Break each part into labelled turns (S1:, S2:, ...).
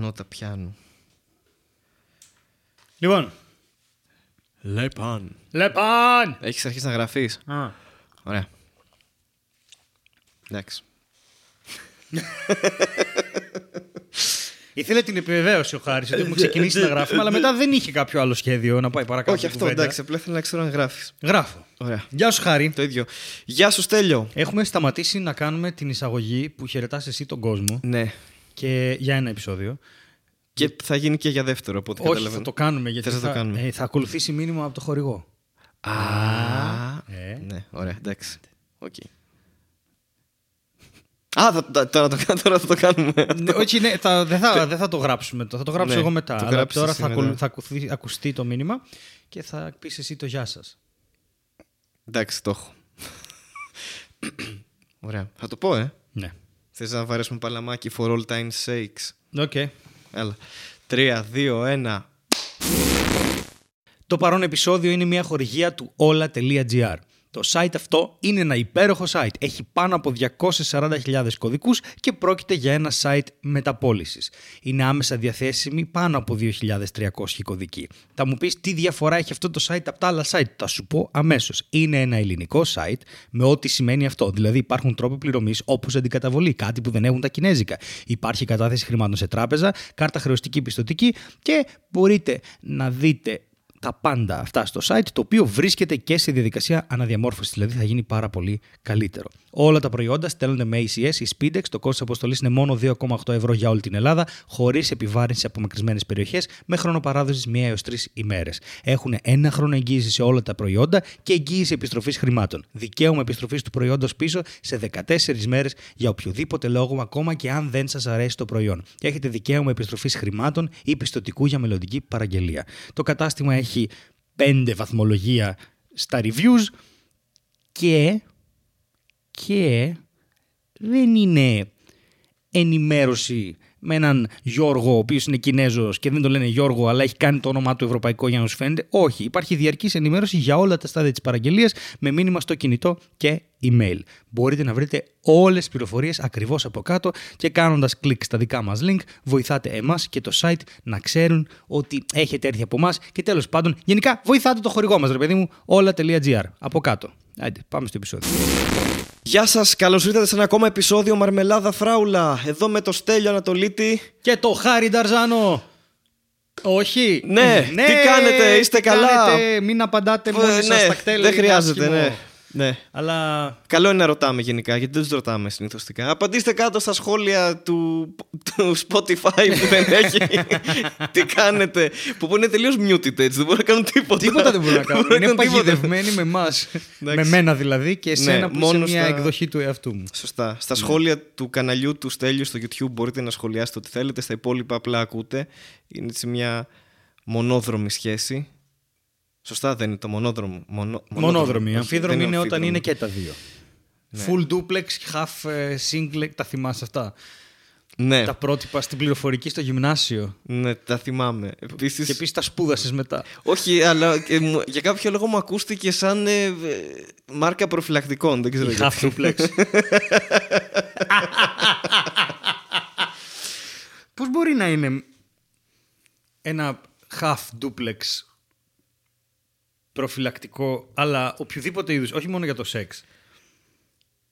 S1: Νότα πιάνου.
S2: Λοιπόν.
S1: Λεπάν.
S2: Λεπάν!
S1: Έχεις αρχίσει να γραφείς.
S2: Α.
S1: Ωραία. Εντάξει.
S2: Ήθελε την επιβεβαίωση ο Χάρη ότι έχουμε ξεκινήσει να γράφουμε, αλλά μετά δεν είχε κάποιο άλλο σχέδιο να πάει παρακάτω.
S1: Όχι
S2: η
S1: αυτό,
S2: κουβέντα.
S1: εντάξει. Απλά θέλω να ξέρω αν γράφεις.
S2: Γράφω.
S1: Ωραία.
S2: Γεια σου, Χάρη.
S1: Το ίδιο. Γεια σου, Στέλιο.
S2: Έχουμε σταματήσει να κάνουμε την εισαγωγή που χαιρετά εσύ τον κόσμο
S1: Ναι.
S2: Και για ένα επεισόδιο.
S1: Και θα γίνει και για δεύτερο, από ό,τι
S2: Όχι,
S1: καταλαβαίνω.
S2: θα το κάνουμε γιατί
S1: Θες να
S2: θα,
S1: το κάνουμε.
S2: ε, θα ακολουθήσει μήνυμα από το χορηγό.
S1: Α,
S2: ε.
S1: ναι, ωραία, εντάξει. Οκ. Α, θα, τα- τώρα, το, τώρα θα το κάνουμε.
S2: Ναι, όχι, ναι, θα, δεν, θα, δεν θα το γράψουμε. το- Θα το γράψω
S1: Ναι,
S2: εγώ μετά.
S1: το
S2: αλλά
S1: γράψεις
S2: τώρα
S1: εσύ
S2: θα,
S1: μετά.
S2: ακολου- θα ακουθεί- ακουστεί το μήνυμα και θα πεις εσύ το γεια σας.
S1: εντάξει, το έχω. ωραία. Θα το πω, ε.
S2: Ναι.
S1: Θες να βαρέσουμε παλαμάκι for old time's sakes;
S2: OK.
S1: Έλα. Τρία, δύο, ένα.
S2: Το παρόν επεισόδιο είναι μια χορηγία του όλα.gr. Το site αυτό είναι ένα υπέροχο site. Έχει πάνω από 240.000 κωδικούς και πρόκειται για ένα site μεταπώλησης. Είναι άμεσα διαθέσιμοι πάνω από 2.300 κωδικοί. Θα μου πεις τι διαφορά έχει αυτό το site από τα άλλα site. Θα σου πω αμέσως. Είναι ένα ελληνικό site με ό,τι σημαίνει αυτό. Δηλαδή υπάρχουν τρόποι πληρωμής όπως αντικαταβολή, κάτι που δεν έχουν τα κινέζικα. Υπάρχει κατάθεση χρημάτων σε τράπεζα, κάρτα χρεωστική πιστοτική και μπορείτε να δείτε τα πάντα αυτά στο site, το οποίο βρίσκεται και σε διαδικασία αναδιαμόρφωσης. Δηλαδή θα γίνει πάρα πολύ καλύτερο. Όλα τα προϊόντα στέλνονται με ACS ή Speedex. Το κόστο αποστολής είναι μόνο 2,8 ευρώ για όλη την Ελλάδα, χωρίς επιβάρυνση από μακρισμένες περιοχές, με χρόνο παράδοσης 1 έως 3 ημέρες. Έχουν ένα χρόνο εγγύησης σε όλα τα προϊόντα και εγγύηση επιστροφής χρημάτων. Δικαίωμα επιστροφής του προϊόντος πίσω σε 14 μέρες για οποιοδήποτε λόγο, ακόμα και αν δεν σας αρέσει το προϊόν. Και έχετε δικαίωμα επιστροφής χρημάτων ή πιστοτικού για μελλοντική παραγγελία. Το κατάστημα έχει 5 βαθμολογία στα reviews και, και δεν είναι ενημέρωση με έναν Γιώργο, ο οποίος είναι Κινέζος και δεν το λένε Γιώργο, αλλά έχει κάνει το όνομά του ευρωπαϊκό για να σου φαίνεται. Όχι, υπάρχει διαρκής ενημέρωση για όλα τα στάδια της παραγγελίας με μήνυμα στο κινητό και email. Μπορείτε να βρείτε όλες τις πληροφορίες ακριβώς από κάτω και κάνοντας κλικ στα δικά μας link, βοηθάτε εμάς και το site να ξέρουν ότι έχετε έρθει από εμάς και τέλος πάντων, γενικά βοηθάτε το χορηγό μας, ρε παιδί μου, όλα.gr. Από κάτω. Άντε, πάμε στο επεισόδιο.
S1: Γεια σας, καλώς ήρθατε σε ένα ακόμα επεισόδιο Μαρμελάδα Φράουλα. Εδώ με το Στέλιο Ανατολίτη.
S2: Και το Χάρη Νταρζάνο. Όχι.
S1: Ναι, τι κάνετε, είστε
S2: τι
S1: καλά;
S2: κάνετε, μην απαντάτε μόνοι σας
S1: ναι,
S2: στα κτέλ.
S1: δεν
S2: είναι
S1: χρειάζεται,
S2: άσχημο.
S1: ναι. Ναι.
S2: Αλλά
S1: Καλό είναι να ρωτάμε γενικά, γιατί δεν τους ρωτάμε συνηθωστικά. Απαντήστε κάτω στα σχόλια του, του Spotify που δεν έχει. Τι κάνετε. Που, που είναι τελείως muted έτσι, δεν μπορούν να κάνουν τίποτα.
S2: τίποτα δεν μπορούν να κάνουν.
S1: μπορούν
S2: Είναι
S1: κάνουν τίποτα.
S2: παγιδευμένοι με εμάς. με
S1: Εντάξει.
S2: μένα δηλαδή και εσένα
S1: Ναι,
S2: που είσαι
S1: μόνος
S2: μια
S1: στα-
S2: εκδοχή του εαυτού μου.
S1: Σωστά. Στα σχόλια του καναλιού του Στέλιου στο YouTube μπορείτε να σχολιάσετε ό,τι θέλετε. Στα υπόλοιπα απλά ακούτε. Είναι έτσι μια μονόδρομη σχέση. Σωστά δεν είναι το μονόδρομο. Μονο,
S2: Μονόδρομη.
S1: Όχι,
S2: Αμφίδρομη
S1: δεν
S2: είναι όταν
S1: αμφίδρομη.
S2: είναι και τα δύο.
S1: Ναι.
S2: Full duplex, half ε, single, τα θυμάσαι αυτά;
S1: Ναι,
S2: Τα πρότυπα στην πληροφορική στο γυμνάσιο;
S1: ναι, τα θυμάμαι. Επίσης,
S2: Και επίσης τα σπούδασες μετά.
S1: Όχι, αλλά ε, μου- για κάποιο λόγο μου ακούστηκε σαν ε, ε, μάρκα προφυλακτικών. Δεν ξέρω
S2: Η
S1: γιατί.
S2: half duplex. Πώς μπορεί να είναι ένα half duplex προφυλακτικό, αλλά οποιοδήποτε είδους, όχι μόνο για το σεξ.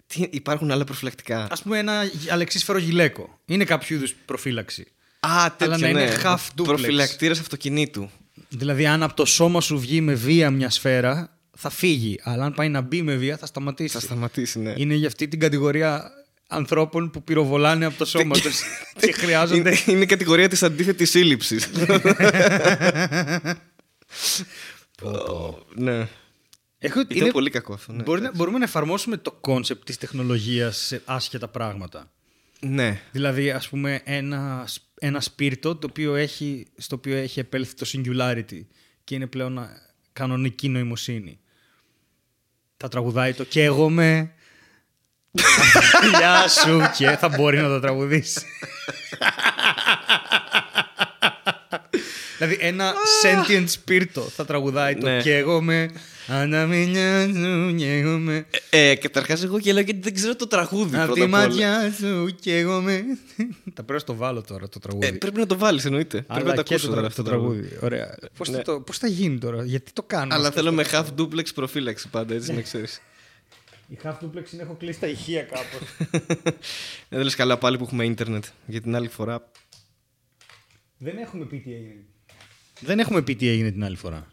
S1: Τι, υπάρχουν άλλα προφυλακτικά;
S2: Ας πούμε ένα αλεξίσφαιρο γυλαίκο. Είναι κάποιο είδους προφύλαξη.
S1: Α, τέτοιο,
S2: να είναι
S1: ναι.
S2: half duplex.
S1: Προφυλακτήρας αυτοκινήτου.
S2: Δηλαδή αν από το σώμα σου βγει με βία μια σφαίρα, θα φύγει. Αλλά αν πάει να μπει με βία, θα σταματήσει.
S1: Θα σταματήσει, ναι.
S2: Είναι για αυτή την κατηγορία ανθρώπων που πυροβολάνε από το σώμα τους και χρειάζονται.
S1: Είναι, είναι η κατηγορία της αντίθετης σύλληψης. ναι.
S2: Έχω,
S1: Ήταν πολύ κακό αυτό. Ναι.
S2: μπορεί να- μπορούμε να εφαρμόσουμε το concept της τεχνολογίας σε άσχετα πράγματα.
S1: ναι.
S2: Δηλαδή, ας πούμε, ένα, σ- ένα σπίρτο το οποίο έχει, στο οποίο έχει επέλθει το singularity και είναι πλέον α, κανονική νοημοσύνη. Θα τραγουδάει το «Και εγώ με...» Γεια σου και θα μπορεί να το τραγουδήσει. δηλαδή ένα sentient σπίρτο θα τραγουδάει το
S1: Ναι.
S2: «Και εγώ με...» Αναμενιά σου κι εγώ με.
S1: Ε, Καταρχάς, εγώ γελάω γιατί δεν ξέρω το τραγούδι.
S2: Απ'
S1: πρώτα
S2: τη
S1: απ' όλα.
S2: μάτια σου κι εγώ με. Τα πρέπει να το βάλω τώρα το τραγούδι.
S1: Ε, πρέπει να το βάλεις, εννοείται.
S2: Αλλά
S1: πρέπει να το
S2: και
S1: ακούσω
S2: το,
S1: τώρα
S2: τρα-
S1: αυτό
S2: το
S1: το τραγούδι.
S2: τραγούδι. Ωραία. Πώς,
S1: Ναι.
S2: θα το, πώς θα γίνει τώρα, γιατί το κάνω.
S1: Αλλά
S2: αυτό.
S1: θέλω με half duplex προφύλαξη πάντα, έτσι να ξέρεις.
S2: Η half duplex είναι έχω κλείσει τα ηχεία κάπως.
S1: Δεν λες καλά πάλι που έχουμε ίντερνετ. Για την άλλη φορά.
S2: Δεν έχουμε πει τι έγινε. Δεν έχουμε πει τι έγινε την άλλη φορά.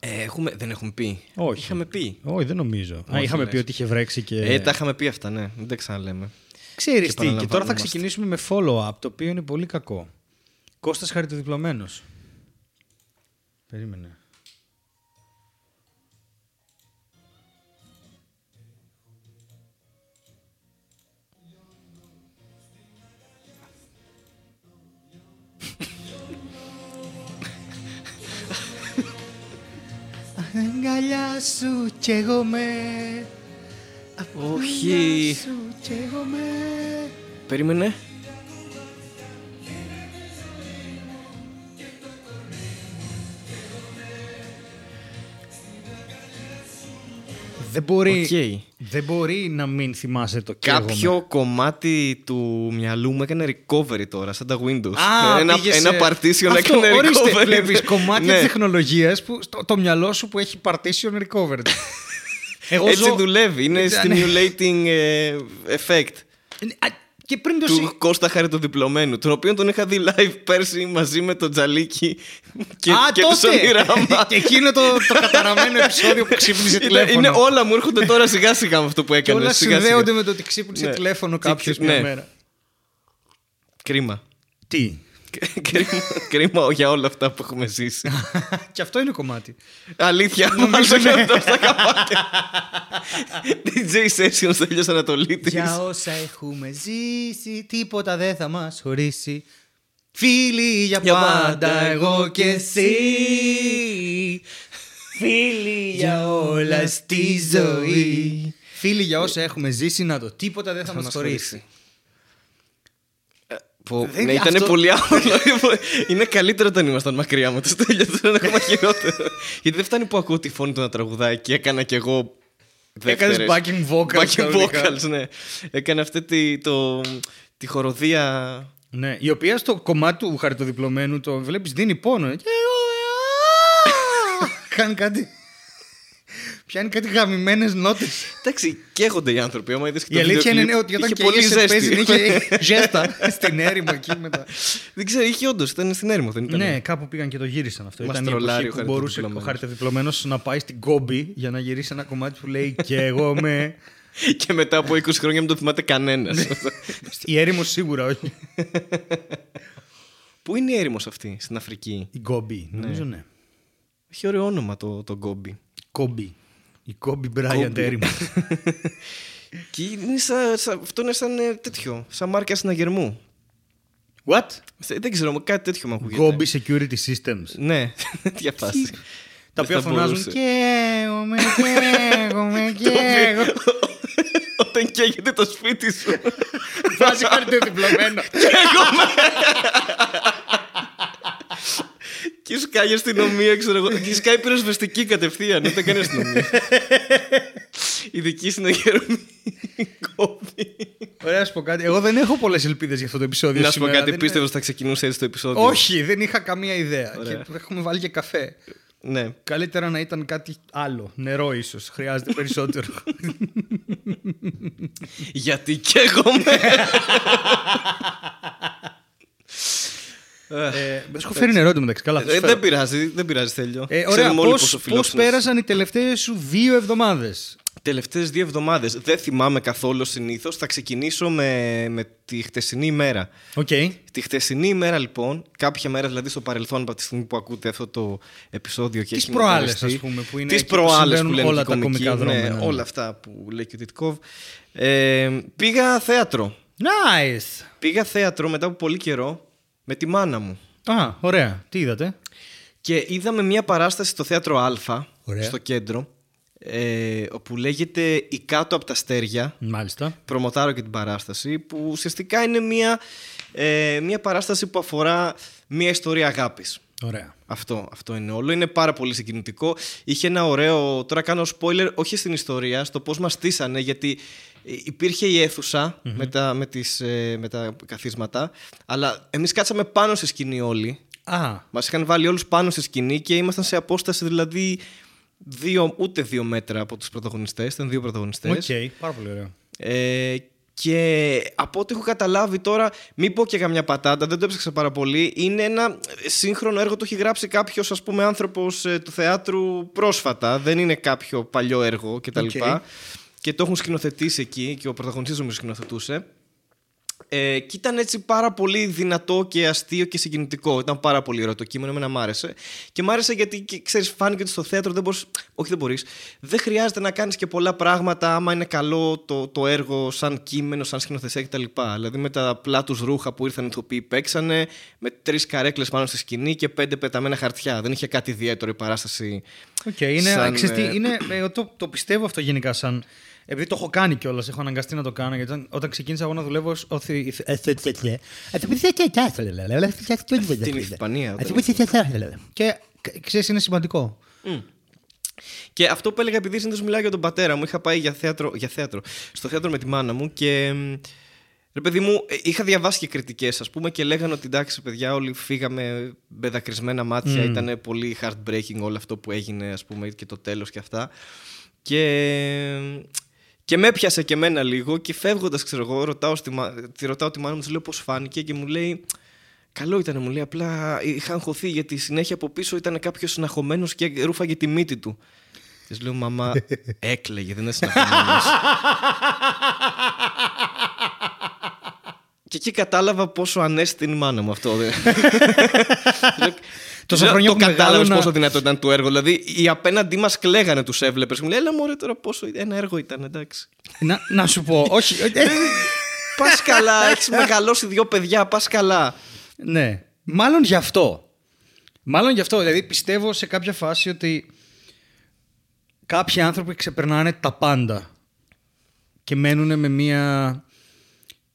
S1: Ε, έχουμε, δεν έχουμε πει.
S2: Όχι.
S1: Είχαμε πει.
S2: Όχι, δεν νομίζω. Α,
S1: Όχι,
S2: είχαμε
S1: λες.
S2: πει ότι είχε βρέξει και.
S1: Ε, τα είχαμε πει αυτά, ναι. Δεν τα ξαναλέμε.
S2: Ξέρεις
S1: και
S2: τι, και τώρα θα
S1: παραλαμβανόμαστε.
S2: ξεκινήσουμε με follow-up, το οποίο είναι πολύ κακό. Κώστας χαριτοδιπλωμένος. Περίμενε. Αγκαλιά σου κι εγώ με
S1: Όχι.
S2: σου κι εγώ με
S1: Περίμενε.
S2: Δεν μπορεί,
S1: Οκ.
S2: Δεν μπορεί να μην θυμάσαι το καίγομαι.
S1: Κάποιο κομμάτι του μυαλού μου έκανε recovery τώρα, σαν τα Windows.
S2: Α,
S1: ένα,
S2: πήγες
S1: ένα
S2: σε-
S1: partition
S2: Αυτό,
S1: έκανε
S2: ορίστε,
S1: recovery.
S2: βλέπεις κομμάτια
S1: Ναι.
S2: της τεχνολογίας που στο, το μυαλό σου που έχει partition recovered. Εγώ
S1: Έτσι
S2: ζω-
S1: δουλεύει. Είναι
S2: Ναι.
S1: stimulating ε, effect
S2: Α, Και πριν το
S1: του
S2: συ-
S1: Κώστα Χαριτοδιπλωμένου, τον οποίο τον είχα δει live πέρσι μαζί με τον Τζαλίκη και,
S2: Α,
S1: και του
S2: τότε!
S1: Ονειράμα.
S2: Και εκείνο το, το καταραμένο επεισόδιο που ξύπνησε
S1: Είναι,
S2: τηλέφωνο.
S1: είναι όλα μου έρχονται τώρα σιγά σιγά με αυτό που
S2: Και
S1: έκανες.
S2: όλα
S1: σιγά,
S2: συνδέονται
S1: σιγά.
S2: με το ότι ξύπνησε
S1: Ναι.
S2: τηλέφωνο
S1: Τι-
S2: κάποιος
S1: ναι.
S2: μια μέρα.
S1: Κρίμα.
S2: Τι;
S1: κρίμα. Κρίμα για όλα αυτά που έχουμε ζήσει.
S2: και αυτό είναι κομμάτι.
S1: Αλήθεια,
S2: Νομίζω,
S1: νομίζω
S2: ναι.
S1: και αυτό στα κομμάτια. DJ Sessions τέλειωσε Ανατολίτης.
S2: Για όσα έχουμε ζήσει, τίποτα δεν θα μας χωρίσει. Φίλοι για
S1: Για
S2: πάντα,
S1: πάντα,
S2: εγώ και εσύ. Φίλοι για όλα στη ζωή. Φίλοι για όσα έχουμε ζήσει, να το τίποτα δεν θα, μας
S1: μας
S2: χωρίσει.
S1: Που,
S2: Δεν-
S1: ναι, ήταν
S2: αυτό-
S1: πολύ άβολο. είναι καλύτερο όταν ήμασταν μακριά με το στέλιο. Δεν ακόμα χειρότερο. Γιατί δεν φτάνει που ακούω τη φωνή του να τραγουδάει και έκανα κι εγώ.
S2: Έκανες
S1: δεύτερες.
S2: backing vocals
S1: Backing
S2: κανονικά.
S1: vocals, ναι. Έκανε αυτή τη, το, τη χοροδία.
S2: Ναι, η οποία στο κομμάτι του χαρτοδιπλωμένου το βλέπεις δίνει πόνο. Και εγώ... Κάνει κάτι... Πιάνει κάτι γαμημένες νότες.
S1: Εντάξει, καίγονται οι άνθρωποι. Άμα είδες και
S2: Η
S1: το
S2: αλήθεια
S1: βίντεο
S2: είναι
S1: κλιπ,
S2: ότι όταν
S1: είχε πολύ
S2: καίγεσαι
S1: ζέστη.
S2: παίζει είχε ζέστα στην έρημο εκεί μετά.
S1: δεν ξέρω, είχε όντως, ήταν στην έρημο, δεν ήταν.
S2: Ναι, κάπου πήγαν και το γύρισαν αυτό.
S1: Μας
S2: Ήταν η
S1: τρολάρει
S2: εποχή
S1: ο
S2: που μπορούσε ο
S1: χαρτοδιπλωμένος.
S2: χαρτοδιπλωμένος να πάει στην κόμπη για να γυρίσει ένα κομμάτι που λέει και εγώ με...
S1: Και μετά από 20 χρόνια μην το θυμάται κανένας.
S2: Ναι. Η έρημο σίγουρα όχι.
S1: Πού είναι η έρημος αυτή, στην Αφρική;
S2: Η κόμπη, νομίζω ναι.
S1: Έχει ωραίο όνομα το, το Γκόμπι.
S2: Κόμπη. Η κόμπη Μπράιαντ
S1: Κόμπι.
S2: έρημος.
S1: Και είναι σαν, σαν- αυτό είναι σαν ε, τέτοιο, σαν μάρκα συναγερμού.
S2: What?
S1: Σε- Δεν ξέρω, κάτι τέτοιο μου ακούγεται.
S2: Κόμπη Security Systems.
S1: Ναι, τέτοια φάση.
S2: Τα
S1: Δεν
S2: οποία
S1: θα
S2: φωνάζουν
S1: μπορούσε.
S2: και εγώ με, και εγώ με, και εγώ.
S1: Όταν καίγεται το σπίτι σου.
S2: Βάζει χαρτοδιπλωμένο.
S1: Και σκάει η αστυνομία, ξέρω εγώ. Και σκάει πυροσβεστική κατευθείαν, δεν κάνει αστυνομία. Ειδική συναγερμή. Κόμπι.
S2: Ωραία, να σου πω κάτι. Εγώ δεν έχω πολλές ελπίδες για αυτό το επεισόδιο.
S1: Να σου πω
S2: σήμερα.
S1: κάτι,
S2: Δεν-
S1: πίστευα ότι θα ξεκινούσε έτσι το επεισόδιο;
S2: Όχι, δεν είχα καμία ιδέα.
S1: Ωραία.
S2: Και έχουμε βάλει και καφέ.
S1: Ναι.
S2: Καλύτερα να ήταν κάτι άλλο. Νερό ίσως. Χρειάζεται περισσότερο.
S1: Γιατί καίγομαι.
S2: ε, δεν σου έχω φέρει νερό μεταξύ. Καλά, θα σου
S1: Ε,
S2: φέρω.
S1: δεν πειράζει, δεν πειράζει τέλειο.
S2: Ε, ωραία,
S1: Ξέρουμε όλοι
S2: πώς,
S1: πόσο
S2: πώς
S1: φιλόξενος.
S2: πέρασαν οι τελευταίες σου δύο εβδομάδες;
S1: Τελευταίες δύο εβδομάδες. Δεν θυμάμαι καθόλου συνήθως. Θα ξεκινήσω με, με τη χτεσινή ημέρα.
S2: Οκ.
S1: Τη χτεσινή ημέρα, λοιπόν, κάποια μέρα δηλαδή στο παρελθόν από τη στιγμή που ακούτε αυτό το επεισόδιο και
S2: Τις
S1: έχει
S2: προάλλες,
S1: μεταφραστεί.
S2: ας πούμε, που είναι
S1: Τις
S2: εκεί που
S1: προάλλες
S2: συμβαίνουν
S1: λένε
S2: όλα
S1: και οι
S2: τα
S1: κωμικοί,
S2: κωμικά
S1: ναι,
S2: δρώμενα.
S1: όλα αυτά που λέει και ο Τιτκόβ. Ε, πήγα θέατρο.
S2: Nice.
S1: Πήγα θέατρο μετά από πολύ καιρό με τη μάνα μου.
S2: Α, ωραία. Τι είδατε;
S1: Και είδαμε μια παράσταση στο θέατρο Α,
S2: Ωραία.
S1: στο κέντρο, ε, όπου λέγεται «Η κάτω από τα αστέρια».
S2: Μάλιστα.
S1: Προμοτάρω και την παράσταση, που ουσιαστικά είναι μια, ε, μια παράσταση που αφορά μια ιστορία αγάπης.
S2: Ωραία.
S1: Αυτό, αυτό είναι όλο. Είναι πάρα πολύ συγκινητικό. Είχε ένα ωραίο. Τώρα κάνω spoiler, όχι στην ιστορία, στο πώς μας στήσανε, γιατί υπήρχε η αιθουσα με, τα, με, τις, ε, με τα καθίσματα, αλλά εμείς κάτσαμε πάνω στη σκηνή όλοι.
S2: Α,
S1: Μας είχαν βάλει όλους πάνω στη σκηνή και ήμασταν σε απόσταση δηλαδή δύο, ούτε δύο μέτρα από τους πρωταγωνιστές. Ήταν δύο πρωταγωνιστές.
S2: οκ. Πάρα πολύ ωραίο.
S1: Ε, και από ό,τι έχω καταλάβει τώρα, μην πω και καμιά πατάτα, δεν το έψαξα πάρα πολύ. Είναι ένα σύγχρονο έργο, το έχει γράψει κάποιος ας πούμε άνθρωπος ε, του θεάτρου πρόσφατα. Δεν είναι κάποιο παλιό έργο κτλ.
S2: Οκ.
S1: Και το έχουν σκηνοθετήσει εκεί και ο πρωταγωνιστής νομίζω σκηνοθετούσε. Ε, και ήταν έτσι πάρα πολύ δυνατό και αστείο και συγκινητικό. Ήταν πάρα πολύ ωραίο το κείμενο, εμένα μ' άρεσε. Και μ' άρεσε γιατί, και, ξέρεις, φάνηκε ότι στο θέατρο δεν μπορείς, όχι δεν μπορείς, δεν χρειάζεται να κάνεις και πολλά πράγματα άμα είναι καλό το, το έργο σαν κείμενο, σαν σκηνοθεσία κτλ. Δηλαδή με τα απλά τους ρούχα που ήρθαν οι ηθοποιοί παίξανε, με τρεις καρέκλες πάνω στη σκηνή και πέντε πεταμένα χαρτιά. Δεν είχε κάτι ιδιαίτερο η παράσταση.
S2: Οκ, είναι,
S1: Σαν,
S2: ξέρεις τι,
S1: ε,
S2: είναι, ε, το, το πιστεύω αυτό γενικά σαν. Επειδή το έχω κάνει κιόλα, έχω αναγκαστεί να το κάνω. Γιατί όταν, όταν ξεκίνησα εγώ να δουλεύω ως οθη- ε,
S1: Την Ισπανία.
S2: Και ξέρει, είναι σημαντικό.
S1: Και αυτό που έλεγα, επειδή συνήθω μιλάω για τον πατέρα μου, είχα πάει για θέατρο, για θέατρο στο θέατρο με τη μάνα μου και. μ, Ρε παιδί μου, ε, είχα διαβάσει και κριτικέ, α πούμε, και λέγανε ότι εντάξει, παιδιά, όλοι φύγαμε με δακρυσμένα μάτια.
S2: Μμμ.
S1: Ήταν πολύ heartbreaking όλο αυτό που έγινε, α πούμε, και το τέλο και αυτά. Και. Και με έπιασε και εμένα λίγο και φεύγοντας, ξέρω εγώ, ρωτάω, στη, μα- τη ρωτάω τη μάνα μου, της λέω πώς φάνηκε και μου λέει. Καλό ήταν, μου λέει. Απλά είχα αγχωθεί γιατί συνέχεια από πίσω ήταν κάποιος συναχωμένος και ρούφαγε τη μύτη του. Της λέω, Μαμά, έκλαιγε, δεν είναι συναχωμένος. και εκεί κατάλαβα πόσο ανέστη είναι η μάνα μου αυτό. δε.
S2: Τόσα
S1: Λέω,
S2: χρόνια
S1: το
S2: που
S1: κατάλαβες
S2: μεγάλωνα-
S1: πόσο δυνατό ήταν το έργο. Δηλαδή, οι απέναντί μας κλαίγανε τους έβλεπες. Μου λέει, Έλα, μωρέ τώρα πόσο. Ένα έργο ήταν, εντάξει.
S2: να, να σου πω, όχι. ε,
S1: Πας καλά, έχεις μεγαλώσει δύο παιδιά, πας καλά.
S2: Ναι. Μάλλον γι' αυτό. Μάλλον γι' αυτό. Δηλαδή πιστεύω σε κάποια φάση ότι κάποιοι άνθρωποι ξεπερνάνε τα πάντα και μένουν με μια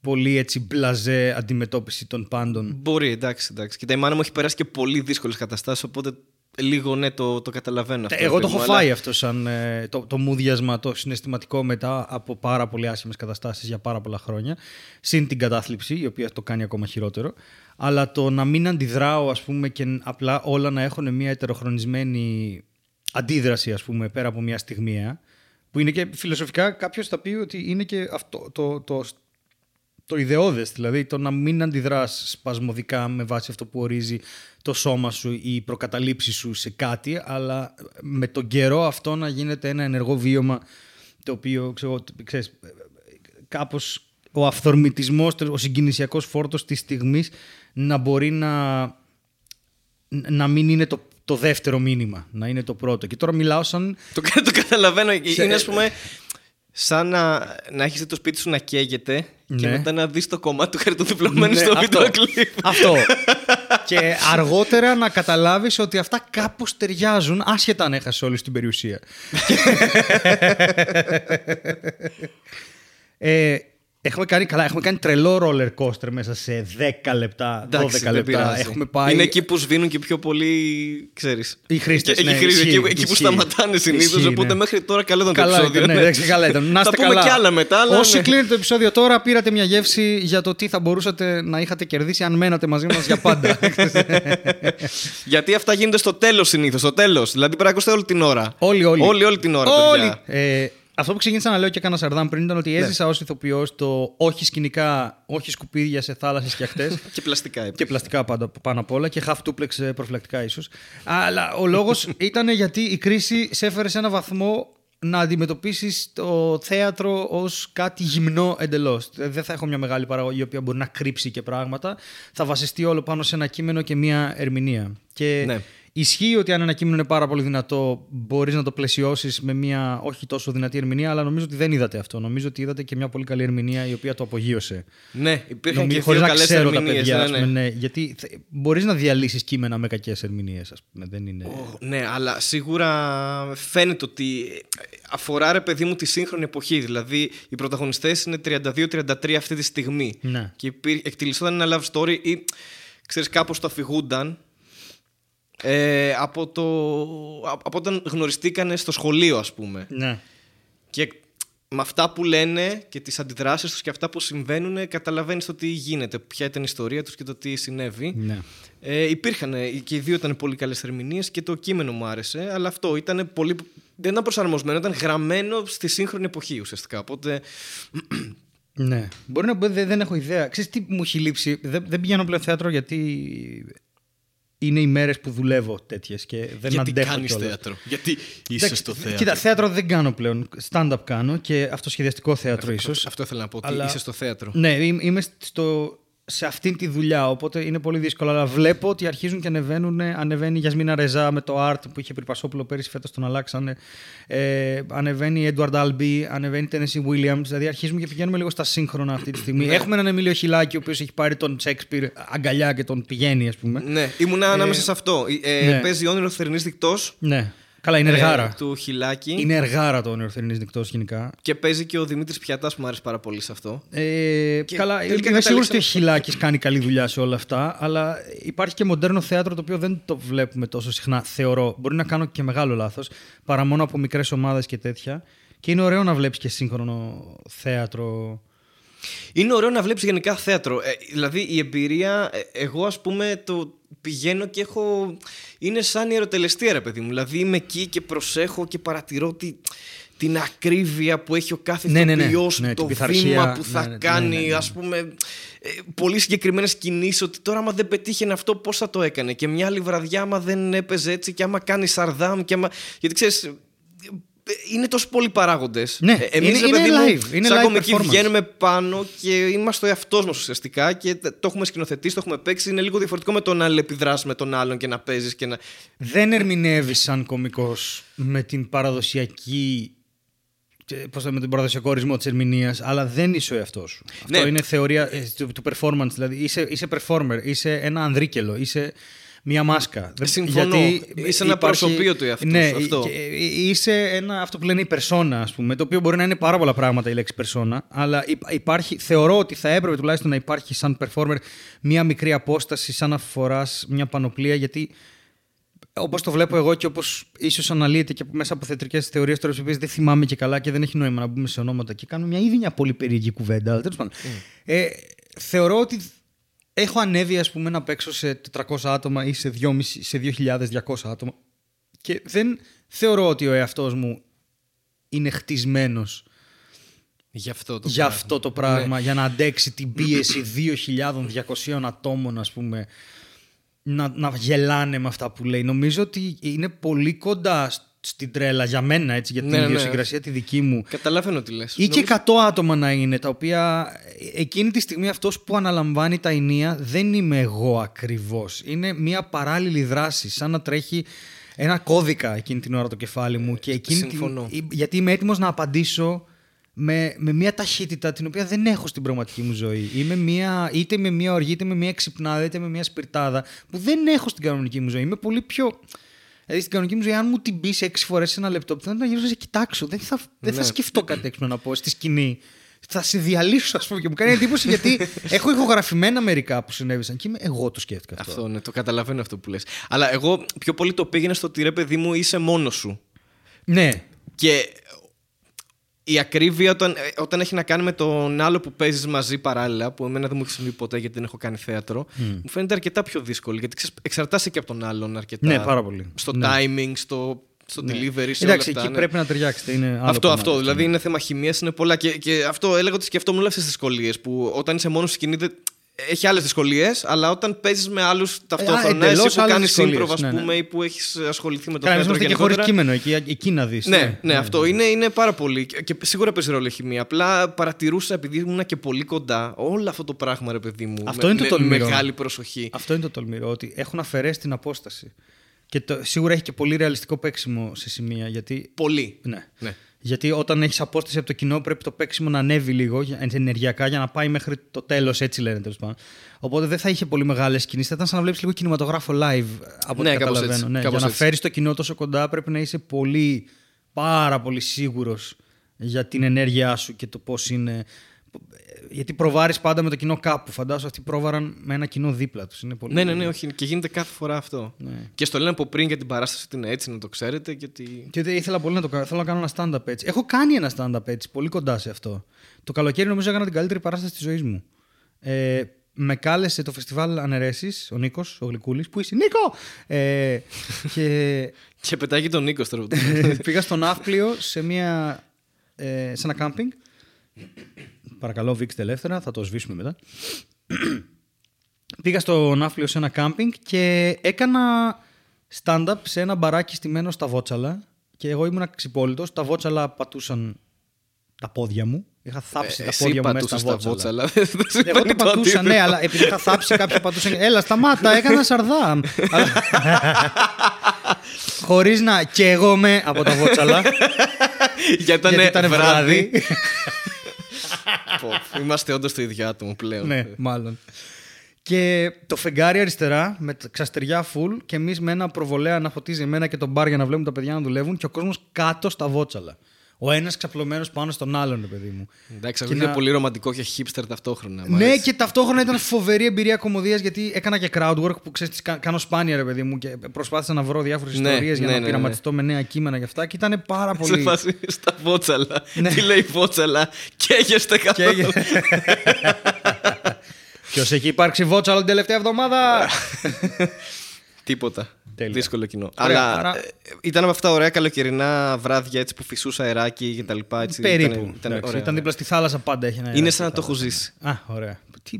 S2: πολύ έτσι μπλαζέ αντιμετώπιση των πάντων.
S1: Μπορεί, εντάξει, εντάξει. Και η μάνα μου έχει περάσει και πολύ δύσκολες καταστάσεις, οπότε λίγο ναι, το, το καταλαβαίνω αυτό.
S2: Εγώ το
S1: παιδί
S2: έχω
S1: μου, αλλά-
S2: φάει αυτό σαν ε, το, το μούδιασμα, το συναισθηματικό μετά από πάρα πολύ άσχημες καταστάσεις για πάρα πολλά χρόνια. Συν την κατάθλιψη, η οποία το κάνει ακόμα χειρότερο. Αλλά το να μην αντιδράω, ας πούμε, και απλά όλα να έχουν μια ετεροχρονισμένη αντίδραση, ας πούμε, πέρα από μια στιγμία, που είναι και φιλοσοφικά κάποιος θα πει ότι είναι και αυτό το, το, το ιδεώδες, δηλαδή το να μην αντιδράς σπασμωδικά με βάση αυτό που ορίζει το σώμα σου ή οι προκαταλήψεις σου σε κάτι, αλλά με τον καιρό αυτό να γίνεται ένα ενεργό βίωμα το οποίο, ξέρω, ξέρεις, κάπως ο αυθορμητισμός, ο συγκινησιακός φόρτος της στιγμής να μπορεί να, να μην είναι το, το δεύτερο μήνυμα, να είναι το πρώτο. Και τώρα μιλάω σαν...
S1: Το, το καταλαβαίνω.
S2: Σε-
S1: Είναι, ας πούμε, σαν να, να έχεις το σπίτι σου να καίγεται και
S2: Ναι.
S1: μετά να δεις το κομμάτι του χαρτοδιπλωμένου
S2: Ναι,
S1: στο
S2: αυτό.
S1: βίντεο κλειπ.
S2: Αυτό. και αργότερα να καταλάβεις ότι αυτά κάπως ταιριάζουν άσχετα αν έχασες όλη την περιουσία. ε, έχουμε, κάνει, καλά, έχουμε κάνει τρελό roller coaster μέσα σε 10 λεπτά, 12
S1: Εντάξει, δεν
S2: λεπτά.
S1: πειράζει.
S2: Έχουμε πάει...
S1: Είναι εκεί που σβήνουν και πιο πολύ, ξέρεις.
S2: Οι χρήστες,
S1: Εκεί,
S2: ναι,
S1: εκεί,
S2: ισχύει,
S1: εκεί, εκεί που
S2: ισχύει.
S1: σταματάνε συνήθως.
S2: Ισχύει,
S1: Οπότε
S2: ναι.
S1: μέχρι τώρα καλό ήταν το
S2: Καλά
S1: επεισόδιο.
S2: ήταν, ναι, εντάξει, καλά ήταν. Να
S1: Θα
S2: είστε
S1: πούμε
S2: καλά.
S1: κι άλλα μετά. Αλλά
S2: Όσοι
S1: ναι.
S2: κλείνετε το επεισόδιο τώρα, πήρατε μια γεύση για το τι θα μπορούσατε να είχατε κερδίσει αν μένατε μαζί μας για πάντα.
S1: Γιατί αυτά γίνονται στο τέλος συνήθως. Στο τέλος. Δηλαδή πρέπει να ακούσετε όλη την ώρα.
S2: Όλοι, όλοι.
S1: Όλη, όλη την ώρα.
S2: Όλοι.
S1: παιδιά.
S2: Ε, αυτό που ξεκίνησα να λέω και έκανα σαρδάμ πριν ήταν
S1: Ναι.
S2: ότι έζησα ως ηθοποιός το όχι σκηνικά, όχι σκουπίδια σε θάλασσες και ακτές
S1: Και πλαστικά.
S2: και
S1: επίσης.
S2: πλαστικά πάντα, πάνω απ' όλα και half duplex ε, προφυλακτικά ίσως. Αλλά ο λόγος ήταν γιατί η κρίση σε έφερε σε ένα βαθμό να αντιμετωπίσεις το θέατρο ως κάτι γυμνό εντελώς. Ε, Δεν θα έχω μια μεγάλη παραγωγή η οποία μπορεί να κρύψει και πράγματα. Θα βασιστεί όλο πάνω σε ένα κείμενο και μια ερμηνεία. Και
S1: Ναι.
S2: Ισχύει ότι αν ένα κείμενο είναι πάρα πολύ δυνατό, μπορείς να το πλαισιώσεις με μια όχι τόσο δυνατή ερμηνεία, αλλά νομίζω ότι δεν είδατε αυτό. Νομίζω ότι είδατε και μια πολύ καλή ερμηνεία η οποία το απογείωσε.
S1: Ναι, υπήρχαν
S2: Νομίζω,
S1: και
S2: χωρίς
S1: δύο
S2: να
S1: καλές
S2: ξέρω τα
S1: ερμηνείες.
S2: παιδιά,
S1: Ναι,
S2: ας
S1: ναι.
S2: πούμε, ναι, γιατί μπορείς να διαλύσεις κείμενα με κακές ερμηνείες, ας πούμε. Δεν είναι.
S1: Ω, Ναι, αλλά σίγουρα φαίνεται ότι αφορά ρε παιδί μου τη σύγχρονη εποχή. Δηλαδή οι πρωταγωνιστές είναι 32-33 αυτή τη στιγμή.
S2: Ναι.
S1: Και υπήρ- εκτελισόταν ένα love story ή ξέρεις κάπως το αφηγούνταν Ε, από, το, από όταν γνωριστήκανε στο σχολείο, ας πούμε.
S2: Ναι.
S1: Και με αυτά που λένε και τις αντιδράσεις τους και αυτά που συμβαίνουν καταλαβαίνεις το τι γίνεται, ποια ήταν η ιστορία τους και το τι συνέβη.
S2: ναι.
S1: Ε, υπήρχαν και οι δύο ήταν πολύ καλές ερμηνείες και το κείμενο μου άρεσε, αλλά αυτό ήταν πολύ... δεν ήταν προσαρμοσμένο, ήταν γραμμένο στη σύγχρονη εποχή ουσιαστικά. Οπότε
S2: Ναι. Μπορεί να δεν, δεν έχω ιδέα. Ξέρεις τι μου έχει λείψει. Δεν, δεν πηγαίνω πλέον θέατρο γιατί είναι οι μέρες που δουλεύω τέτοιες και δεν
S1: γιατί
S2: αντέχω
S1: κάνεις
S2: κιόλας.
S1: θέατρο, γιατί είσαι
S2: Εντάξει,
S1: στο θέατρο;
S2: Κοίτα, θέατρο δεν κάνω πλέον. Stand-up κάνω και αυτοσχεδιαστικό θέατρο ίσως.
S1: Αυτό ήθελα να πω, ότι
S2: Αλλά-
S1: είσαι στο θέατρο.
S2: Ναι, είμαι είμαι στο, σε αυτήν τη δουλειά, οπότε είναι πολύ δύσκολο. Αλλά βλέπω ότι αρχίζουν και ανεβαίνουν. Ανεβαίνει η Γιασμίνα Ρεζά με το Art που είχε πριν Πασόπουλο πέρυσι, φέτος τον αλλάξανε. Ε, ανεβαίνει η Edward Albee, ανεβαίνει η Tennessee Williams. Δηλαδή αρχίζουμε και πηγαίνουμε λίγο στα σύγχρονα αυτή τη στιγμή.
S1: Ναι.
S2: Έχουμε έναν Εμίλιο Χιλάκη, ο οποίος έχει πάρει τον Shakespeare αγκαλιά και τον πηγαίνει, ας πούμε.
S1: Ναι, ήμουνα ανάμεσα σε αυτό. Ε,
S2: ναι.
S1: Παίζει όνειρο θερινής δικτός
S2: Ναι. Καλά, είναι εργάρα.
S1: του Χιλάκη
S2: Είναι εργάρα το όνειρο θερινής νυχτό γενικά.
S1: και παίζει και ο Δημήτρης Πιατάς που μου άρεσε πάρα πολύ σε αυτό.
S2: Ε,
S1: Και
S2: καλά,
S1: τελικά
S2: είμαι σίγουρος
S1: καταλήξαμε-
S2: ότι ο Χιλάκης κάνει καλή δουλειά σε όλα αυτά, αλλά υπάρχει και μοντέρνο θέατρο το οποίο δεν το βλέπουμε τόσο συχνά, θεωρώ. Μπορεί να κάνω και μεγάλο λάθος, παρά μόνο από μικρές ομάδες και τέτοια. Και είναι ωραίο να βλέπεις και σύγχρονο θέατρο.
S1: Είναι ωραίο να βλέπεις γενικά θέατρο. Ε, δηλαδή η εμπειρία, ε, εγώ ας πούμε το πηγαίνω και έχω... Είναι σαν ιεροτελεστία ρε παιδί μου. Δηλαδή είμαι εκεί και προσέχω και παρατηρώ τη, την ακρίβεια που έχει ο κάθε
S2: Ναι, ναι, ναι.
S1: ηθοποιός,
S2: Ναι, την
S1: το
S2: πειθαρχία.
S1: βήμα που
S2: Ναι,
S1: θα
S2: ναι, ναι,
S1: κάνει,
S2: ναι, ναι.
S1: ας πούμε, ε, πολύ συγκεκριμένες κινήσεις, ότι τώρα άμα δεν πετύχαινε αυτό πώς θα το έκανε και μια άλλη βραδιά άμα δεν έπαιζε έτσι και άμα κάνει σαρδάμ και άμα... Γιατί ξέρεις, ε, είναι τόσο πολλοί παράγοντες.
S2: Ναι,
S1: εμείς,
S2: είναι-
S1: ρε παιδί
S2: είναι
S1: μου,
S2: live, είναι
S1: σαν
S2: live
S1: κομικοί
S2: performance.
S1: βγαίνουμε πάνω και είμαστε ο εαυτός μας ουσιαστικά και το έχουμε σκηνοθετήσει, το έχουμε παίξει. Είναι λίγο διαφορετικό με το να αλληλεπιδράσεις με τον άλλον και να παίζεις και να.
S2: Δεν ερμηνεύεις σαν κωμικός με την παραδοσιακή. Πώς το, με τον παραδοσιακό ορισμό της ερμηνείας, αλλά δεν είσαι ο εαυτός σου.
S1: Ναι.
S2: Αυτό είναι θεωρία ε, του, του performance. Δηλαδή είσαι, είσαι performer, είσαι ένα ανδρίκελο, είσαι μία μάσκα. Δεν-
S1: Συμφωνώ. Είσαι ένα προσωπείο του εαυτού
S2: ναι,
S1: σου, αυτό.
S2: και- ε, Είσαι ένα, αυτό που λένε η persona, ας πούμε, το οποίο μπορεί να είναι πάρα πολλά πράγματα η λέξη persona, αλλά υπ- υπάρχει, θεωρώ ότι θα έπρεπε τουλάχιστον να υπάρχει σαν performer μία μικρή απόσταση, σαν να φοράς μια πανοπλία, γιατί Όπως το βλέπω εγώ και όπως ίσως αναλύεται και μέσα από θεατρικές θεωρίες, τώρα τις οποίες δεν θυμάμαι και καλά και δεν έχει νόημα να μπούμε σε ονόματα και κάνουμε μια ήδη μια πολύ περίεργη κουβέντα. Αλλά τέλος πάντων. Ε, θεωρώ ότι έχω ανέβει ας πούμε, να παίξω σε 400 άτομα ή σε 2.500 σε 2.200 άτομα και δεν θεωρώ ότι ο εαυτός μου είναι χτισμένος
S1: Γι' αυτό το
S2: για
S1: πράγμα.
S2: αυτό το πράγμα, για να αντέξει την πίεση 2.200 ατόμων, ας πούμε, να, να γελάνε με αυτά που λέει. Νομίζω ότι είναι πολύ κοντά στην τρέλα για μένα, έτσι, για την
S1: Ναι, ναι.
S2: ιδιοσυγκρασία τη δική μου.
S1: Καταλαβαίνω τι λες.
S2: Ή και 100 άτομα να είναι, τα οποία εκείνη τη στιγμή αυτός που αναλαμβάνει τα ενία δεν είμαι εγώ ακριβώς. Είναι μια παράλληλη δράση, σαν να τρέχει ένα κώδικα εκείνη την ώρα το κεφάλι μου. Και εκείνη την-
S1: Συμφωνώ.
S2: γιατί είμαι έτοιμος να απαντήσω με, με μια ταχύτητα την οποία δεν έχω στην πραγματική μου ζωή. Είμαι μια, είτε με μια οργή, είτε με μια ξυπνάδα, είτε με μια σπιρτάδα που δεν έχω στην κανονική μου ζωή. Είμαι πολύ πιο. Δηλαδή στην κανονική μου ζωή, αν μου την πεις έξι φορές σε ένα λεπτό, θα να γύρω να σε κοιτάξω. Δεν θα, δεν θα
S1: Ναι.
S2: σκεφτώ κάτι έξυπνο να πω στη σκηνή. Θα σε διαλύσω, ας πούμε. Και μου κάνει εντύπωση γιατί έχω ηχογραφημένα μερικά που συνέβησαν και είμαι εγώ το σκέφτηκα αυτό.
S1: Αυτό, ναι, το καταλαβαίνω αυτό που λες. Αλλά εγώ πιο πολύ το πήγαινα στο ότι ρε παιδί μου είσαι μόνος σου.
S2: Ναι,
S1: Και η ακρίβεια όταν, ε, όταν έχει να κάνει με τον άλλο που παίζεις μαζί παράλληλα, που εμένα δεν μου έχει συμβεί ποτέ γιατί δεν έχω κάνει θέατρο, μου φαίνεται αρκετά πιο δύσκολη. Γιατί ξέρεις, εξαρτάσαι και από τον άλλον αρκετά.
S2: Ναι, πάρα πολύ.
S1: Στο
S2: Ναι.
S1: timing, στο, στο delivery, σε
S2: εντάξει,
S1: όλα αυτά.
S2: εκεί
S1: ναι.
S2: πρέπει να ταιριάξετε. Είναι άλλο
S1: Αυτό,
S2: κομμάτι
S1: αυτό. Δηλαδή είναι θέμα χημίας, είναι πολλά. Και, και αυτό έλεγα ότι σκεφτόμουν όλες αυτές τις δυσκολίες που όταν είσαι μόνος στη σκηνή δεν... έχει άλλες δυσκολίες, αλλά όταν παίζεις με άλλους ταυτόχρονα,
S2: εντελώς
S1: εσύ που
S2: άλλες
S1: κάνεις
S2: δυσκολίες,
S1: σύμπροβα,
S2: ναι,
S1: ας
S2: ναι.
S1: πούμε, ή που έχεις ασχοληθεί με το
S2: Καλά,
S1: θέατρο
S2: είμαστε και χωρί
S1: γενικότερα.
S2: κείμενο εκεί, εκεί να δεις.
S1: Ναι, ναι, αυτό Είναι, είναι πάρα πολύ. Και, και σίγουρα παίζει ρόλο η χημεία. Απλά παρατηρούσα, επειδή ήμουν και πολύ κοντά, όλο αυτό το πράγμα, ρε παιδί μου.
S2: Αυτό
S1: με,
S2: είναι το
S1: με
S2: τολμηρό.
S1: μεγάλη προσοχή.
S2: Αυτό είναι το τολμηρό, ότι έχουν αφαιρέσει την απόσταση. Και το, σίγουρα έχει και πολύ ρεαλιστικό παίξιμο σε σημεία. Γιατί,
S1: Πολύ.
S2: ναι.
S1: Ναι.
S2: Γιατί όταν έχεις απόσταση από το κοινό, πρέπει το παίξιμο να ανέβει λίγο για- ενεργειακά για να πάει μέχρι το τέλος, έτσι λένε τέλος πάντων. Οπότε δεν θα είχε πολύ μεγάλες κινήσεις. Θα ήταν σαν να βλέπεις λίγο κινηματογράφο live από
S1: Ναι,
S2: ό,τι
S1: κάπως
S2: καταλαβαίνω.
S1: έτσι,
S2: Ναι, για
S1: κάπως
S2: να
S1: έτσι.
S2: φέρεις το κοινό τόσο κοντά, πρέπει να είσαι πολύ, πάρα πολύ σίγουρος για την ενέργειά σου και το πώς είναι. Γιατί προβάρεις πάντα με το κοινό κάπου. Φαντάζομαι αυτοί πρόβαραν με ένα κοινό δίπλα τους. Είναι πολύ...
S1: Ναι, ναι, ναι, όχι. Και γίνεται κάθε φορά αυτό.
S2: Ναι.
S1: Και στο λένε από πριν για την παράσταση ότι είναι έτσι, να το ξέρετε. Γιατί...
S2: Και δεν ήθελα πολύ να το κάνω. Θέλω να κάνω ένα stand-up έτσι. Έχω κάνει ένα stand-up έτσι, πολύ κοντά σε αυτό. Το καλοκαίρι νομίζω έκανα την καλύτερη παράσταση της ζωής μου. Ε, με κάλεσε το φεστιβάλ Αναιρέσεις, ο Νίκος, ο Γλυκούλης. Πού είσαι, Νίκο! Ε, και
S1: Και πετάγει τον Νίκος τώρα.
S2: πήγα στο Ναύπλιο σε, μια, ε, σε ένα κάμπινγκ. Παρακαλώ, βήξτε ελεύθερα, θα το σβήσουμε μετά. πήγα στο Ναύπλιο σε ένα κάμπινγκ και έκανα stand-up σε ένα μπαράκι στημένο στα Βότσαλα. Και εγώ ήμουν ξυπόλυτος. Τα Βότσαλα πατούσαν τα πόδια μου. Είχα θάψει τα
S1: Ε, Εσύ
S2: πόδια μου μέσα
S1: πατούσες
S2: στα
S1: τα
S2: Βότσαλα.
S1: βότσαλα. Δεν
S2: Εγώ
S1: σημαίνει
S2: τα
S1: το
S2: πατούσα,
S1: αντίθετο.
S2: ναι, αλλά επειδή είχα θάψει κάποιοι πατούσαν. Έλα, σταμάτα, έκανα σαρδάμ. Χωρίς να καίγομαι από τα βότσαλα.
S1: Γιατί
S2: γιατί
S1: ήταν
S2: ήταν βράδυ.
S1: Πω, Είμαστε όντως το ίδιο άτομο πλέον.
S2: ναι, μάλλον. Και το φεγγάρι αριστερά με τα ξαστεριά full και εμείς με ένα προβολέα να φωτίζει εμένα και τον μπαρ για να βλέπουμε τα παιδιά να δουλεύουν και ο κόσμος κάτω στα βότσαλα. Ο ένας ξαπλωμένος πάνω στον άλλον, ρε παιδί μου.
S1: Εντάξει,
S2: Και
S1: ακούγεται
S2: να-
S1: πολύ ρομαντικό και hipster ταυτόχρονα. μ'
S2: Ναι,
S1: αρέσει.
S2: και ταυτόχρονα ήταν φοβερή εμπειρία κομμωδίας γιατί έκανα και crowd work που ξέρεις, κάνω σπάνια ρε παιδί μου και προσπάθησα να βρω διάφορες
S1: Ναι,
S2: ιστορίες για
S1: ναι,
S2: να
S1: ναι,
S2: πειραματιστώ με νέα κείμενα και αυτά και ήταν πάρα
S1: Σε
S2: πολύ.
S1: φάση στα βότσαλα.
S2: Ναι.
S1: Τι λέει βότσαλα; Καίγεστε καθόλου.
S2: Ποιος έχει υπάρξει βότσαλο την τελευταία εβδομάδα;
S1: Τίποτα.
S2: Τέλεια.
S1: Δύσκολο κοινό.
S2: Ωραία,
S1: Αλλά
S2: άρα-
S1: ε, ήταν με αυτά ωραία καλοκαιρινά βράδια έτσι που φυσούσε αεράκι και τα λοιπά. Έτσι,
S2: Περίπου.
S1: Ήταν, ήταν,
S2: Εντάξει,
S1: ωραία.
S2: ήταν δίπλα στη θάλασσα πάντα. Έχει ένα
S1: Είναι
S2: αεράκι
S1: σαν να
S2: στη
S1: το έχω
S2: θάλασσα.
S1: ζήσει.
S2: Α, ωραία. Τι,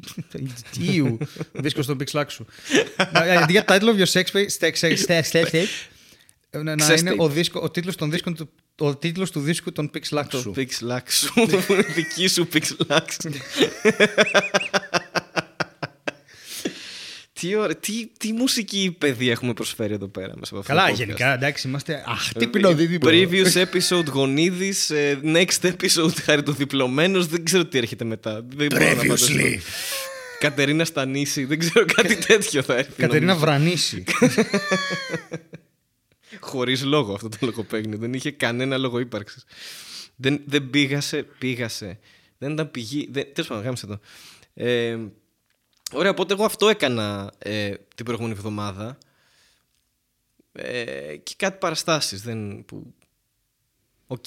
S2: τι ιου. Δίσκο στον Pixlax σου. Να- Αντί για title of your sex tape, sex- sex- sex tape, να- να
S1: Sex
S2: είναι
S1: tape.
S2: ο, δίσκο, ο, τίτλος των δίσκων του, ο τίτλος του δίσκου των Pixlax
S1: Το
S2: σου.
S1: Pixlax σου. που είναι δική σου Pixlax. τι, ωραία, τι, τι μουσική παιδεία έχουμε προσφέρει εδώ πέρα μέσα από αυτό
S2: Καλά,
S1: το podcast;
S2: γενικά, εντάξει, είμαστε αχτύπηνο
S1: Πινοδίδυμο.
S2: δίδυμο.
S1: Previous episode Γονίδης, ε, next episode Χαριτοδιπλωμένος, δεν ξέρω τι έρχεται μετά. Δεν μπορώ να φανταστώ.
S2: Previously.
S1: Κατερίνα Στανίση, δεν ξέρω κάτι τέτοιο θα έρθει.
S2: Κατερίνα
S1: νομίζω.
S2: Βρανίση.
S1: Χωρίς λόγο αυτό το λογοπαίγνιο. Δεν είχε κανένα λόγο ύπαρξης. Δεν, δεν πήγασε, πήγασε. Δεν ήταν πηγή. Δεν, τέλος πάντων, γάμησέ το. Ε, ωραία, οπότε εγώ αυτό έκανα ε, την προηγούμενη εβδομάδα. Ε, και κάτι παραστάσεις. Δεν, που... Οκ.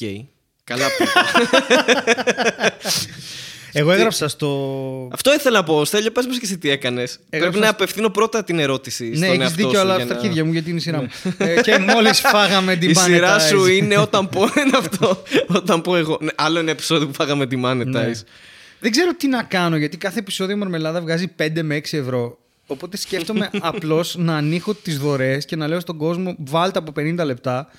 S1: Καλά πήγα.
S2: Εγώ έγραψα στο.
S1: Αυτό ήθελα να πω. Στέλιο, πες μας και εσύ τι έκανες. Πρέπει να απευθύνω πρώτα την ερώτηση
S2: Ναι,
S1: στον
S2: έχεις
S1: εαυτό
S2: δίκιο,
S1: σου
S2: αλλά
S1: για
S2: αυτά
S1: να-
S2: αρχίδια μου γιατί είναι η σειρά μου. Ε, Και μόλις φάγαμε την
S1: Η σειρά
S2: Monetize.
S1: σου είναι όταν πω είναι αυτό. Όταν πω εγώ. Ναι, άλλο ένα επεισόδιο που φάγαμε τη Monetize.
S2: Ναι. Δεν ξέρω τι να κάνω, γιατί κάθε επεισόδιο Μαρμελάδα βγάζει 5 με 6 ευρώ. Οπότε σκέφτομαι απλώς να ανοίχω τις δωρεές και να λέω στον κόσμο: Βάλτε από 50 λεπτά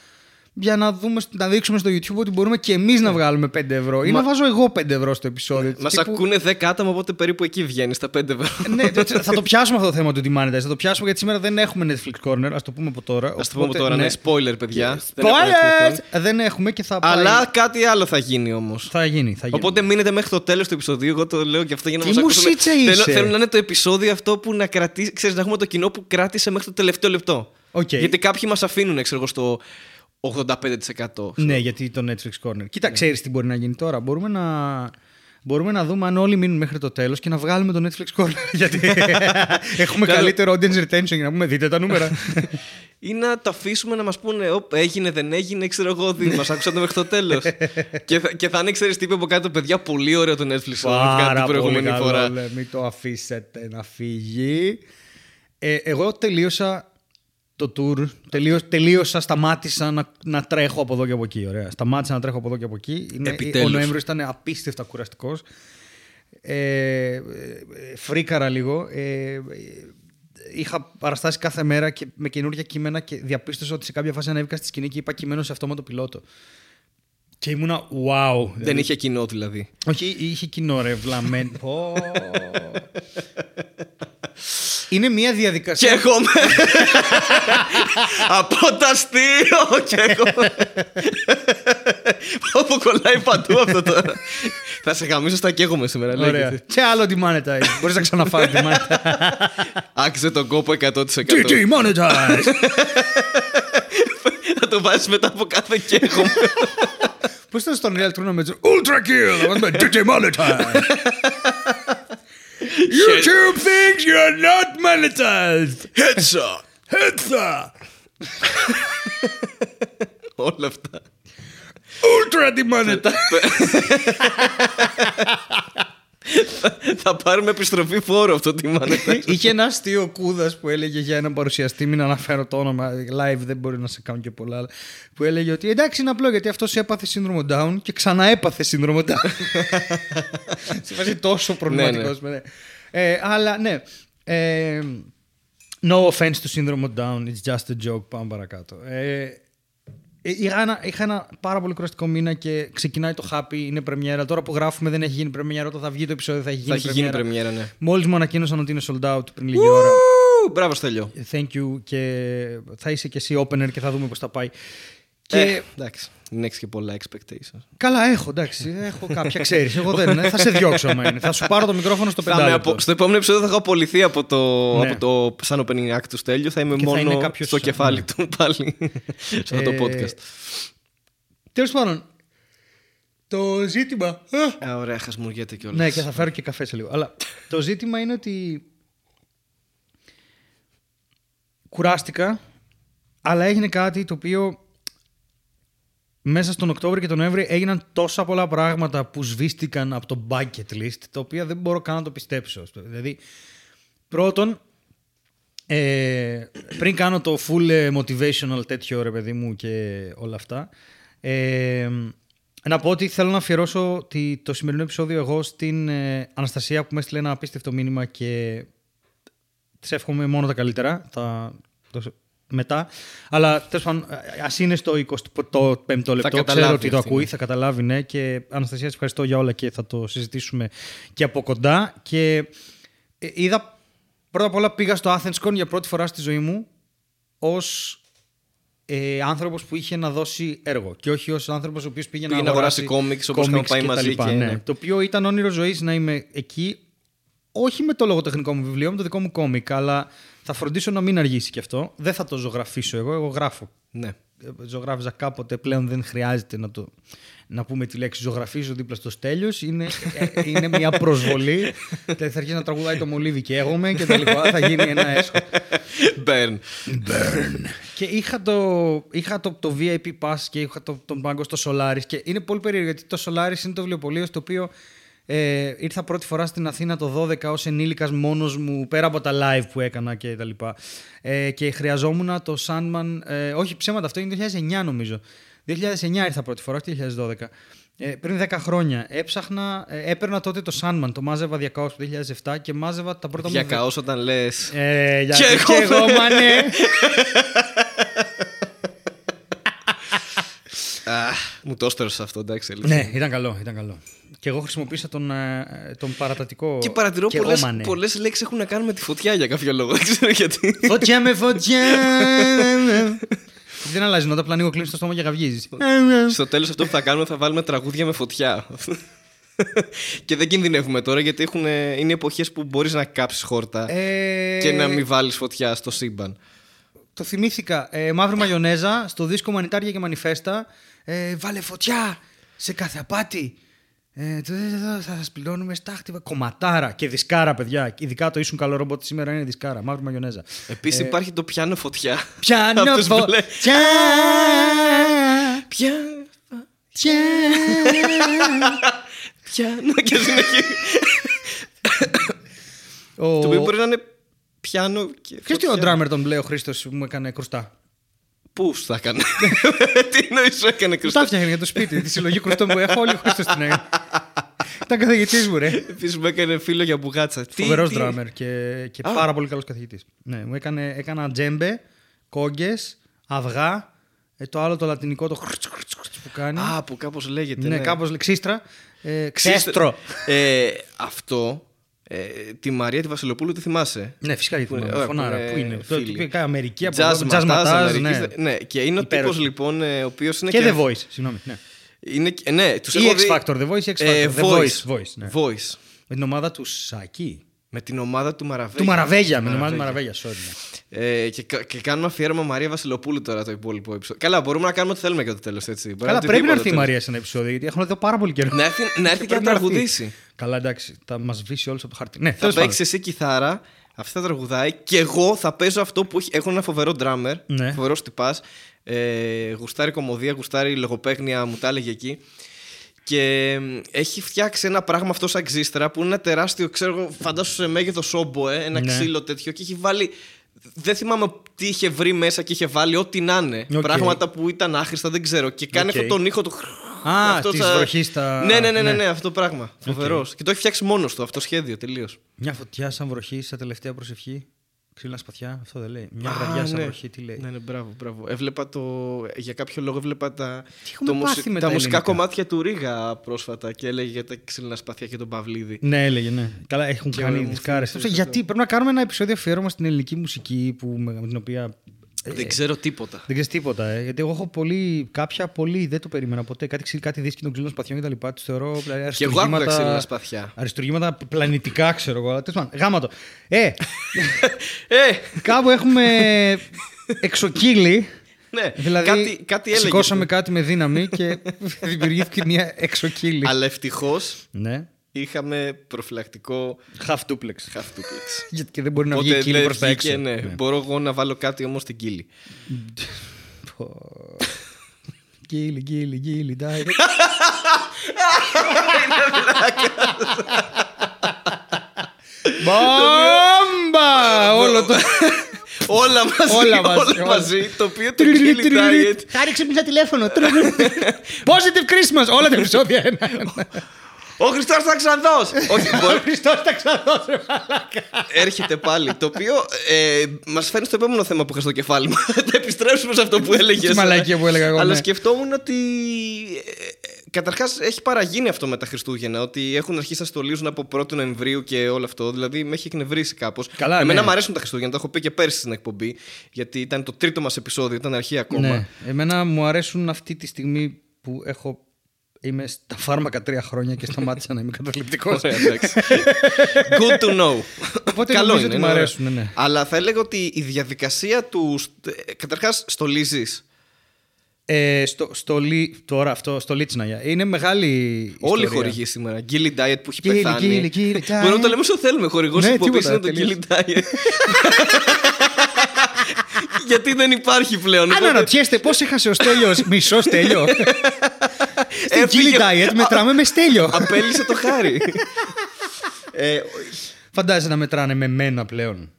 S2: για να, δούμε, να δείξουμε στο YouTube ότι μπορούμε και εμείς να βγάλουμε 5 ευρώ. Ή
S1: Μα-
S2: να βάζω εγώ 5 ευρώ στο επεισόδιο.
S1: Μας
S2: Τύπου-
S1: ακούνε 10 άτομα, οπότε περίπου εκεί βγαίνει στα 5 ευρώ.
S2: ναι, τε- θα το πιάσουμε αυτό το θέμα του Demonetize. Θα το πιάσουμε γιατί σήμερα δεν έχουμε Netflix Corner. Ας το πούμε από τώρα.
S1: Ας το πούμε
S2: Οπότε,
S1: τώρα, ναι,
S2: ναι.
S1: spoiler, παιδιά. Δεν έχουμε
S2: Spoilers!
S1: Netflix.
S2: Δεν έχουμε και θα πάει.
S1: Αλλά κάτι άλλο θα γίνει όμως.
S2: Θα γίνει, θα γίνει.
S1: Οπότε μείνετε μέχρι το τέλος του επεισοδίου. Εγώ το λέω και αυτό για να
S2: Τι
S1: μας ακούσουν.
S2: μουσίτσα
S1: Θέλω,
S2: είσαι;
S1: θέλω να είναι το επεισόδιο αυτό που να κρατήσει. Ξέρεις, να έχουμε το κοινό που κράτησε μέχρι το τελευταίο λεπτό.
S2: Οκ.
S1: Γιατί κάποιοι μας αφήνουν, ξέρω εγώ, στο 85%.
S2: Ναι, γιατί το Netflix Corner. Κοίτα, ξέρεις τι μπορεί να γίνει τώρα. Μπορούμε να, μπορούμε να δούμε αν όλοι μείνουν μέχρι το τέλος και να βγάλουμε το Netflix Corner. γιατί έχουμε
S1: Καλά.
S2: καλύτερο audience retention για να πούμε δείτε τα νούμερα.
S1: Ή να το αφήσουμε να μας πούνε, «Οπ, έγινε, δεν έγινε, ξέρω εγώ, ότι μας άκουσατε μέχρι το τέλος. και, θα, και θα είναι, ξέρεις, τι είπε από κάτω, παιδιά, πολύ ωραίο το Netflix που βγάλατε την προηγούμενη
S2: καλό,
S1: φορά.
S2: λέ, μην το αφήσετε να φύγει. Ε, εγώ τελείωσα το tour. Τελείω, τελείωσα, σταμάτησα να, να τρέχω από εδώ και από εκεί. Ωραία. Σταμάτησα να τρέχω από εδώ και από εκεί. Είναι,
S1: Επιτέλους.
S2: ο Νοέμβριος ήταν απίστευτα κουραστικός. Ε, ε, φρίκαρα λίγο. Ε, ε, είχα παραστάσει κάθε μέρα και με καινούργια κείμενα και διαπίστωσα ότι σε κάποια φάση ανέβηκα στη σκηνή και είπα κείμενο σε αυτόματο πιλότο. Και ήμουνα wow.
S1: Δεν είχε κοινό δηλαδή.
S2: Όχι, είχε κοινό ρε, βλαμμένο. Πω. Είναι μια
S1: Και
S2: διαδικασία.
S1: εγώ με. Από τα αστείο! Και εγώ. Όπου κολλάει παντού αυτό τώρα. Θα σε γαμίσω στα καίγομαι σήμερα.
S2: Ωραία.
S1: λέγεται.
S2: Και άλλο demonetize. Μπορείς να ξαναφάει demonetize.
S1: Άξιζε τον κόπο 100%.
S2: Demonetize.
S1: Θα το βάζεις μετά από κάθε καίγομαι.
S2: Πώς ήταν στον Real Tournament. Ultra kill. Θα βάζουμε Demonetize. YouTube thinks you're not monetized.
S1: Headshot.
S2: Headshot.
S1: All of that.
S2: Ultra demonetized.
S1: Θα πάρουμε επιστροφή φόρο αυτό το monetize.
S2: Είχε ένα αστείο κούδας που έλεγε για έναν παρουσιαστή, μην αναφέρω το όνομα, live δεν μπορεί να σε κάνουν και πολλά, αλλά που έλεγε ότι εντάξει είναι απλό γιατί αυτός έπαθε σύνδρομο down και ξαναέπαθε σύνδρομο down. Σε φάση τόσο προβληματικός. ναι. Ε, αλλά ναι. Ε, no offense to σύνδρομο down, it's just a joke. Πάμε παρακάτω. Ε, Είχα ένα, είχα ένα πάρα πολύ κουραστικό μήνα και ξεκινάει το Happy, είναι πρεμιέρα. Τώρα που γράφουμε δεν έχει γίνει πρεμιέρα. Όταν θα βγει το επεισόδιο θα έχει γίνει
S1: θα έχει πρεμιέρα. Γίνει πρεμιέρα ναι.
S2: Μόλις μου ανακοίνωσαν ότι είναι sold out πριν λίγη ώρα.
S1: Μπράβο, Στέλιο.
S2: Thank you και θα είσαι και εσύ opener και θα δούμε πώς θα πάει.
S1: Και... Ε, εντάξει. Δεν έχεις και πολλά expectations.
S2: Καλά, έχω, εντάξει. Έχω κάποια, ξέρεις. Εγώ δεν θα σε διώξω, άμα είναι. Θα σου πάρω το μικρόφωνο στο πεντάλεπτο.
S1: Στο επόμενο επεισόδιο θα έχω απολυθεί από το, ναι. από το σαν opening act του Στέλιου. Θα είμαι και μόνο θα κάποιος... στο κεφάλι ναι. του πάλι. σε αυτό το ε, podcast.
S2: Τέλος πάντων, το ζήτημα.
S1: Α, ωραία, χασμουριέται κιόλας.
S2: Ναι, και θα φέρω και καφέ σε λίγο. Αλλά το ζήτημα είναι ότι. Κουράστηκα, αλλά έγινε κάτι το οποίο μέσα στον Οκτώβριο και τον Νοέμβρη έγιναν τόσα πολλά πράγματα που σβήστηκαν από το bucket list, τα οποία δεν μπορώ καν να το πιστέψω. Δηλαδή, πρώτον, ε, πριν κάνω το full ε, motivational τέτοιο ρε παιδί μου και όλα αυτά, ε, να πω ότι θέλω να αφιερώσω το σημερινό επεισόδιο εγώ στην ε, Αναστασία που με έστειλε ένα απίστευτο μήνυμα και της εύχομαι μόνο τα καλύτερα. Θα, μετά. Αλλά τέλος πάντων, ας είναι στο 25ο λεπτό. Ξέρω ότι το ακούει, θα καταλάβει, ναι. Και Αναστασία, σε ευχαριστώ για όλα και θα το συζητήσουμε και από κοντά. Και ε, είδα πρώτα απ' όλα πήγα στο Athens Con για πρώτη φορά στη ζωή μου ως ε, άνθρωπος που είχε να δώσει έργο. Και όχι ως άνθρωπος ο οποίος πήγε, πήγε να αγοράσει
S1: κόμιξ όπως είχαμε πάει μαζί. Και, ναι.
S2: ναι. Το οποίο ήταν όνειρο ζωής να είμαι εκεί. Όχι με το λογοτεχνικό μου βιβλίο, με το δικό μου κόμικ, αλλά θα φροντίσω να μην αργήσει και αυτό. Δεν θα το ζωγραφίσω εγώ, εγώ γράφω.
S1: Ναι.
S2: Ζωγράφιζα κάποτε, πλέον δεν χρειάζεται να, το, να πούμε τη λέξη ζωγραφίζω δίπλα στο στέλιος. Είναι, ε, είναι μια προσβολή. θα αρχίσει να τραγουδάει το μολύβι και έγομαι και τα λοιπά. θα γίνει ένα έσχο.
S1: Burn.
S2: Burn. και είχα το, είχα το, το VIP Pass και είχα το, τον πάγκο στο Solaris. Και είναι πολύ περίεργο γιατί το Solaris είναι το βιβλιοπωλείο στο οποίο ε, ήρθα πρώτη φορά στην Αθήνα το 12 ως ενήλικας μόνος μου, πέρα από τα live που έκανα και τα λοιπά. Ε, και χρειαζόμουν το Sandman, ε, όχι ψέματα, αυτό είναι το 2009 νομίζω. 2009 ήρθα πρώτη φορά, όχι 2012. Ε, πριν 10 χρόνια έψαχνα, ε, έπαιρνα τότε το Sandman, το μάζευα διακαώς το 2007 και μάζευα τα πρώτα
S1: μου... Διακαώς όταν λες...
S2: Ε, για... Και, και εγώ, μανέ!
S1: μου το έστρωσε αυτό, εντάξει.
S2: Ναι, ήταν καλό, ήταν καλό. Και εγώ χρησιμοποίησα τον, ε, τον παρατατικό.
S1: Και παρατηρώ πολλέ λέξεις έχουν να κάνουν με τη φωτιά για κάποιο λόγο. Δεν ξέρω γιατί.
S2: Φωτιά με φωτιά. Δεν αλλάζει νότα, απλά ανοίγω κλείνεις το στόμα και γαυγίζει.
S1: Στο τέλος αυτό που θα κάνουμε θα βάλουμε τραγούδια με φωτιά. και δεν κινδυνεύουμε τώρα γιατί έχουν, είναι εποχές που μπορείς να κάψεις χόρτα ε... και να μην βάλεις φωτιά στο σύμπαν.
S2: Το θυμήθηκα. Ε, μαύρη μαγιονέζα στο δίσκο Μανιτάρια και Μανιφέστα. Ε, βάλε φωτιά σε κάθε απάτη. Ε, θα σας πληρώνουμε στάχτη. Κομματάρα και δισκάρα, παιδιά. Ειδικά το ήσουν καλό ρομπότ σήμερα είναι δισκάρα. Μαύρη μαγιονέζα.
S1: Επίσης ε, υπάρχει το πιάνο φωτιά.
S2: Πιάνο φωτιά.
S1: Πιάνο.
S2: Πιάνο.
S1: Και συνεχίζει. Το οποίο μπορεί να είναι πιάνο και.
S2: Ποιο είναι ο ντράμερ τον μπλε ο Χρήστος που μου έκανε κρουστά;
S1: Πού θα έκανε. Τι εννοείς σου έκανε κρουστό.
S2: Τα φτιάχνει για το σπίτι. Τη συλλογή κρουστών που έχω, όλοι ο Χρήστο την έκανε. Ήταν καθηγητής μου, ρε.
S1: Επίσης μου έκανε φίλο για μπουγάτσα.
S2: Φοβερός ντράμερ και, και πάρα πολύ καλός καθηγητής. Ναι, μου έκανε, έκανα τζέμπε, κόγκες, αυγά. Ε, το άλλο το λατινικό, το που κάνει.
S1: Α, που κάπως λέγεται.
S2: Ναι, ναι. κάπως ξύστρα. Ε, ξέστρο.
S1: Ε, αυτό ε, τη Μαρία τη Βασιλοπούλου τη θυμάσαι;
S2: Ναι, φυσικά γιατί θυμάμαι. Φωνάρα. Πού είναι.
S1: Φίλη.
S2: Αμερική από Jazz Ματάζ, ναι.
S1: ναι. Και είναι ο τύπος λοιπόν ε, ο οποίος είναι.
S2: Και, και The Voice, συγγνώμη. Ναι.
S1: Είναι, ναι, τους
S2: ή X Factor, The Voice, X Factor.
S1: Ε,
S2: the Voice, voice,
S1: ναι. voice.
S2: Με την ομάδα του Σάκη.
S1: Με την ομάδα του Μαραβέγια.
S2: Του Μαραβέγια, με την ομάδα του Μαραβέγια, sorry. ναι.
S1: Ε, και, κα- και κάνουμε αφιέρωμα Μαρία Βασιλοπούλου τώρα το υπόλοιπο επεισόδιο. Καλά, μπορούμε να κάνουμε ό,τι θέλουμε για το τέλος, έτσι. Μπορεί
S2: Καλά,
S1: είναι
S2: πρέπει να
S1: οτιδήποτε
S2: έρθει η
S1: τέλος.
S2: Μαρία σε ένα επεισόδιο, γιατί έχουν εδώ πάρα πολύ καιρό.
S1: Να έρθει, να έρθει και να
S2: Πρέπει έρθει.
S1: τραγουδήσει.
S2: Καλά, εντάξει, θα μας σβήσει όλους από το χαρτί. Ναι,
S1: Θα
S2: τέλος πάντων.
S1: παίξει εσύ κιθάρα, αυτή θα τραγουδάει και εγώ θα παίζω αυτό που έχει. Έχω ένα φοβερό drummer,
S2: Ναι.
S1: φοβερός τυπάς. Ε, γουστάρει κομμωδία, γουστάρει λογοπαίγνια, μου τα έλεγε εκεί. Και μ, έχει φτιάξει ένα πράγμα αυτό σαν ξύστρα που είναι ένα τεράστιο, ξέρω εγώ, φαντάσου σε μέγεθος όμποε, ένα
S2: Ναι.
S1: ξύλο τέτοιο και έχει βάλει. Δεν θυμάμαι τι είχε βρει μέσα και είχε βάλει ό,τι να είναι.
S2: Οκ.
S1: Πράγματα που ήταν άχρηστα, δεν ξέρω. Και κάνει
S2: Οκ.
S1: αυτόν τον ήχο του.
S2: Α,
S1: αυτό
S2: της
S1: θα-
S2: βροχής στα-
S1: Ναι, ναι, ναι, ναι,
S2: ναι.
S1: ναι, αυτό το πράγμα. Φοβερός. Και το έχει φτιάξει μόνος του αυτοσχέδιο τελείως.
S2: Μια φωτιά σαν βροχή, σαν τελευταία προσευχή. Ξύλα σπαθιά, αυτό δεν λέει. Μια
S1: Α,
S2: βραδιά σαν
S1: ναι.
S2: βροχή, τι λέει.
S1: Ναι, ναι, μπράβο, μπράβο. Έβλεπα το. Για κάποιο λόγο έβλεπα τα,
S2: έχουμε
S1: το
S2: πάθει με
S1: τα
S2: τα
S1: μουσικά
S2: ελληνικά;
S1: κομμάτια του Ρίγα πρόσφατα και έλεγε για τα ξύλινα σπαθιά και τον Παυλίδη.
S2: Ναι, έλεγε, ναι. Καλά, έχουν
S1: Και
S2: κάνει
S1: μου
S2: δισκάρε.
S1: θύμισες
S2: Γιατί πρέπει να κάνουμε ένα επεισόδιο αφιέρωμα στην ελληνική μουσική που, με, με την οποία. Ε,
S1: Δεν ξέρω τίποτα.
S2: Δεν ξέρεις τίποτα, ε. Γιατί εγώ έχω πολύ, κάποια πολύ, δεν το περίμενα ποτέ. Κάτι, ξύ- κάτι δίσκη των ξύλων σπαθιών κτλ. Τους θεωρώ δηλαδή,
S1: Και εγώ άκουγα
S2: αριστουργήματα-
S1: ξύλινα σπαθιά.
S2: Αριστουργήματα πλανητικά, ξέρω εγώ. αλλά τέλος πάντων, Γάμα το. Ε,
S1: Ε!
S2: κάπου έχουμε εξοκύλι.
S1: Ναι,
S2: Δηλαδή,
S1: κάτι, κάτι έλεγε.
S2: σηκώσαμε κάτι με δύναμη και δημιουργήθηκε μια εξοκύλι.
S1: Αλλά ευτυχώς
S2: ναι.
S1: Είχαμε προφυλακτικό
S2: Half duplex.
S1: half duplex.
S2: Γιατί και δεν μπορεί να βγει η
S1: Οπότε
S2: κύλι
S1: δεν
S2: προς τα
S1: βγήκε,
S2: έξω.
S1: ναι.
S2: Ναι.
S1: Μπορώ εγώ να βάλω κάτι όμως στην κύλη.
S2: Κύλι, κύλι, κύλι, ντάι. Μπόμπα! Όλο το.
S1: όλα μαζί,
S2: Όλα
S1: όλα
S2: μαζί,
S1: μαζί,
S2: όλα.
S1: το οποίο το κύλι diet
S2: Χάρη ξύπνησα τηλέφωνο. Positive Christmas! Όλα τα επεισόδια ένα.
S1: Ο Χριστός θα ξανδώσει! Όχι, μπορεί-
S2: Ο Χριστός τα ξαναδώσει.
S1: Έρχεται πάλι. Το οποίο ε, μας φέρνει στο επόμενο θέμα που είχα στο κεφάλι μου. Θα επιστρέψουμε σε αυτό που έλεγε.
S2: Τη μαλακία που έλεγα εγώ,
S1: Αλλά
S2: ναι.
S1: σκεφτόμουν ότι. Καταρχάς έχει παραγίνει αυτό με τα Χριστούγεννα. Ότι έχουν αρχίσει να στολίζουν από 1η Νοεμβρίου και όλο αυτό. Δηλαδή με έχει εκνευρίσει κάπως.
S2: Καλά,
S1: Εμένα
S2: ναι.
S1: μου αρέσουν τα Χριστούγεννα. Το έχω πει και πέρσι στην εκπομπή. Γιατί ήταν το τρίτο μας επεισόδιο, ήταν αρχή ακόμα.
S2: Ναι. Εμένα μου αρέσουν αυτή τη στιγμή που έχω. Είμαι στα φάρμακα τρία χρόνια και σταμάτησα να είμαι καταθλιπτικό.
S1: Ωραία, εντάξει. Good to know.
S2: Οπότε
S1: Καλό
S2: νομίζω
S1: είναι.
S2: ότι μου
S1: ναι,
S2: αρέσουν, ναι.
S1: Αλλά θα έλεγα ότι η διαδικασία του. Καταρχάς, στολίζεις.
S2: Ε, στο, στο, Λι- τώρα αυτό, στο Λίτσναγια. Είναι μεγάλη
S1: Όλοι οι
S2: ιστορία.
S1: χορηγοί σήμερα. Γκίλι Diet που έχει
S2: Γκίλι,
S1: πεθάνει.
S2: Γκίλι, Γκίλι
S1: Μπορούμε να
S2: Diet.
S1: το λέμε όσο θέλουμε. Χορηγός
S2: Ναι,
S1: υποποίηση
S2: τίποτα,
S1: είναι το
S2: τελείως.
S1: Γκίλι Diet. Γιατί δεν υπάρχει πλέον.
S2: Αν
S1: οπότε
S2: αναρωτιέστε πώς έχασε ο Στέλιος μισό Στέλιο. Στην
S1: Έφυγε-
S2: Gilly Diet μετράμε με Στέλιο.
S1: Απέλησε το χάρι. ε,
S2: Φαντάζεσαι να μετράνε με μένα πλέον.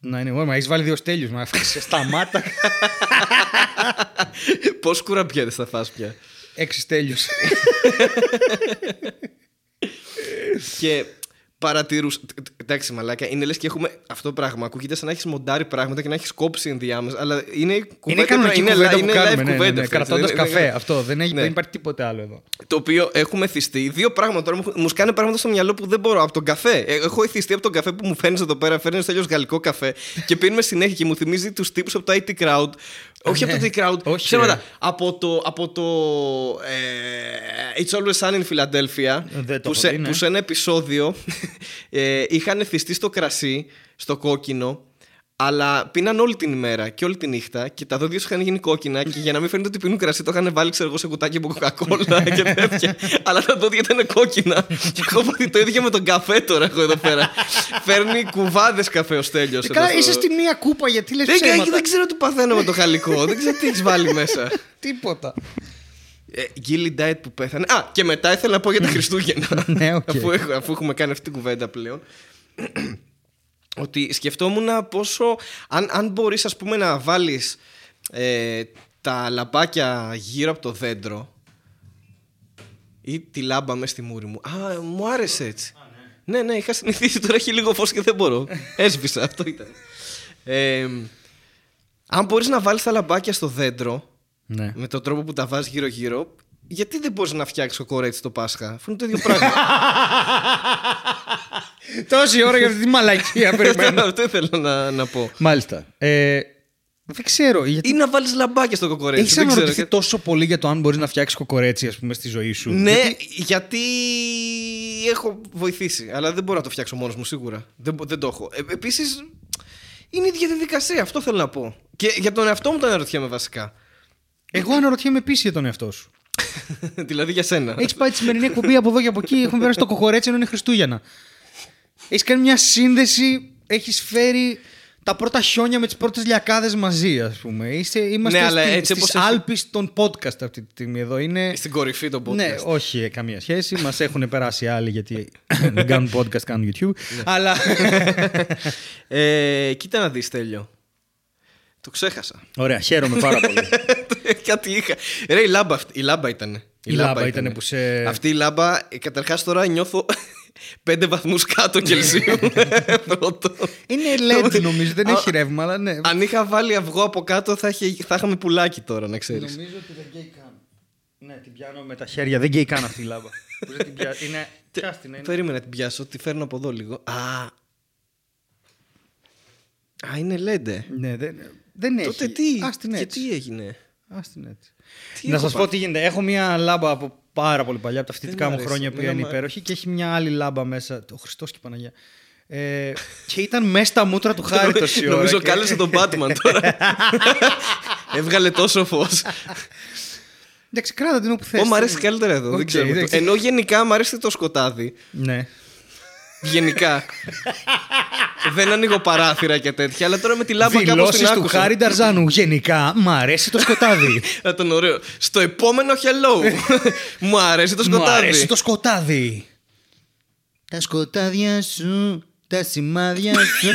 S2: Να είναι, μα έχεις βάλει δύο Στέλιους, μα σταμάτα.
S1: Πώς κουραμπιέται θα φας πια;
S2: Έξι Στέλιους.
S1: και παρατηρούσα. Εντάξει, μαλάκα, είναι λες και έχουμε αυτό το πράγμα. Ακούγεται σαν να έχεις μοντάρει πράγματα και να έχεις κόψει ενδιάμεσα. Αλλά είναι κουβέντα.
S2: Είναι κανονική
S1: είναι,
S2: κουβέντα
S1: li-
S2: που
S1: είναι
S2: κάνουμε,
S1: live
S2: ναι, ναι,
S1: κουβέντα.
S2: ναι,
S1: αυτό, έτσι,
S2: κρατώντας
S1: δεν είναι-
S2: καφέ. Αυτό, δεν, έχει,
S1: Ναι.
S2: δεν υπάρχει τίποτε άλλο εδώ.
S1: Το οποίο έχουμε θυστεί. Δύο πράγματα τώρα μου, μου σκάνε πράγματα στο μυαλό που δεν μπορώ. Από τον καφέ. Ε, Έχω εθιστεί από τον καφέ που μου φέρνεις εδώ πέρα. Φέρνεις τέλειος γαλλικό καφέ και πίνουμε συνέχεια και μου θυμίζει τους τύπους από το IT Crowd. Όχι από το IT Crowd.
S2: Όχι,
S1: Ψέματα.
S2: ρε.
S1: Από το, από το ε, It's Always Sun in Philadelphia.
S2: Δεν το
S1: που,
S2: έχω
S1: σε,
S2: δει, ναι.
S1: που σε ένα επεισόδιο ε, είχαν εθιστεί στο κρασί, στο κόκκινο. Αλλά πίναν όλη την ημέρα και όλη τη νύχτα και τα δόντια σου είχαν γίνει κόκκινα και για να μην φαίνεται ότι πίνουν κρασί το είχαν βάλει ξέρω εγώ σε κουτάκι από κοκακόλα και τέτοια. Αλλά τα δόντια ήταν κόκκινα. Και έχω βάλει το ίδιο με τον καφέ τώρα εγώ εδώ πέρα. Φέρνει κουβάδες καφέ ο Στέλιος
S2: Ε,
S1: εδώ
S2: Καλά,
S1: στο-
S2: είσαι στη μία κούπα γιατί λες
S1: δεν,
S2: ψέματα.
S1: δεν ξέρω τι παθαίνω με το χαλικό. δεν ξέρω τι έχεις βάλει μέσα.
S2: Τίποτα.
S1: Ε, Γκίλι Diet που πέθανε. Α, και μετά ήθελα να πω για τα Χριστούγεννα.
S2: Ναι, οκ.
S1: αφού, έχω- αφού έχουμε κάνει αυτή την κουβέντα πλέον. Ότι σκεφτόμουν πόσο. Αν, αν μπορείς, ας πούμε, να βάλεις ε, τα λαμπάκια γύρω από το δέντρο ή τη λάμπα μέσα στη μούρη μου. Α, μου άρεσε έτσι. ναι. ναι, είχα συνηθίσει. Τώρα έχει λίγο φως και δεν μπορώ. Έσβησα, αυτό ήταν. Ε, αν μπορείς να βάλεις τα λαμπάκια στο δέντρο
S2: Ναι.
S1: με τον τρόπο που τα βάζεις γύρω-γύρω, γιατί δεν μπορείς να φτιάξεις κοκορέτσι το Πάσχα, αφού είναι το ίδιο πράγμα.
S2: Τόση ώρα για αυτή τη μαλακία περιμένω.
S1: Αυτό ήθελα να, να πω.
S2: Μάλιστα. Ε, δεν ξέρω. Γιατί...
S1: Ή να βάλεις λαμπάκια στο κοκορέτσι.
S2: Έχεις
S1: δεν ξέρω.
S2: αναρωτηθεί τόσο πολύ για το αν μπορείς να φτιάξεις κοκορέτσι, ας πούμε, στη ζωή σου;
S1: Ναι,
S2: Γιατί-
S1: γιατί έχω βοηθήσει. Αλλά δεν μπορώ να το φτιάξω μόνος μου σίγουρα. Δεν, μπο- δεν το έχω. Ε, Επίσης, είναι η ίδια διαδικασία. Αυτό θέλω να πω. Και για τον εαυτό μου τον αναρωτιέμαι βασικά.
S2: Εγώ αναρωτιέμαι επίσης για τον εαυτό σου.
S1: δηλαδή για σένα.
S2: Έχεις πάει τη σημερινή εκπομπή από εδώ και από εκεί, έχουμε περάσει το κοκορέτσι ενώ είναι Χριστούγεννα. Έχεις κάνει μια σύνδεση, έχεις φέρει τα πρώτα χιόνια με τις πρώτες λιακάδες μαζί, ας πούμε. Είστε, είμαστε
S1: Ναι, αλλά
S2: στη,
S1: έτσι
S2: στις
S1: όπως έχει-
S2: Άλπεις των podcast αυτή τη στιγμή εδώ. Είναι...
S1: Στην κορυφή των podcast.
S2: Ναι, όχι ε, καμία σχέση. Μας έχουν περάσει άλλοι γιατί δεν κάνουν podcast, κάνουν YouTube.
S1: Ναι.
S2: Αλλά.
S1: Ε, κοίτα να δεις τέλειο. Το ξέχασα.
S2: Ωραία, χαίρομαι πάρα πολύ.
S1: Κάτι είχα. Ρε, η λάμπα, αυτή- η λάμπα ήταν.
S2: Η λάμπα ήτανε που σε-
S1: Αυτή η λάμπα, καταρχάς τώρα νιώθω πέντε βαθμούς κάτω Κελσίου. Πρώτο.
S2: Είναι LED νομίζω, δεν έχει ρεύμα, αλλά ναι.
S1: Αν είχα βάλει αυγό από κάτω θα, είχε, θα είχαμε πουλάκι τώρα, να ξέρεις.
S2: Νομίζω ότι δεν γκέι καν. Ναι, την πιάνω με τα χέρια. Δεν γκέι καν αυτή η λάμπα. Πώς δεν την πια- Είναι. Πιάστη, ναι, είναι.
S1: Περίμενα να την πιάσω, τη φέρνω από εδώ λίγο. Α, Α είναι LED.
S2: Ναι, δεν, δεν έχει.
S1: Τότε τι,
S2: Ας την
S1: και
S2: έτσι.
S1: τι έγινε;
S2: Ας την έτσι.
S1: Τι
S2: να
S1: έχω
S2: σας πω
S1: πάθει;
S2: τι γίνεται. Έχω μια λάμπα από πάρα πολύ παλιά, από τα φοιτητικά
S1: μ'
S2: μου
S1: αρέσει.
S2: χρόνια που
S1: Εμένα
S2: είναι
S1: μ'
S2: υπέροχη και έχει μια άλλη λάμπα μέσα. Ο Χριστός και η Παναγία. Ε, και ήταν μέσα στα μούτρα του χάρη τόση ώρα.
S1: Νομίζω
S2: και-
S1: κάλεσε τον Batman τώρα. Έβγαλε τόσο φως.
S2: Εντάξει, κράτα την όπου θες.
S1: Ω, μ' αρέσει καλύτερα εδώ.
S2: Οκ,
S1: δεν ξέρω.
S2: εντάξει.
S1: Ενώ γενικά μ' αρέσει το σκοτάδι.
S2: Ναι.
S1: Γενικά. δεν ανοίγω παράθυρα και τέτοια, αλλά τώρα με τη λάμπα κάπως την
S2: Δηλώσει του
S1: άκουσα.
S2: Χάρη Νταρζάνου. Γενικά, μ' αρέσει το σκοτάδι.
S1: Θα τον ωραίο. Στο επόμενο hello. Μου αρέσει το
S2: Μ'
S1: σκοτάδι.
S2: αρέσει το σκοτάδι. Τα σκοτάδια σου, τα σημάδια σου.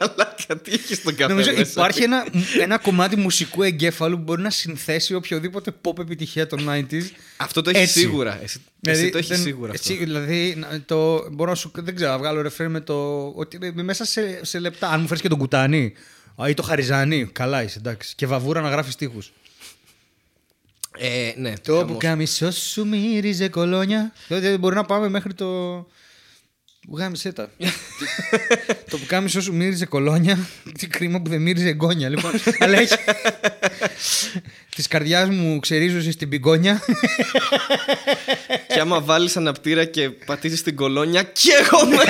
S1: Μαλάκα, τι έχεις στον καφέ.
S2: Νομίζω
S1: μέσα.
S2: υπάρχει ένα, ένα κομμάτι μουσικού εγκέφαλου που μπορεί να συνθέσει οποιοδήποτε pop επιτυχία των 90s.
S1: Αυτό το έχεις
S2: Έτσι.
S1: σίγουρα. Εσύ, εσύ το έχεις
S2: δεν-
S1: σίγουρα αυτό.
S2: εσύ, δηλαδή, να- το, μπορώ να σου. Δεν ξέρω, να βγάλω ρεφρέν με το. Ότι με- μέσα σε, σε λεπτά. Αν μου φέρεις και τον κουτάνι α, ή το χαριζάνι, καλά είσαι, εντάξει. Και βαβούρα να γράφεις τείχου.
S1: Ε, ναι,
S2: Το
S1: χαμός.
S2: που κάμισό σου μύριζε κολόνια. Δηλαδή μπορεί να πάμε μέχρι το. Γάμισε τα. το που κάμισό σου μύριζε κολόνια. Τι κρίμα που δεν μύριζε εγγόνια. Λοιπόν, αλλά έχει. Της καρδιάς μου ξερίζωσε στην πιγκόνια.
S1: Και άμα βάλεις αναπτήρα και πατήσεις την κολόνια, καίγομαι!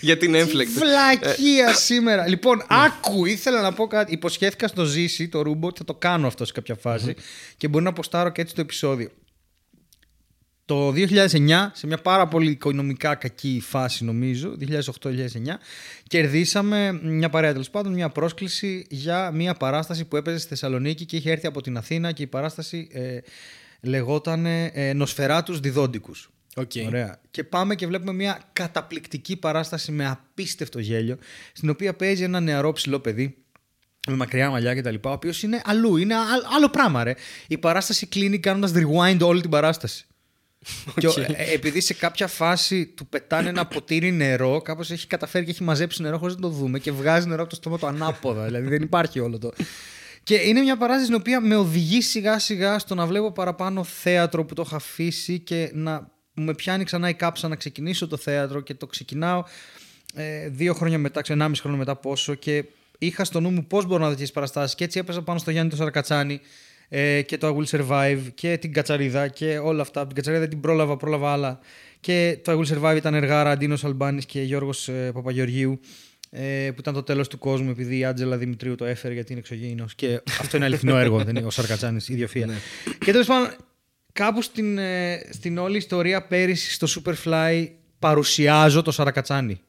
S1: Για την έμφλεκτη.
S2: Βλακεία σήμερα. Λοιπόν, άκου, ήθελα να πω κάτι. Υποσχέθηκα στο ζήσει το ρούμπο ότι θα το κάνω αυτό σε κάποια φάση και μπορεί να ποστάρω και έτσι το επεισόδιο. Το 2009, σε μια πάρα πολύ οικονομικά κακή φάση νομίζω, 2008-2009, κερδίσαμε μια παρέα τέλος πάντων, μια πρόσκληση για μια παράσταση που έπαιζε στη Θεσσαλονίκη και είχε έρθει από την Αθήνα και η παράσταση ε, λεγόταν ε, Νοσφεράτος Διδόντικους.
S1: Οκ.
S2: Ωραία. Και πάμε και βλέπουμε μια καταπληκτική παράσταση με απίστευτο γέλιο, στην οποία παίζει ένα νεαρό ψηλό παιδί με μακριά μαλλιά κτλ. Ο οποίος είναι αλλού, είναι α- άλλο πράγμα, ρε. Η παράσταση κλείνει κάνοντας rewind όλη την παράσταση. Και ο- ε, επειδή σε κάποια φάση του πετάνε ένα ποτήρι νερό, κάπως έχει καταφέρει και έχει μαζέψει νερό χωρίς να το δούμε και βγάζει νερό από το στόμα του ανάποδα. δηλαδή δεν υπάρχει όλο το. Και είναι μια παράσταση στην οποία με οδηγεί σιγά σιγά στο να βλέπω παραπάνω θέατρο που το είχα αφήσει και να με πιάνει ξανά η κάψα να ξεκινήσω το θέατρο και το ξεκινάω ε, δύο χρόνια μετά, ξέρω, ενάμιση χρόνια μετά πόσο και είχα στο νου μου πώς μπορώ να δω τέτοιε παραστάσεις και έτσι έπαιζα πάνω στο Γιάννη το Σαρακατσάνη ε, και το I Will Survive και την Κατσαρίδα και όλα αυτά. Την Κατσαρίδα την πρόλαβα, πρόλαβα άλλα. Και το I Will Survive ήταν εργάρα Αντίνο Αλμπάνης και Γιώργος ε, Παπαγεωργίου. Ε, που ήταν το τέλος του κόσμου επειδή η Άντζελα Δημητρίου το έφερε γιατί είναι εξωγήινος. Και αυτό είναι αληθινό έργο, δεν είναι ο Σαρκατσάνης, ιδιοφία. και τέλος πάντων, κάπου στην, ε, στην όλη ιστορία πέρυσι στο Superfly παρουσιάζω το Σαρακατσάνη.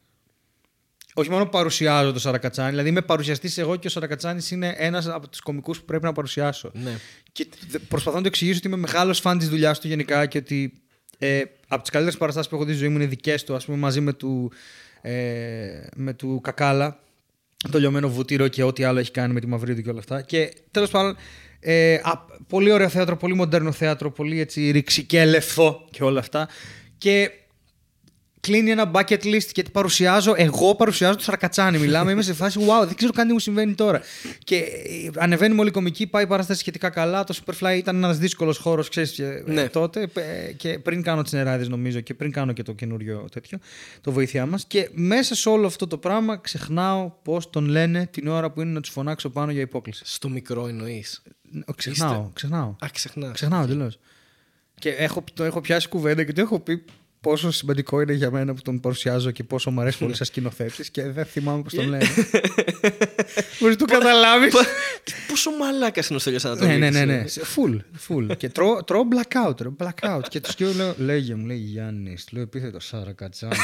S2: Όχι μόνο παρουσιάζω το Σαρακατσάνη, δηλαδή είμαι παρουσιαστής εγώ και ο Σαρακατσάνη είναι ένας από τους κομικούς που πρέπει να παρουσιάσω.
S1: Ναι.
S2: Και δε- προσπαθώ να το εξηγήσω ότι είμαι μεγάλος φαν της δουλειάς του γενικά και ότι ε, από τις καλύτερες παραστάσεις που έχω δει στη ζωή μου είναι δικές του, ας πούμε, μαζί με του, ε, με του Κακάλα, το λιωμένο βουτύρο και ό,τι άλλο έχει κάνει με τη Μαυρίδη και όλα αυτά. Και τέλος πάντων, ε, α, πολύ ωραίο θέατρο, πολύ μοντέρνο θέατρο, πολύ έτσι ρηξικέλευθο και όλα αυτά. Και κλείνει ένα bucket list και παρουσιάζω, εγώ παρουσιάζω το Σαρκατσάνη. Μιλάμε, είμαι σε φάση, wow, δεν ξέρω καν τι μου συμβαίνει τώρα. Και ε, ανεβαίνουμε όλοι κομικοί, πάει η παράσταση σχετικά καλά. Το Superfly ήταν ένας δύσκολος χώρος, ξέρεις
S1: Ναι.
S2: τότε. ε, Και πριν κάνω τις νεράδε, νομίζω, και πριν κάνω και το καινούριο τέτοιο, το βοήθειά μας. Και μέσα σε όλο αυτό το πράγμα ξεχνάω πώς τον λένε την ώρα που είναι να τους φωνάξω πάνω για υπόκληση.
S1: Στο μικρό εννοείς.
S2: Ξεχνάω, ξεχνάω.
S1: Α, ξεχνά.
S2: Ξεχνάω τελείω. Και έχω, το έχω πιάσει κουβέντα και το έχω πει πόσο σημαντικό είναι για μένα που τον παρουσιάζω και πόσο μου αρέσει πολύ σαν σκηνοθέτης και δεν θυμάμαι πώς τον λένε. Μπορείς να το καταλάβεις.
S1: Πόσο μαλάκας είναι ο Στέλιος
S2: ναι,
S1: Ανατολής.
S2: ναι, ναι, ναι. Full, full. και τρώω, τρώω blackout, ρε, blackout. και τους λέω, λέω, λέγε μου, λέει Γιάννης, λέω επίθετο Σαρακατσάνη.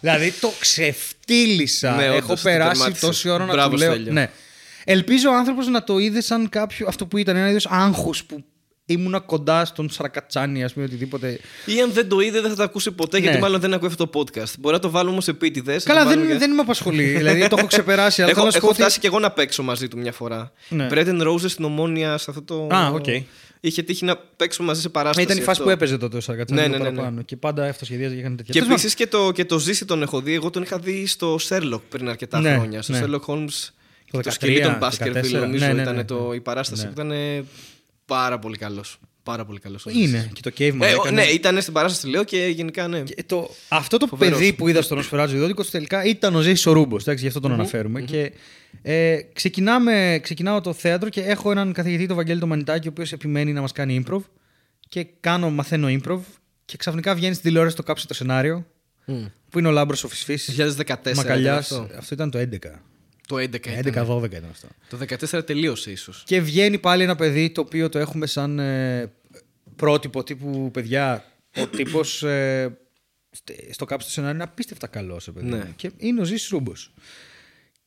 S2: δηλαδή το ξεφτύλισα.
S1: Ναι,
S2: Έχω
S1: όντως, το
S2: περάσει
S1: τερμάτισες.
S2: τόση ώρα να
S1: Μπράβο,
S2: του λέω.
S1: Στέλιο.
S2: Ναι. Ελπίζω ο άνθρωπος να το είδε σαν κάποιο. αυτό που ήταν ένα είδος άγχου που ήμουνα κοντά στον Σαρακατσάνη, ας πούμε, οτιδήποτε.
S1: Ή αν δεν το είδε, δεν θα το ακούσει ποτέ, γιατί
S2: Ναι.
S1: μάλλον δεν ακούει αυτό το podcast. Μπορεί να το βάλουμε όμως επίτηδες.
S2: Καλά, δεν, δεν με απασχολεί. δηλαδή το έχω ξεπεράσει. Αλλά
S1: Έχω,
S2: θέλω να σου πω
S1: έχω
S2: ότι-
S1: φτάσει και εγώ να παίξω μαζί του μια φορά.
S2: Ναι.
S1: Bread and Roses στην Ομόνια, σε αυτό το.
S2: Α, οκ.
S1: Είχε τύχει να παίξω μαζί σε παράσταση.
S2: Ήταν η φάση
S1: αυτό.
S2: που έπαιζε τότε ο Σαρακατσάνη
S1: Ναι,
S2: ναι,
S1: ναι, ναι, ναι.
S2: παραπάνω. Και πάντα αυτοσχεδίαζε και έκανε τέτοια.
S1: Και
S2: Τέλος πάντων,
S1: επίσης και το, και το ζήσει τον έχω δει. Εγώ τον είχα δει στο Sherlock πριν αρκετά
S2: Ναι,
S1: χρόνια. Στο
S2: ναι.
S1: Sherlock Holmes.
S2: Το
S1: Το,
S2: 13,
S1: σκελί των
S2: 14,
S1: Baskerville, νομίζω
S2: ναι, ναι,
S1: ήταν
S2: ναι,
S1: το,
S2: ναι.
S1: η παράσταση
S2: Ναι.
S1: που ήταν πάρα πολύ καλός. Πάρα πολύ καλός.
S2: Είναι και το Caveman.
S1: Ε, ο-
S2: έκανες.
S1: ναι, ήταν στην παράσταση, λέω και γενικά ναι.
S2: Και το, αυτό το
S1: Φοβερός.
S2: παιδί που είδα στον Οσφαιράτζο Ιδότικο τελικά ήταν ο Ζέη ο Ρούμπο. Γι' αυτό τον αναφερουμε Και ε, ξεκινάμε, ξεκινάω το θέατρο και έχω έναν καθηγητή, τον Βαγγέλη τον Μανιτάκη, ο οποίος επιμένει να μας κάνει improv. Και κάνω, μαθαίνω improv. Και ξαφνικά βγαίνει στην τηλεόραση το κάψει το σενάριο. Που είναι ο Λάμπρος ο Φυσφή.
S1: 2014
S2: Μακαλιάς.
S1: ήταν
S2: Αυτό.
S1: αυτό.
S2: ήταν το 11.
S1: Το 11 ήταν.
S2: 11-12 ήταν αυτό.
S1: Το 14 τελείωσε ίσως.
S2: Και βγαίνει πάλι ένα παιδί το οποίο το έχουμε σαν ε, πρότυπο τύπου παιδιά. Ο τύπος ε, στε- στο κάψιμο του σενάριο είναι απίστευτα καλός. παιδί.
S1: Ναι.
S2: μου. Και είναι ο Ζή Ρούμπος.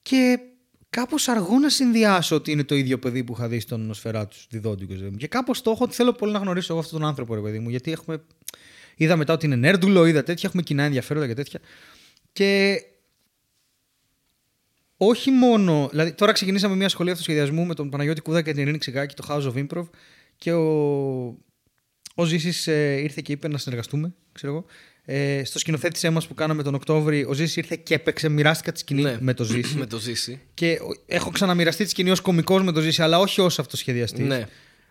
S2: Και κάπως αργό να συνδυάσω ότι είναι το ίδιο παιδί που είχα δει στον Νοσφαιρά του Διδόντικο. Και κάπως το έχω ότι θέλω πολύ να γνωρίσω εγώ αυτόν τον άνθρωπο, ρε παιδί μου. Γιατί έχουμε. Είδα μετά ότι είναι νέρντουλο, είδα τέτοια, έχουμε κοινά ενδιαφέροντα και τέτοια. Και όχι μόνο. Δηλαδή, τώρα ξεκινήσαμε μια σχολή αυτοσχεδιασμού με τον Παναγιώτη Κούδα και την Ειρήνη Ξηγάκη, το House of Improv. Και ο, ο Ζήσης ε, ήρθε και είπε να συνεργαστούμε, ξέρω εγώ. Ε, στο σκηνοθέτησέ μας που κάναμε τον Οκτώβρη, ο Ζήσης ήρθε και έπαιξε, μοιράστηκα τη σκηνή
S1: Ναι.
S2: με το Ζήση.
S1: με το ζήσει.
S2: και ο- έχω ξαναμοιραστεί τη σκηνή ως κωμικός με το Ζήση, αλλά όχι ως αυτοσχεδιαστής.
S1: Ναι.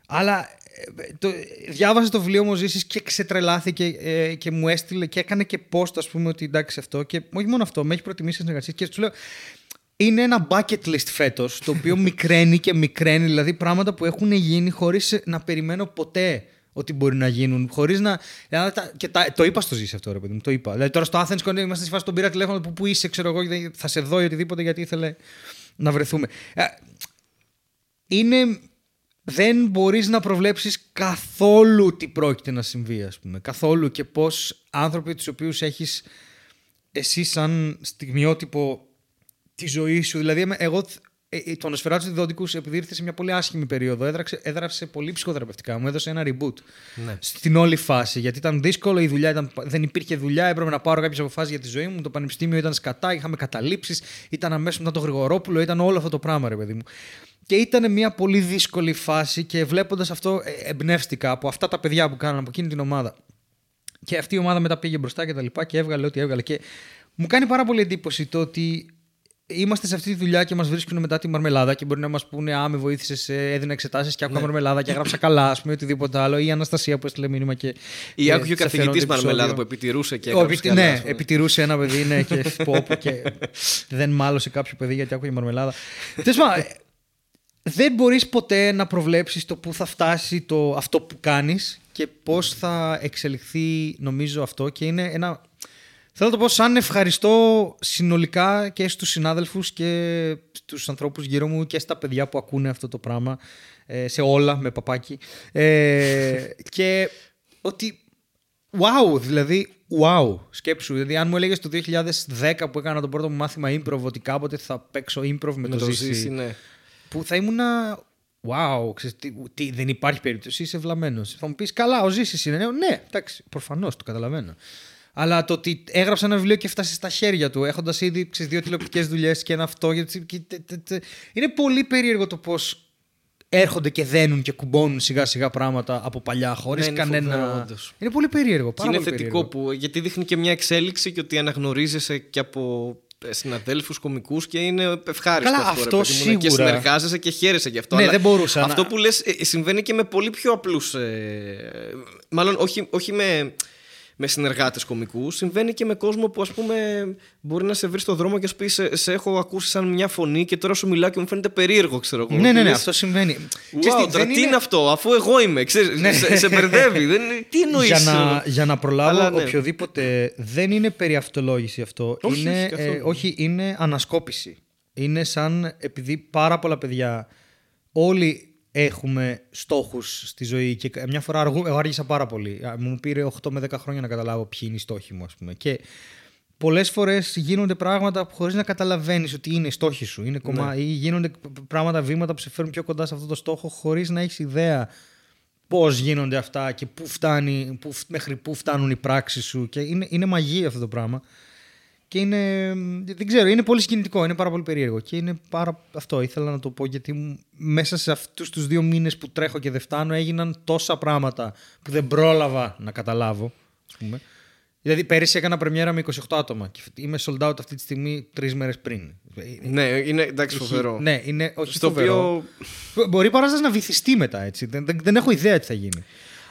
S2: Αλλά ε, το, διάβασε το βιβλίο μου ο Ζήσης και ξετρελάθηκε ε, και μου έστειλε και έκανε και post, ας πούμε, ότι εντάξει αυτό. Και όχι μόνο αυτό, με έχει προτιμήσει σε συνεργασίε. Και του λέω, είναι ένα bucket list φέτος, το οποίο μικραίνει και μικραίνει, δηλαδή πράγματα που έχουν γίνει χωρίς να περιμένω ποτέ ότι μπορεί να γίνουν. Χωρίς να. δηλαδή, τα- Και τα, το είπα στο ζήσει αυτό, ρε παιδί μου. Το είπα. Δηλαδή τώρα στο Athens Con είμαστε στη φάση τον πήρα τηλέφωνο που, που είσαι, ξέρω εγώ, δεν- θα σε δω ή οτιδήποτε γιατί ήθελε να βρεθούμε. Ε, Είναι. Δεν μπορείς να προβλέψεις καθόλου τι πρόκειται να συμβεί, ας πούμε. Καθόλου και πώς άνθρωποι τους οποίους έχεις εσύ σαν στιγμιότυπο τη ζωή σου. Δηλαδή, εμέ- εγώ ε, ε, τον Οσφαιράτου Διδόντικου, επειδή ήρθε σε μια πολύ άσχημη περίοδο, έδραξε, έδραψε πολύ ψυχοθεραπευτικά. Μου έδωσε ένα reboot
S1: Ναι.
S2: στην όλη φάση. Γιατί ήταν δύσκολο, η δουλειά ήταν, δεν υπήρχε δουλειά, έπρεπε να πάρω κάποιες αποφάσεις για τη ζωή μου. Το πανεπιστήμιο ήταν σκατά, είχαμε καταλήψεις, ήταν αμέσως μετά το Γρηγορόπουλο, ήταν όλο αυτό το πράγμα, ρε παιδί μου. Και ήταν μια πολύ δύσκολη φάση και βλέποντας αυτό, ε, εμπνεύστηκα από αυτά τα παιδιά που κάνανε από εκείνη την ομάδα. Και αυτή η ομάδα μετά πήγε μπροστά και τα λοιπά και έβγαλε ό,τι έβγαλε. Και μου κάνει πάρα πολύ εντύπωση το ότι είμαστε σε αυτή τη δουλειά και μας βρίσκουν μετά τη μαρμελάδα και μπορεί να μας πούνε Α, με βοήθησες, έδινα εξετάσεις και άκουγα μαρμελάδα και έγραψα καλά, ας πούμε, οτιδήποτε άλλο. Ή η Αναστασία που έστειλε μήνυμα και.
S1: Ή
S2: και
S1: άκουγε ο
S2: σε αφιερώνω
S1: καθηγητής
S2: το
S1: Μαρμελάδα
S2: επεισόδιο.
S1: που επιτηρούσε και
S2: Ο,
S1: έγραψε
S2: επιτι-
S1: καλά,
S2: ναι,
S1: ας πούμε.
S2: επιτηρούσε ένα παιδί ναι, και πω, πω, και δεν μάλωσε κάποιο παιδί γιατί άκουγε μαρμελάδα. Τέλος πάντων, ε, δεν μπορείς ποτέ να προβλέψεις το πού θα φτάσει το, αυτό που κάνεις και πώς θα εξελιχθεί νομίζω αυτό και είναι ένα... Θέλω να το πω σαν ευχαριστώ συνολικά και στους συνάδελφους και στους ανθρώπους γύρω μου και στα παιδιά που ακούνε αυτό το πράγμα ε, σε όλα με παπάκι ε, και ότι Wow, δηλαδή, wow, σκέψου. Δηλαδή, αν μου έλεγες το 2010 που έκανα το πρώτο μου μάθημα improv ότι κάποτε θα παίξω improv με,
S1: Με
S2: το,
S1: το
S2: Ζήση,
S1: ζήσει, ναι.
S2: που θα ήμουνα. Wow, ξέρεις, τι, τι, δεν υπάρχει περίπτωση, είσαι βλαμμένος. Θα μου πεις, καλά, ο Ζήσης είναι. νέος». Ναι, εντάξει, προφανώς το καταλαβαίνω. Αλλά το ότι έγραψα ένα βιβλίο και έφτασε στα χέρια του, έχοντας ήδη ξέρεις, δύο τηλεοπτικές δουλειές και ένα αυτό. γιατί- και τε- τε- τε- Είναι πολύ περίεργο το πώς έρχονται και δένουν και κουμπώνουν σιγά σιγά πράγματα από παλιά χωρίς
S1: Ναι, είναι φοβερό,
S2: κανένα.
S1: όντως.
S2: Είναι πολύ περίεργο.
S1: Και
S2: Πάρα
S1: είναι
S2: πολύ
S1: θετικό
S2: περίεργο.
S1: που, γιατί δείχνει και μια εξέλιξη και ότι αναγνωρίζεσαι και από συναδέλφους κομικούς και είναι ευχάριστο
S2: Καλά,
S1: αυτό. ρε
S2: αυτό
S1: παιδί μου, Και
S2: σίγουρα.
S1: συνεργάζεσαι και χαίρεσαι γι' αυτό.
S2: Ναι,
S1: αλλά
S2: δεν μπορούσα να-
S1: Αυτό που λες ε, συμβαίνει και με πολύ πιο απλούς. Ε, μάλλον όχι, όχι με, με συνεργάτες κομικούς. Συμβαίνει και με κόσμο που, ας πούμε, μπορεί να σε βρει στο δρόμο και σου πει: σε, σε έχω ακούσει σαν μια φωνή και τώρα σου μιλάω και μου φαίνεται περίεργο, ξέρω εγώ.
S2: Ναι, ναι, ναι,
S1: Λες,
S2: αυτό συμβαίνει.
S1: Wow,
S2: Ξέρεις τι,
S1: τώρα
S2: δεν
S1: τι
S2: είναι-
S1: είναι αυτό, αφού εγώ είμαι. Ξέρεις,
S2: Ναι.
S1: σε, σε μπερδεύει. δεν είναι, τι εννοείς;
S2: για, να, για να προλάβω
S1: Αλλά ναι.
S2: οποιοδήποτε. Δεν είναι περί αυτολόγηση αυτό.
S1: Όχι,
S2: είναι,
S1: όχι, καθόλου.
S2: ε, όχι, είναι ανασκόπηση. Είναι σαν επειδή πάρα πολλά παιδιά όλοι έχουμε στόχους στη ζωή και μια φορά αργού, εγώ άργησα πάρα πολύ. Α, Μου πήρε 8 με 10 χρόνια να καταλάβω ποιοι είναι οι στόχοι μου ας πούμε. Και πολλές φορές γίνονται πράγματα χωρίς να καταλαβαίνεις ότι είναι οι στόχοι σου. Είναι κομμά... Ή γίνονται πράγματα, βήματα που σε φέρνουν πιο κοντά σε αυτό το στόχο χωρίς να έχεις ιδέα πώς γίνονται αυτά και πού φτάνει, πού, φ- μέχρι πού φτάνουν οι πράξεις σου και είναι, είναι μαγεία αυτό το πράγμα και είναι, δεν ξέρω, είναι πολύ συγκινητικό, είναι πάρα πολύ περίεργο και είναι πάρα, αυτό ήθελα να το πω γιατί μου- μέσα σε αυτούς τους δύο μήνες που τρέχω και δεν φτάνω έγιναν τόσα πράγματα που δεν πρόλαβα να καταλάβω ας πούμε. Δηλαδή πέρυσι έκανα πρεμιέρα με 28 άτομα και είμαι sold out αυτή τη στιγμή τρεις μέρες πριν.
S1: Ναι, είναι εντάξει, φοβερό.
S2: Ναι, είναι όχι
S1: Στο
S2: φοβερό.
S1: οποίο.
S2: Μπορεί η παράσταση να βυθιστεί μετά έτσι. Δεν, δεν, δεν έχω ιδέα τι θα γίνει.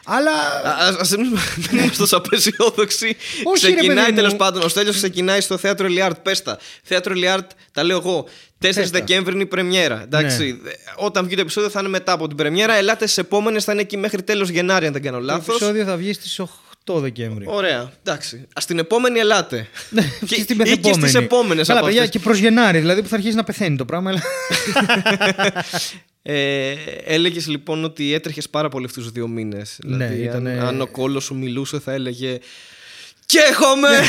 S2: Αλλά.
S1: Α μην δεν είμαστε τόσο απεσιόδοξοι.
S2: Όχι, ρε,
S1: ξεκινάει
S2: παιδί μου.
S1: τέλος πάντων. Ο Στέλιος ξεκινάει στο θέατρο Ελιάρτ. Πες τα. Θέατρο Ελιάρτ, τα λέω εγώ. 4
S2: Πες τα.
S1: Δεκέμβρη είναι η πρεμιέρα. Εντάξει. Όταν βγει το επεισόδιο θα είναι μετά από την πρεμιέρα. Ελάτε στι επόμενες, θα είναι εκεί μέχρι τέλος Γενάρη, αν δεν κάνω
S2: Το
S1: λάθο.
S2: επεισόδιο θα βγει στις 8 Δεκέμβρη.
S1: Ωραία. Εντάξει. Α την επόμενη ελάτε.
S2: Και
S1: Και-
S2: στην
S1: ή και
S2: μεθεπόμενη.
S1: στι επόμενες
S2: Καλά,
S1: από
S2: παιδιά,
S1: αυτές.
S2: και προς Γενάρη, δηλαδή που θα αρχίσει να πεθαίνει το πράγμα. αλλά-
S1: Ε, Έλεγες λοιπόν ότι έτρεχες πάρα πολύ αυτούς τους δύο μήνες. Δηλαδή,
S2: Ναι, ήτανε-
S1: αν, αν ο κόλος σου μιλούσε, θα έλεγε. Και έχομαι!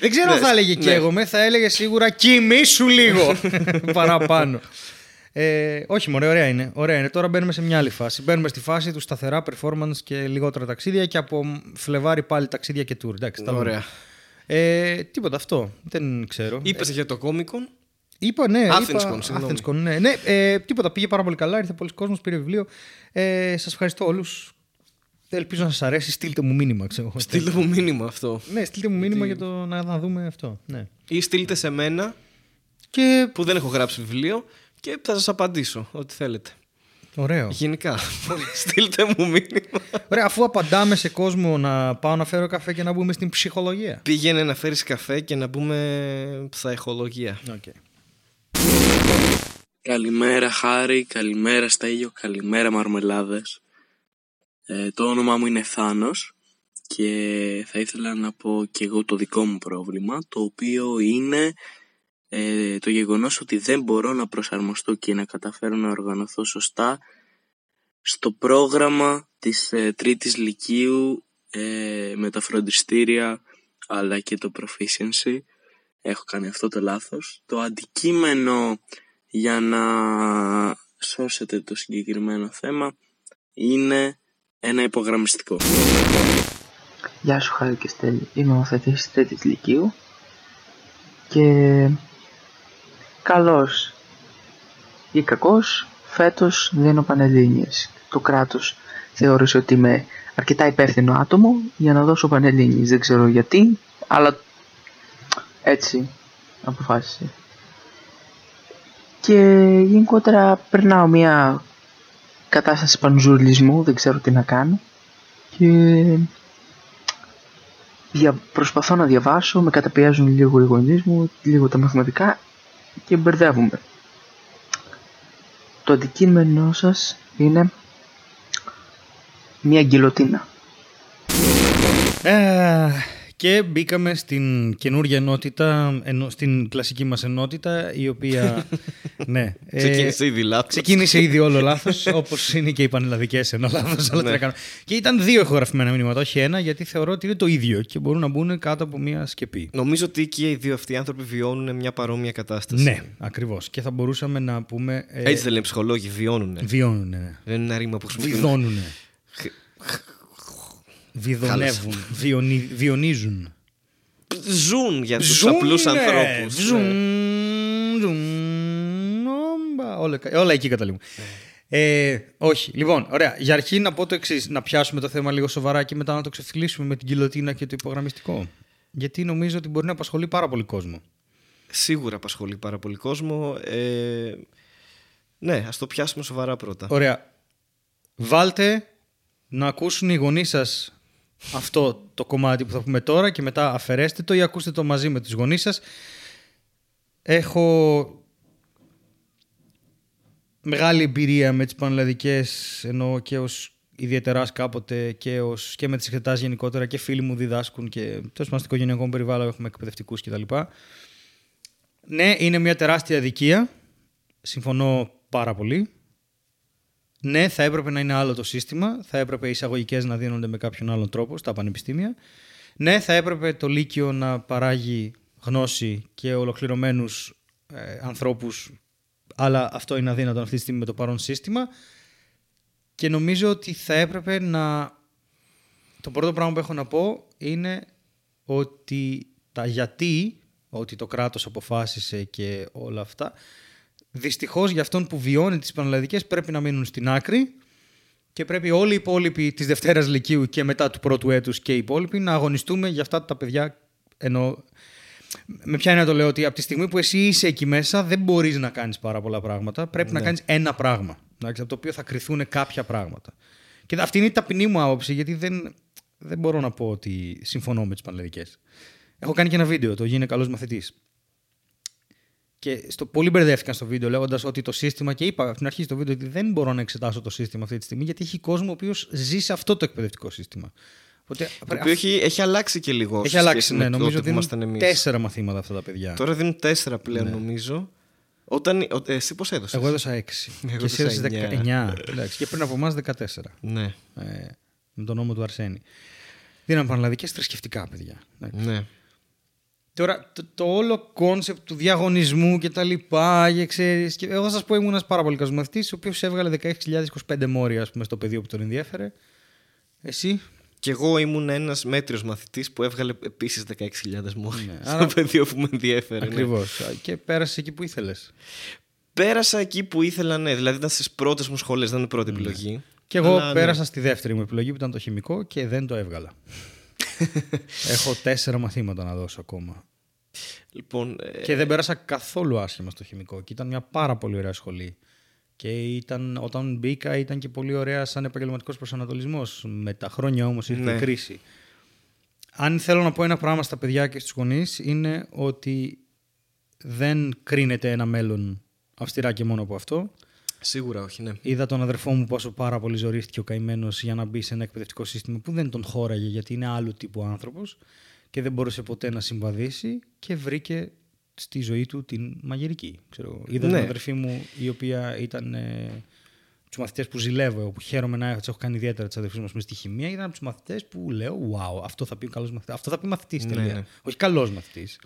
S2: Δεν ξέρω αν
S1: Ναι,
S2: θα έλεγε
S1: ναι.
S2: και εγώ με, θα έλεγε σίγουρα κοιμήσου λίγο παραπάνω. Ε, όχι, μωρέ, ωραία είναι. Ωραία είναι. Τώρα μπαίνουμε σε μια άλλη φάση. Μπαίνουμε στη φάση του σταθερά performance και λιγότερα ταξίδια και από Φλεβάρι πάλι ταξίδια και tour. Εντάξει, τα λέμε.
S1: Ωραία.
S2: Ε, τίποτα αυτό. Δεν ξέρω.
S1: Είπες για το κόμικον.
S2: Είπα, ναι.
S1: Athens
S2: είπα,
S1: Con, συγγνώμη.
S2: Athens Con, ναι. ναι ε, τίποτα, πήγε πάρα πολύ καλά. Ήρθε πολλοί κόσμος, πήρε βιβλίο. Ε, σας ευχαριστώ όλους. Ελπίζω να σας αρέσει. Στείλτε μου μήνυμα, ξέρω. εγώ.
S1: Στείλτε μου μήνυμα αυτό.
S2: Ναι, στείλτε μου μήνυμα για το να, να δούμε αυτό. Ναι.
S1: Ή στείλτε σε μένα
S2: Και
S1: που δεν έχω γράψει βιβλίο και θα σας απαντήσω ό,τι θέλετε.
S2: ωραίο.
S1: Γενικά. στείλτε μου μήνυμα.
S2: Ωραία, αφού απαντάμε σε κόσμο να πάω να φέρω καφέ και να μπούμε στην ψυχολογία.
S1: Πήγαινε να φέρεις καφέ και να μπούμε ψυχολογία.
S2: Okay.
S3: Καλημέρα Χάρη, καλημέρα Στέλιο, καλημέρα Μαρμελάδες. Ε, το όνομά μου είναι Θάνος και θα ήθελα να πω και εγώ το δικό μου πρόβλημα, το οποίο είναι ε, το γεγονός ότι δεν μπορώ να προσαρμοστώ και να καταφέρω να οργανωθώ σωστά στο πρόγραμμα της ε, τρίτης λυκείου ε, με τα φροντιστήρια αλλά και το proficiency. Έχω κάνει αυτό το λάθος. Το αντικείμενο για να σώσετε το συγκεκριμένο θέμα είναι ένα υπογραμμιστικό.
S4: Γεια σου Χάρη και Στέλη, είμαι ο θετής της τρίτης λυκείου και καλός ή κακός φέτος δίνω πανελλήνιες. Το κράτος θεώρησε ότι είμαι αρκετά υπεύθυνο άτομο για να δώσω πανελλήνιες. Δεν ξέρω γιατί, αλλά έτσι αποφάσισε. Και γενικότερα περνάω μια κατάσταση πανζουρλισμού, δεν ξέρω τι να κάνω και δια... προσπαθώ να διαβάσω, με καταπιέζουν λίγο οι γονείς μου, λίγο τα μαθηματικά και μπερδεύουμε. Το αντικείμενό σας είναι μια γκυλοτίνα.
S2: Ε, και μπήκαμε στην καινούργια ενότητα, ενο, στην κλασική μας ενότητα, η οποία... ναι. ε,
S1: Ξεκίνησε ήδη λάθος.
S2: Ξεκίνησε ήδη όλο λάθος, όπως είναι και οι πανελλαδικές ενώ λάθος. Αλλά τι
S1: Ναι.
S2: να κάνω. Και ήταν δύο ηχογραφημένα μηνύματα, όχι ένα, γιατί θεωρώ ότι είναι το ίδιο και μπορούν να μπουν κάτω από μία σκεπή.
S1: Νομίζω ότι και οι δύο αυτοί οι άνθρωποι βιώνουν μια παρόμοια κατάσταση.
S2: Ναι, ακριβώς. Και θα μπορούσαμε να πούμε. ε,
S1: Έτσι δεν λένε ψυχολόγοι, βιώνουν.
S2: Βιώνουν. Ναι.
S1: Δεν είναι ένα ρήμα που χρησιμοποιούν.
S2: Βιδώνουν. Βιδωνεύουν. Βιονι, βιονίζουν.
S1: Ζουν για τους
S2: Ζουνε,
S1: απλούς ανθρώπους.
S2: Ζουν. ζουν, όμπα, Όλα, όλα εκεί καταλήγουν. Ε, όχι. Λοιπόν, ωραία. Για αρχή να πω το εξής: Να πιάσουμε το θέμα λίγο σοβαρά και μετά να το ξεφυλίσουμε με την κιλοτίνα και το υπογραμμιστικό. Γιατί νομίζω ότι μπορεί να απασχολεί πάρα πολύ κόσμο.
S1: Σίγουρα απασχολεί πάρα πολύ κόσμο. Ε, ναι, ας το πιάσουμε σοβαρά πρώτα.
S2: Ωραία. Βάλτε να ακούσουν οι γονείς σας αυτό το κομμάτι που θα πούμε τώρα και μετά αφαιρέστε το ή ακούστε το μαζί με τους γονείς σας. Έχω μεγάλη εμπειρία με τις πανελλαδικές ενώ και ως ιδιαίτερα κάποτε και, ως, και με τις εξετάσεις γενικότερα και φίλοι μου διδάσκουν και τόσο πάντων στο οικογενειακό περιβάλλον έχουμε εκπαιδευτικούς κτλ. Ναι, είναι μια τεράστια αδικία. Συμφωνώ πάρα πολύ. Ναι, θα έπρεπε να είναι άλλο το σύστημα. Θα έπρεπε οι εισαγωγικές να δίνονται με κάποιον άλλον τρόπο στα πανεπιστήμια. Ναι, θα έπρεπε το Λύκειο να παράγει γνώση και ολοκληρωμένους ε, ανθρώπους, αλλά αυτό είναι αδύνατο αυτή τη στιγμή με το παρόν σύστημα. Και νομίζω ότι θα έπρεπε να. Το πρώτο πράγμα που έχω να πω είναι ότι τα γιατί, ότι το κράτος αποφάσισε και όλα αυτά, Δυστυχώς για αυτόν που βιώνει τις πανελλαδικές πρέπει να μείνουν στην άκρη και πρέπει όλοι οι υπόλοιποι της Δευτέρας Λυκείου και μετά του πρώτου έτους και οι υπόλοιποι να αγωνιστούμε για αυτά τα παιδιά. Ενώ με ποια είναι να το λέω ότι από τη στιγμή που εσύ είσαι εκεί μέσα δεν μπορείς να κάνεις πάρα πολλά πράγματα. Πρέπει να
S1: Ναι.
S2: κάνεις ένα πράγμα. Εντάξει, από το οποίο θα κρυθούν κάποια πράγματα. Και αυτή είναι η ταπεινή μου άποψη γιατί δεν, δεν μπορώ να πω ότι συμφωνώ με τις πανελλαδικές. Έχω κάνει και ένα βίντεο, το γίνει καλός μαθητής. Και στο, πολλοί μπερδεύτηκαν στο βίντεο λέγοντας ότι το σύστημα, και είπα από την αρχή στο βίντεο ότι δεν μπορώ να εξετάσω το σύστημα αυτή τη στιγμή, γιατί έχει κόσμο ο οποίος ζει σε αυτό το εκπαιδευτικό σύστημα. Οπότε,
S1: Το οποίο έχει, έχει αλλάξει και λίγο.
S2: έχει
S1: σε
S2: αλλάξει.
S1: σχέση
S2: Ναι,
S1: με
S2: νομίζω
S1: τότε που
S2: δίνουν
S1: ήμασταν εμείς.
S2: τέσσερα μαθήματα αυτά τα παιδιά.
S1: Τώρα δίνουν τέσσερα πλέον νομίζω. Όταν, ο- εσύ πώς έδωσες;
S2: Εγώ έδωσα έξι.
S1: Εγώ
S2: και εσύ
S1: έδωσα
S2: έδωσες
S1: εννιά.
S2: 19. Εντάξει, και πριν από εμάς 14.
S1: Ναι,
S2: Ε, με τον νόμο του Αρσένη. Δίναν πανελλαδικές θρησκευτικά παιδιά. Εντάξει.
S1: ναι.
S2: Τώρα, το, το όλο concept του διαγωνισμού και τα λοιπά, και ξέρεις, και εγώ θα σας πω ήμουν ένας πάρα πολύ καλός μαθητής, ο οποίος έβγαλε 16.025 μόρια, ας πούμε, στο πεδίο που τον ενδιέφερε. Εσύ,
S1: Και εγώ ήμουν ένας μέτριος μαθητής που έβγαλε επίσης 16.000 μόρια
S2: Ναι,
S1: στο
S2: άρα-
S1: πεδίο που με ενδιέφερε. ναι.
S2: ακριβώς. Και πέρασε εκεί που ήθελες.
S1: Πέρασα εκεί που ήθελα, ναι. Δηλαδή ήταν στις πρώτες μου σχολές, δεν είναι η πρώτη επιλογή.
S2: Και εγώ
S1: Αλλά, ναι.
S2: πέρασα στη δεύτερη μου επιλογή που ήταν το χημικό και δεν το έβγαλα. Έχω τέσσερα μαθήματα να δώσω ακόμα.
S1: Λοιπόν, ε,
S2: Και δεν πέρασα καθόλου άσχημα στο χημικό. Και ήταν μια πάρα πολύ ωραία σχολή. Και ήταν, όταν μπήκα ήταν και πολύ ωραία σαν επαγγελματικός προσανατολισμός. Με τα χρόνια όμως ήρθε
S1: Ναι.
S2: η κρίση. Αν θέλω να πω ένα πράγμα στα παιδιά και στους γονείς είναι ότι δεν κρίνεται ένα μέλλον αυστηρά και μόνο από αυτό.
S1: σίγουρα όχι, ναι.
S2: Είδα τον αδερφό μου πόσο πάρα πολύ ζορίστηκε ο καημένος για να μπει σε ένα εκπαιδευτικό σύστημα που δεν τον χώραγε γιατί είναι άλλου τύπου άνθρωπος και δεν μπορούσε ποτέ να συμβαδίσει και βρήκε στη ζωή του την μαγειρική. Ξέρω. Είδα
S1: Ναι.
S2: την αδερφή μου η οποία ήταν. Ε, τους μαθητές που ζηλεύω, που χαίρομαι να έχω, τις έχω κάνει ιδιαίτερα τις αδερφές μα με στη χημεία, ήταν από τους μαθητές που λέω: Wow, αυτό θα πει καλός μαθητής. Αυτό θα πει μαθητής
S1: Ναι,
S2: τελεία.
S1: ναι.
S2: Όχι καλός μαθητής.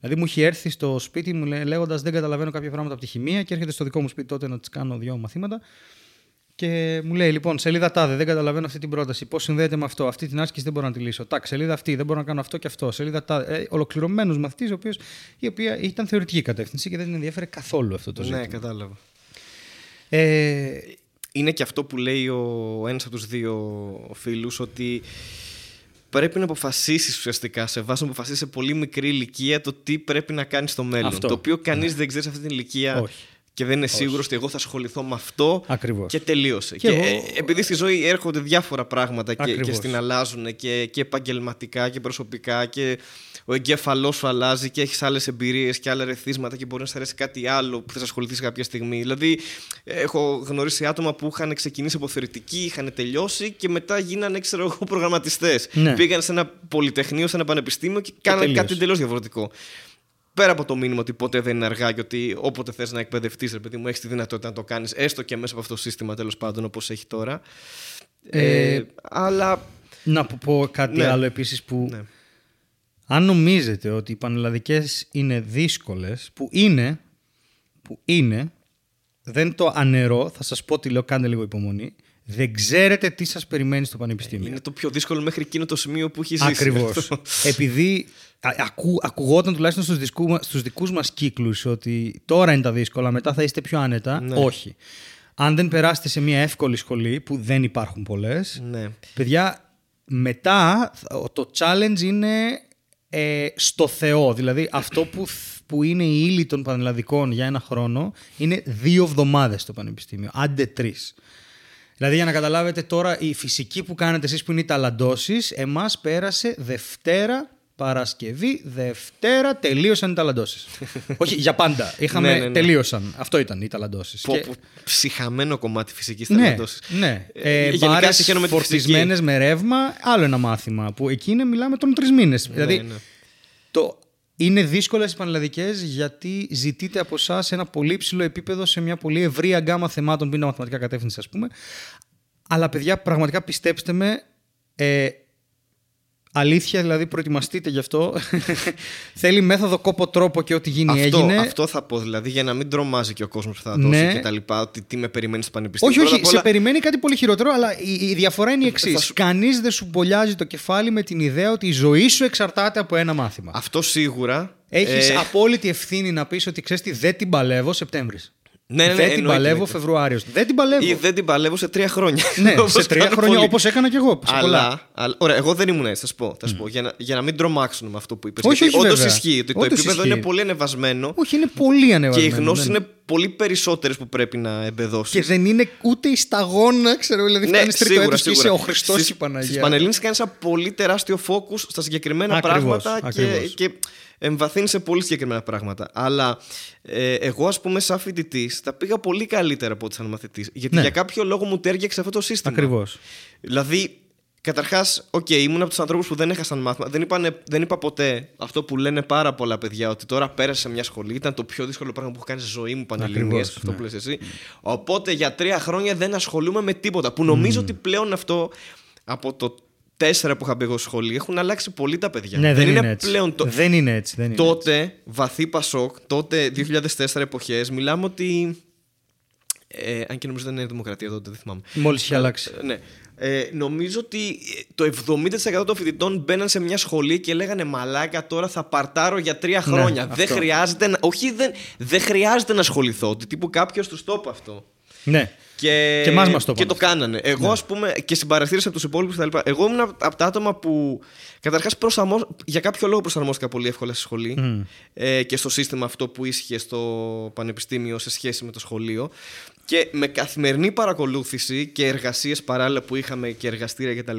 S2: Δηλαδή μου είχε έρθει στο σπίτι μου λέγοντας: Δεν καταλαβαίνω κάποια πράγματα από τη χημεία και έρχεται στο δικό μου σπίτι τότε να τη κάνω δύο μαθήματα. Και μου λέει: Λοιπόν, σελίδα τάδε, δεν καταλαβαίνω αυτή την πρόταση. Πώς συνδέεται με αυτό; Αυτή την άσκηση δεν μπορώ να τη λύσω. Τάκ, σελίδα αυτή, δεν μπορώ να κάνω αυτό και αυτό. Σελίδα τάδε. Ε, Ολοκληρωμένο μαθητή, ο οποίο η οποία ήταν θεωρητική κατεύθυνση και δεν την ενδιαφέρε καθόλου αυτό το ζήτημα.
S1: Ναι, κατάλαβα.
S2: Ε,
S1: Είναι και αυτό που λέει ο ένας από τους δύο φίλους ότι πρέπει να αποφασίσεις ουσιαστικά σε βάση να αποφασίσεις σε πολύ μικρή ηλικία το τι πρέπει να κάνεις στο μέλλον.
S2: Αυτό.
S1: Το οποίο κανείς δεν ξέρει σε αυτή την ηλικία
S2: Όχι.
S1: Και δεν είναι σίγουρος ότι εγώ θα ασχοληθώ με αυτό
S2: Ακριβώς.
S1: και τελείωσε.
S2: Και
S1: Και,
S2: εγώ-
S1: ε, επειδή στη ζωή έρχονται διάφορα πράγματα και, και
S2: Ακριβώς.
S1: στην αλλάζουν και, και επαγγελματικά και προσωπικά και ο εγκέφαλός σου αλλάζει και έχεις άλλες εμπειρίες και άλλα ρεθίσματα και μπορεί να σε αρέσει κάτι άλλο που θα σε ασχοληθείς κάποια στιγμή. Δηλαδή, έχω γνωρίσει άτομα που είχαν ξεκινήσει από θεωρητική, είχαν τελειώσει και μετά γίνανε, ξέρω εγώ, προγραμματιστές.
S2: Ναι.
S1: Πήγαν σε ένα πολυτεχνείο, σε ένα πανεπιστήμιο και κάνανε
S2: τελείωσε.
S1: κάτι τελείω διαφορετικό. Πέρα από το μήνυμα ότι ποτέ δεν είναι αργά και ότι όποτε θες να εκπαιδευτείς, ρε παιδί μου, έχεις τη δυνατότητα να το κάνεις, έστω και μέσα από αυτό το σύστημα τέλος πάντων όπως έχει τώρα. Ε,
S2: Ε,
S1: αλλά.
S2: να πω- πω κάτι
S1: Ναι.
S2: άλλο επίσης που
S1: Ναι.
S2: αν νομίζετε ότι οι πανελλαδικές είναι δύσκολες, που είναι, που είναι, δεν το ανερώ, θα σας πω τι λέω, κάντε λίγο υπομονή, δεν ξέρετε τι σας περιμένει στο πανεπιστήμιο.
S1: Είναι το πιο δύσκολο μέχρι εκείνο το σημείο που έχεις ζήσει.
S2: Ακριβώς.
S1: αυτό.
S2: Επειδή α, ακού, ακουγόταν τουλάχιστον στους, δικού, μας- στους δικούς μας κύκλους ότι τώρα είναι τα δύσκολα, μετά θα είστε πιο άνετα.
S1: Ναι.
S2: Όχι. Αν δεν περάσετε σε μια εύκολη σχολή, που δεν υπάρχουν πολλές,
S1: ναι.
S2: Παιδιά, μετά το challenge είναι ε, στο Θεό. Δηλαδή αυτό που, που είναι η ύλη των πανελλαδικών για ένα χρόνο είναι δύο εβδομάδες στο πανεπιστήμιο. Άντε τρεις. Δηλαδή για να καταλάβετε τώρα η φυσική που κάνετε εσείς που είναι οι ταλαντώσεις εμάς πέρασε Δευτέρα Παρασκευή, Δευτέρα τελείωσαν οι ταλαντώσεις. Όχι, για πάντα. Είχαμε,
S1: Ναι, ναι, ναι.
S2: τελείωσαν. Αυτό ήταν οι ταλαντώσεις.
S1: Πω,
S2: Και-
S1: πω, ψυχαμένο κομμάτι φυσικής
S2: ναι,
S1: ταλαντώση.
S2: ναι.
S1: Ε,
S2: Ε,
S1: γενικά
S2: μπάρες
S1: συγχαίρω με τη φυσική.
S2: φορτισμένες με ρεύμα, άλλο ένα μάθημα. Που εκεί είναι, μιλάμε των τρεις μήνες. δηλαδή,
S1: ναι.
S2: το, είναι δύσκολες οι πανελλαδικές γιατί ζητείτε από εσάς ένα πολύ ψηλό επίπεδο σε μια πολύ ευρία γκάμα θεμάτων που είναι μαθηματικά κατεύθυνση, ας πούμε. Αλλά παιδιά, πραγματικά πιστέψτε με, ε, αλήθεια, δηλαδή προετοιμαστείτε γι' αυτό. Θέλει μέθοδο κόπο τρόπο και ό,τι γίνει
S1: Αυτό,
S2: έγινε.
S1: αυτό θα πω δηλαδή για να μην τρομάζει και ο κόσμος που θα δώσει
S2: Ναι.
S1: και τα λοιπά. Ότι τι με περιμένεις στο πανεπιστήμιο.
S2: Όχι, όχι,
S1: Πρώτα απ'
S2: σε
S1: όλα,
S2: περιμένει κάτι πολύ χειρότερο, αλλά η, η διαφορά είναι η εξής.
S1: Θα σου-
S2: Κανείς δεν σου μπολιάζει το κεφάλι με την ιδέα ότι η ζωή σου εξαρτάται από ένα μάθημα.
S1: Αυτό σίγουρα.
S2: Έχεις
S1: ε,
S2: απόλυτη ευθύνη να πεις ότι ξέρεις τι, δεν την παλεύω Σεπτέμβρης.
S1: Ναι, ναι, ναι,
S2: δεν την
S1: εννοείται,
S2: παλεύω
S1: εννοείται.
S2: Φεβρουάριος. Δεν την παλεύω.
S1: Ή δεν την παλεύω σε τρία χρόνια.
S2: Ναι,
S1: Όπως
S2: σε τρία
S1: κάνουν
S2: χρόνια
S1: πολλοί.
S2: όπως έκανα και εγώ. Σε πολλά.
S1: Αλλά, αλλά, ωραία, εγώ δεν ήμουν έτσι, θα σου πω. Θα σου πω για, να, για να μην τρομάξουν με αυτό που είπες.
S2: Όχι, όχι,
S1: όντως
S2: βέβαια.
S1: ισχύει ότι το
S2: Όντως
S1: επίπεδο
S2: ισχύει.
S1: είναι πολύ ανεβασμένο
S2: Όχι, είναι πολύ
S1: και
S2: ανεβασμένο.
S1: οι γνώσει
S2: δεν-
S1: είναι πολύ περισσότερες που πρέπει να εμπεδώσεις.
S2: Και δεν είναι ούτε η σταγόνα, ξέρω, δηλαδή
S1: Ναι,
S2: φτάνεις τρίτο
S1: σίγουρα,
S2: έτος και είσαι
S1: σίγουρα.
S2: ο Χριστός
S1: Στις-
S2: η Παναγία.
S1: Στις Πανελλήνες κάνεις ένα πολύ τεράστιο focus στα συγκεκριμένα
S2: Ακριβώς,
S1: πράγματα και,
S2: ακριβώς.
S1: και εμβαθύνει σε πολύ συγκεκριμένα πράγματα. Αλλά ε, εγώ, ας πούμε, σαν φοιτητής, τα πήγα πολύ καλύτερα από ότι σαν μαθητής. Γιατί
S2: Ναι.
S1: για κάποιο λόγο μου ταίριαξε αυτό το σύστημα.
S2: Ακριβώς.
S1: Δηλαδή, καταρχάς, οκ, ήμουν από τους ανθρώπους που δεν έχασαν μάθημα. Δεν, είπανε, δεν είπα ποτέ αυτό που λένε πάρα πολλά παιδιά, ότι τώρα πέρασε σε μια σχολή. Ήταν το πιο δύσκολο πράγμα που έχω κάνει στη ζωή μου πανελλήνιες,
S2: Ακριβώς,
S1: αυτό
S2: ναι.
S1: που λες εσύ. Οπότε για τρία χρόνια δεν ασχολούμαι με τίποτα. Που νομίζω ότι πλέον αυτό από το τέσσερα που είχα μπει εγώ στο σχολείο έχουν αλλάξει πολύ τα παιδιά.
S2: Ναι, δεν, είναι,
S1: είναι
S2: έτσι.
S1: πλέον το.
S2: Δεν είναι έτσι. Δεν είναι έτσι.
S1: Τότε, βαθύ Πασόκ, τότε 2004 εποχές, μιλάμε ότι. Ε, αν και νομίζω δεν είναι δημοκρατία τότε, δεν θυμάμαι.
S2: Μόλις είχε αλλάξει.
S1: Ε, Ναι. Ε, νομίζω ότι το 70% των φοιτητών μπαίναν σε μια σχολή και λέγανε Μαλάκα, τώρα θα παρτάρω για τρία χρόνια. δεν,
S2: αυτό.
S1: χρειάζεται να, όχι, δεν, δεν χρειάζεται να ασχοληθώ. Ότι τύπου κάποιος τους το είπε αυτό.
S2: Ναι.
S1: Και,
S2: Και εμάς μας το
S1: και
S2: είπαν
S1: το κάνανε. Εγώ, ας πούμε, και συμπαραστήρισα από τους υπόλοιπους κτλ. Εγώ ήμουν από τα άτομα που καταρχάς για κάποιο λόγο προσαρμόστηκα πολύ εύκολα στη σχολή ε, και στο σύστημα αυτό που ίσχυε στο πανεπιστήμιο σε σχέση με το σχολείο. Και με καθημερινή παρακολούθηση και εργασίες παράλληλα που είχαμε και εργαστήρια κτλ.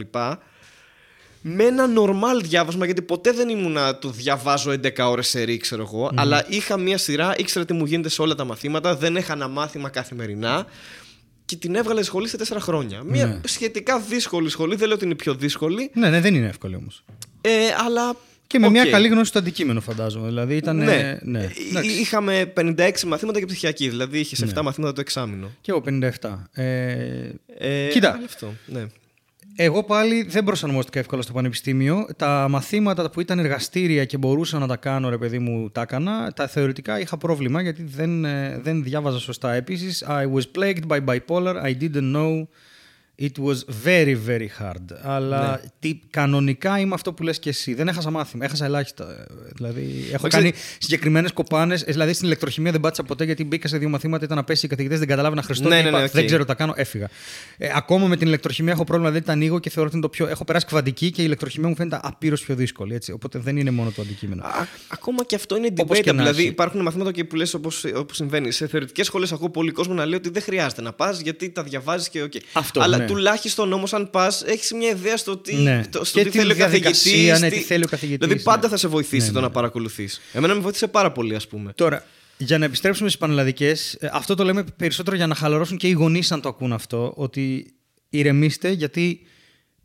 S1: Με ένα normal διάβασμα, γιατί ποτέ δεν ήμουν να το διαβάζω 11 ώρες σε ρί, ξέρω εγώ. Αλλά είχα μία σειρά, ήξερα τι μου γίνεται σε όλα τα μαθήματα, δεν έχανα μάθημα καθημερινά και την έβγαλε σχολή σε τέσσερα χρόνια. Μία
S2: Ναι.
S1: σχετικά δύσκολη σχολή, δεν λέω ότι είναι η πιο δύσκολη,
S2: Ναι, ναι, δεν είναι εύκολο όμως.
S1: ε, αλλά.
S2: Και με
S1: οκ.
S2: μια καλή γνώση στο αντικείμενο, φαντάζομαι. Δηλαδή ήταν.
S1: Ναι.
S2: ναι.
S1: Ε,
S2: εντάξει.
S1: Είχαμε 56 μαθήματα και πτυχιακή, δηλαδή είχες
S2: Ναι.
S1: 7 μαθήματα το εξάμεινο.
S2: Και εγώ 57. Ε,
S1: Ε,
S2: Κοίτα.
S1: άλλο Αυτό, ναι.
S2: Εγώ πάλι δεν προσαρμόστηκα εύκολα στο πανεπιστήμιο. Τα μαθήματα που ήταν εργαστήρια και μπορούσα να τα κάνω, ρε παιδί μου, τα έκανα. Τα θεωρητικά είχα πρόβλημα γιατί δεν, ε, δεν διάβαζα σωστά. Επίσης, I was plagued by bipolar. I didn't know it was very, very hard. Αλλά
S1: Ναι.
S2: τι, κανονικά είμαι αυτό που λες και εσύ. Δεν έχασα μάθημα. Έχασα ελάχιστα. ε, Δηλαδή, έχω
S1: Εντάξει.
S2: κάνει συγκεκριμένες κοπάνες. Δηλαδή, στην ηλεκτροχημία δεν πάτησα ποτέ γιατί μπήκα σε δύο μαθήματα. Ήταν απαίσιοι οι καθηγητές, δεν καταλάβαινα Χριστό.
S1: Ναι,
S2: και
S1: ναι,
S2: είπα,
S1: ναι, οκ.
S2: Δεν ξέρω, τα κάνω, έφυγα. Ε, ακόμα με την ηλεκτροχημία έχω πρόβλημα, δεν την ανοίγω και θεωρώ ότι είναι το πιο. Έχω περάσει κβαντική και η ηλεκτροχημία μου φαίνεται απείρως πιο δύσκολη. Έτσι. Οπότε δεν είναι μόνο το αντικείμενο.
S1: Α, ακόμα και αυτό είναι
S2: Όπως και
S1: debate.
S2: να
S1: Δηλαδή
S2: έχει.
S1: υπάρχουν μαθήματα και που λες όπως, όπως συμβαίνει. Σε θεωρητικές σχολές ακούω πολύ κόσμο να λέει ότι δεν χρειάζεται να πας γιατί τα διαβάζεις και οκ.
S2: Αυτό,
S1: Αλλά
S2: ναι.
S1: τουλάχιστον όμως αν πας έχεις μια ιδέα στο τι,
S2: Ναι.
S1: το- στο
S2: Και
S1: τι
S2: την
S1: θέλει ο
S2: διαδικασία,
S1: καθηγητής.
S2: ναι, τι θέλει ο καθηγητής,
S1: Δηλαδή πάντα
S2: ναι.
S1: θα σε βοηθήσει
S2: Ναι,
S1: το
S2: ναι.
S1: να παρακολουθείς. Εμένα με βοήθησε πάρα πολύ, ας πούμε.
S2: Τώρα, για να επιστρέψουμε στις πανελλαδικές, αυτό το λέμε περισσότερο για να χαλαρώσουν και οι γονείς αν το ακούν αυτό, ότι ηρεμήστε γιατί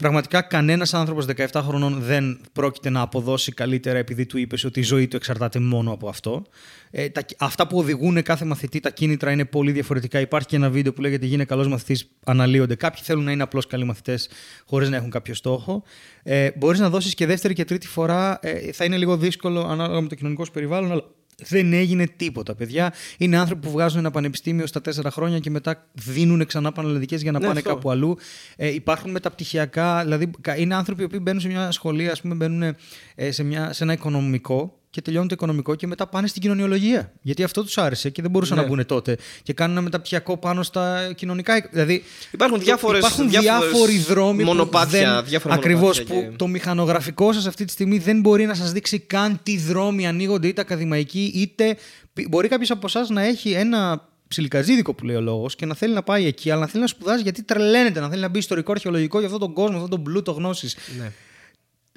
S2: πραγματικά κανένας άνθρωπος 17 χρονών δεν πρόκειται να αποδώσει καλύτερα επειδή του είπες ότι η ζωή του εξαρτάται μόνο από αυτό. Ε, τα, αυτά που οδηγούν κάθε μαθητή, τα κίνητρα είναι πολύ διαφορετικά. Υπάρχει και ένα βίντεο που λέγεται Γίνε καλός μαθητής, αναλύονται. Κάποιοι θέλουν να είναι απλώς καλοί μαθητές χωρίς να έχουν κάποιο στόχο. Ε, Μπορείς να δώσεις και δεύτερη και τρίτη φορά. Ε, θα είναι λίγο δύσκολο ανάλογα με το κοινωνικό σου περιβάλλον, αλλά δεν έγινε τίποτα, παιδιά. Είναι άνθρωποι που βγάζουν ένα πανεπιστήμιο στα τέσσερα χρόνια και μετά δίνουν ξανά πανελλαδικές για να
S1: Ναι,
S2: πάνε
S1: αυτό.
S2: κάπου αλλού. Ε, υπάρχουν μεταπτυχιακά, δηλαδή κα- είναι άνθρωποι που μπαίνουν σε μια σχολή, ας πούμε, μπαίνουν ε, σε, μια, σε ένα οικονομικό και τελειώνουν το οικονομικό και μετά πάνε στην κοινωνιολογία. Γιατί αυτό τους άρεσε και δεν μπορούσαν
S1: Ναι.
S2: να μπουν τότε. Και κάνουν ένα μεταπτυχιακό πάνω στα κοινωνικά. Δηλαδή,
S1: Υπάρχουν διάφορες-
S2: υπάρχουν
S1: διάφορες
S2: διάφοροι δρόμοι
S1: μονοπάτια,
S2: που δεν,
S1: διάφορα
S2: ακριβώς,
S1: μονοπάτια
S2: που
S1: και-
S2: το μηχανογραφικό σας αυτή τη στιγμή δεν μπορεί να σας δείξει καν τι δρόμοι ανοίγονται είτε ακαδημαϊκοί είτε μπορεί κάποιος από εσάς να έχει ένα ψιλικατζίδικο που λέει ο λόγος και να θέλει να πάει εκεί, αλλά να θέλει να σπουδάζει γιατί τρελαίνεται, να θέλει να μπει ιστορικό, αρχαιολογικό για αυτόν τον κόσμο, αυτόν τον πλούτο γνώση.
S1: Ναι.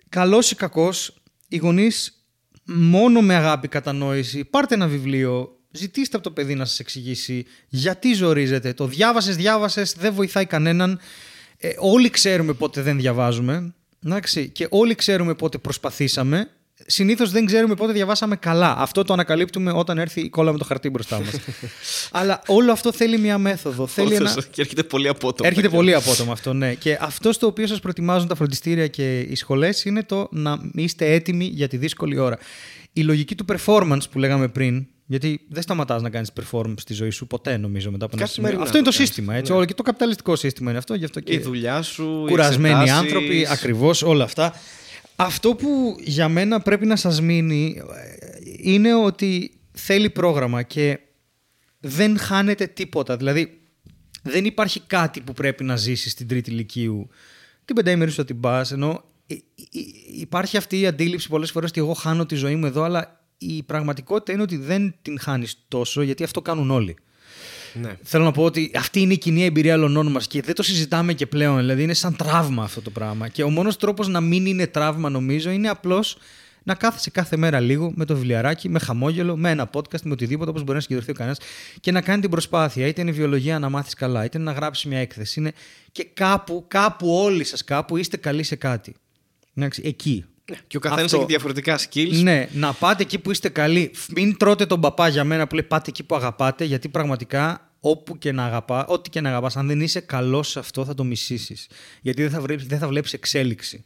S2: Καλός ή κακός, οι γονείς μόνο με αγάπη, κατανόηση, πάρτε ένα βιβλίο, ζητήστε από το παιδί να σας εξηγήσει γιατί ζορίζεται. Το διάβασες, διάβασες, δεν βοηθάει κανέναν. Ε, όλοι ξέρουμε πότε δεν διαβάζουμε. Εντάξει, και όλοι ξέρουμε πότε προσπαθήσαμε. Συνήθως δεν ξέρουμε πότε διαβάσαμε καλά. Αυτό το ανακαλύπτουμε όταν έρθει η κόλλα με το χαρτί μπροστά μας. Αλλά όλο αυτό θέλει μια μέθοδο. θέλει ένα...
S1: Και έρχεται πολύ απότομα.
S2: Έρχεται πολύ απότομα αυτό, ναι. Και αυτό στο οποίο σας προετοιμάζουν τα φροντιστήρια και οι σχολές είναι το να είστε έτοιμοι για τη δύσκολη ώρα. Η λογική του performance που λέγαμε πριν, γιατί δεν σταματάς να κάνεις performance στη ζωή σου ποτέ, νομίζω, μετά από ένα σημείο.
S1: Καθημερινά
S2: Αυτό είναι το
S1: το κάνεις.
S2: σύστημα. Έτσι,
S1: Ναι.
S2: όλο, και το καπιταλιστικό σύστημα είναι αυτό. Γι' αυτό και
S1: Η δουλειά σου. οι
S2: κουρασμένοι
S1: εξετάσεις.
S2: άνθρωποι, ακριβώς όλα αυτά. Αυτό που για μένα πρέπει να σας μείνει ε, είναι ότι θέλει πρόγραμμα και δεν χάνεται τίποτα. Δηλαδή δεν υπάρχει κάτι που πρέπει να ζήσεις στην τρίτη ηλικίου. Την πενταήμερη σου θα την πας, ενώ ε, ε, υπάρχει αυτή η αντίληψη πολλές φορές ότι εγώ χάνω τη ζωή μου εδώ, αλλά η πραγματικότητα είναι ότι δεν την χάνεις τόσο, γιατί αυτό κάνουν όλοι.
S1: Ναι.
S2: Θέλω να πω ότι αυτή είναι η κοινή εμπειρία όλων μας και δεν το συζητάμε και πλέον. Δηλαδή είναι σαν τραύμα αυτό το πράγμα. Και ο μόνος τρόπος να μην είναι τραύμα, νομίζω, είναι απλώς να κάθεσαι κάθε μέρα λίγο με το βιβλιαράκι, με χαμόγελο, με ένα podcast, με οτιδήποτε όπως μπορεί να συγκεντρωθεί ο κανένας και να κάνει την προσπάθεια. Είτε είναι βιολογία να μάθεις καλά, είτε είναι να γράψεις μια έκθεση. Είναι... Και κάπου, κάπου όλοι σας κάπου είστε καλοί σε κάτι. Εντάξει, εκεί.
S1: Και ο καθένας
S2: Αυτό.
S1: έχει διαφορετικά skills.
S2: Ναι, να πάτε εκεί που είστε καλοί. Μην τρώτε τον παπά για μένα που λέει πάτε εκεί που αγαπάτε, γιατί πραγματικά όπου και να αγαπά, ό,τι και να αγαπάς, αν δεν είσαι καλός σε αυτό θα το μισήσεις. Γιατί δεν θα βλέπεις, δεν θα βλέπεις εξέλιξη.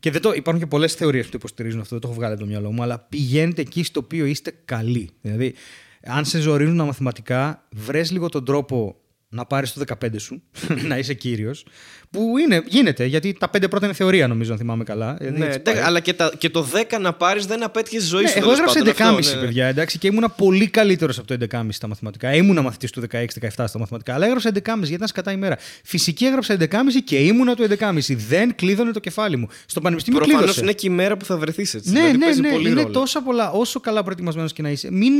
S2: Και δεν το, υπάρχουν και πολλές θεωρίες που το υποστηρίζουν αυτό, δεν το έχω βγάλει από το μυαλό μου, αλλά πηγαίνετε εκεί στο οποίο είστε καλοί. Δηλαδή, αν σε ζορίζουν τα μαθηματικά, βρες λίγο τον τρόπο να πάρεις το 15 σου, να είσαι κύριος. Που είναι, γίνεται, γιατί τα πέντε πρώτα είναι θεωρία, νομίζω, αν θυμάμαι καλά. Δηλαδή,
S1: Ναι,
S2: έτσι
S1: εντάξει,
S2: πάει.
S1: αλλά και, τα, και το 10 να πάρεις δεν απέτυχες τη ζωή
S2: Ναι,
S1: σου.
S2: εγώ
S1: τέλος
S2: έγραψα
S1: πάντων.
S2: 11,5
S1: Αυτό, ναι, ναι.
S2: παιδιά, εντάξει, και ήμουνα πολύ καλύτερος από το 11,5 στα μαθηματικά. Ήμουνα μαθητής του 16-17 στα μαθηματικά, αλλά έγραψα 11,5 γιατί ήταν σκατά ημέρα. Φυσική έγραψα 11,5 και ήμουνα το 11,5. Δεν κλείδωνε το κεφάλι μου. Στο πανεπιστήμιο
S1: Προφανώς
S2: κλείδωσε.
S1: είναι και η μέρα που θα βρεθείς έτσι.
S2: Ναι,
S1: δηλαδή
S2: ναι,
S1: παίζει
S2: ναι.
S1: πολύ
S2: είναι
S1: ρόλο.
S2: τόσα πολλά. Όσο καλά προετοιμασμένος και να είσαι. Μην,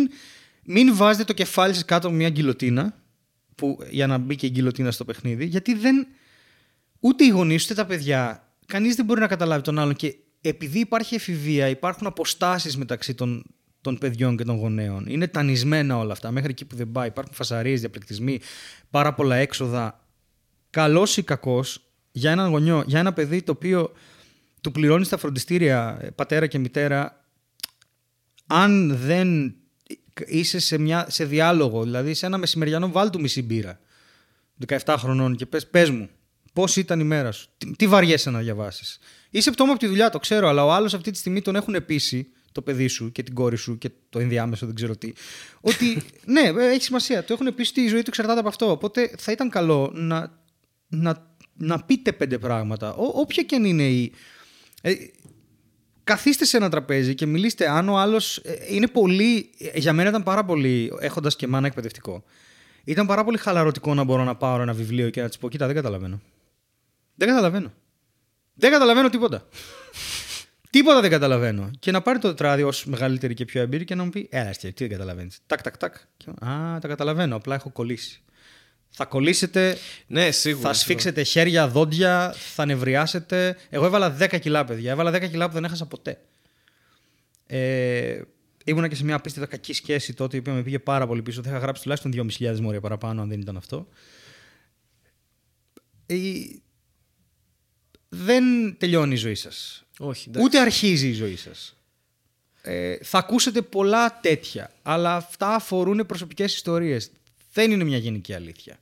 S2: μην βάζετε το κεφάλι σας κάτω από μια γκυλοτίνα. Που, για να μπει και η γκυλοτίνα στο παιχνίδι. Γιατί δεν. Ούτε οι γονείς ούτε τα παιδιά. Κανείς δεν μπορεί να καταλάβει τον άλλον. Και επειδή υπάρχει εφηβεία, υπάρχουν αποστάσεις μεταξύ των, των παιδιών και των γονέων. Είναι τανισμένα όλα αυτά. Μέχρι εκεί που δεν πάει. Υπάρχουν φασαρίες, διαπληκτισμοί, πάρα πολλά έξοδα. Καλός ή κακός για έναν γονιό, για ένα παιδί το οποίο του πληρώνεις στα φροντιστήρια ε, πατέρα και μητέρα, αν δεν είσαι σε, μια, σε διάλογο, δηλαδή σε ένα μεσημεριανό βάλ του μισή μπύρα, 17 χρονών και πες, πες μου, πώς ήταν η μέρα σου, τι, τι βαριέσαι να διαβάσεις; Είσαι πτώμα από τη δουλειά, το ξέρω, αλλά ο άλλος αυτή τη στιγμή τον έχουν επίση το παιδί σου και την κόρη σου και το ενδιάμεσο, δεν ξέρω τι. Ότι ναι, ε, έχει σημασία. Το έχουν πει ότι η ζωή του εξαρτάται από αυτό. Οπότε θα ήταν καλό να, να, να πείτε πέντε πράγματα. Ό, όποια και αν είναι η. Ε, καθίστε σε ένα τραπέζι και μιλήστε. Αν ο άλλος. είναι πολύ. ε, Για μένα ήταν πάρα πολύ. Έχοντας και μάνα εκπαιδευτικό. Ήταν πάρα πολύ χαλαρωτικό να μπορώ να πάρω ένα βιβλίο και να της πω: Κοίτα, δεν καταλαβαίνω. Δεν καταλαβαίνω. Δεν καταλαβαίνω τίποτα. τίποτα δεν καταλαβαίνω. Και να πάρει το τετράδιο ως μεγαλύτερη και πιο εμπειρή και να μου πει: Έλα, Αστεία, τι δεν καταλαβαίνεις. Τάκ, τάκ, τάκ. Και, Α, τα καταλαβαίνω. Απλά έχω κολλήσει. Θα κολλήσετε,
S1: Ναι, σίγουρα.
S2: θα σφίξετε χέρια, δόντια, θα νευριάσετε. Εγώ έβαλα 10 κιλά, παιδιά. Έβαλα 10 κιλά που δεν έχασα ποτέ. Ε, ήμουνα και σε μια απίστευτα κακή σχέση τότε, η οποία με πήγε πάρα πολύ πίσω. Θα είχα γράψει τουλάχιστον 2.500 μόρια παραπάνω, αν δεν ήταν αυτό. Ε, δεν τελειώνει η ζωή σας.
S1: Όχι, εντάξει.
S2: Ούτε αρχίζει η ζωή σας. Ε, θα ακούσετε πολλά τέτοια, αλλά αυτά αφορούν προσωπικές ιστορίες. Δεν είναι μια γενική αλήθεια.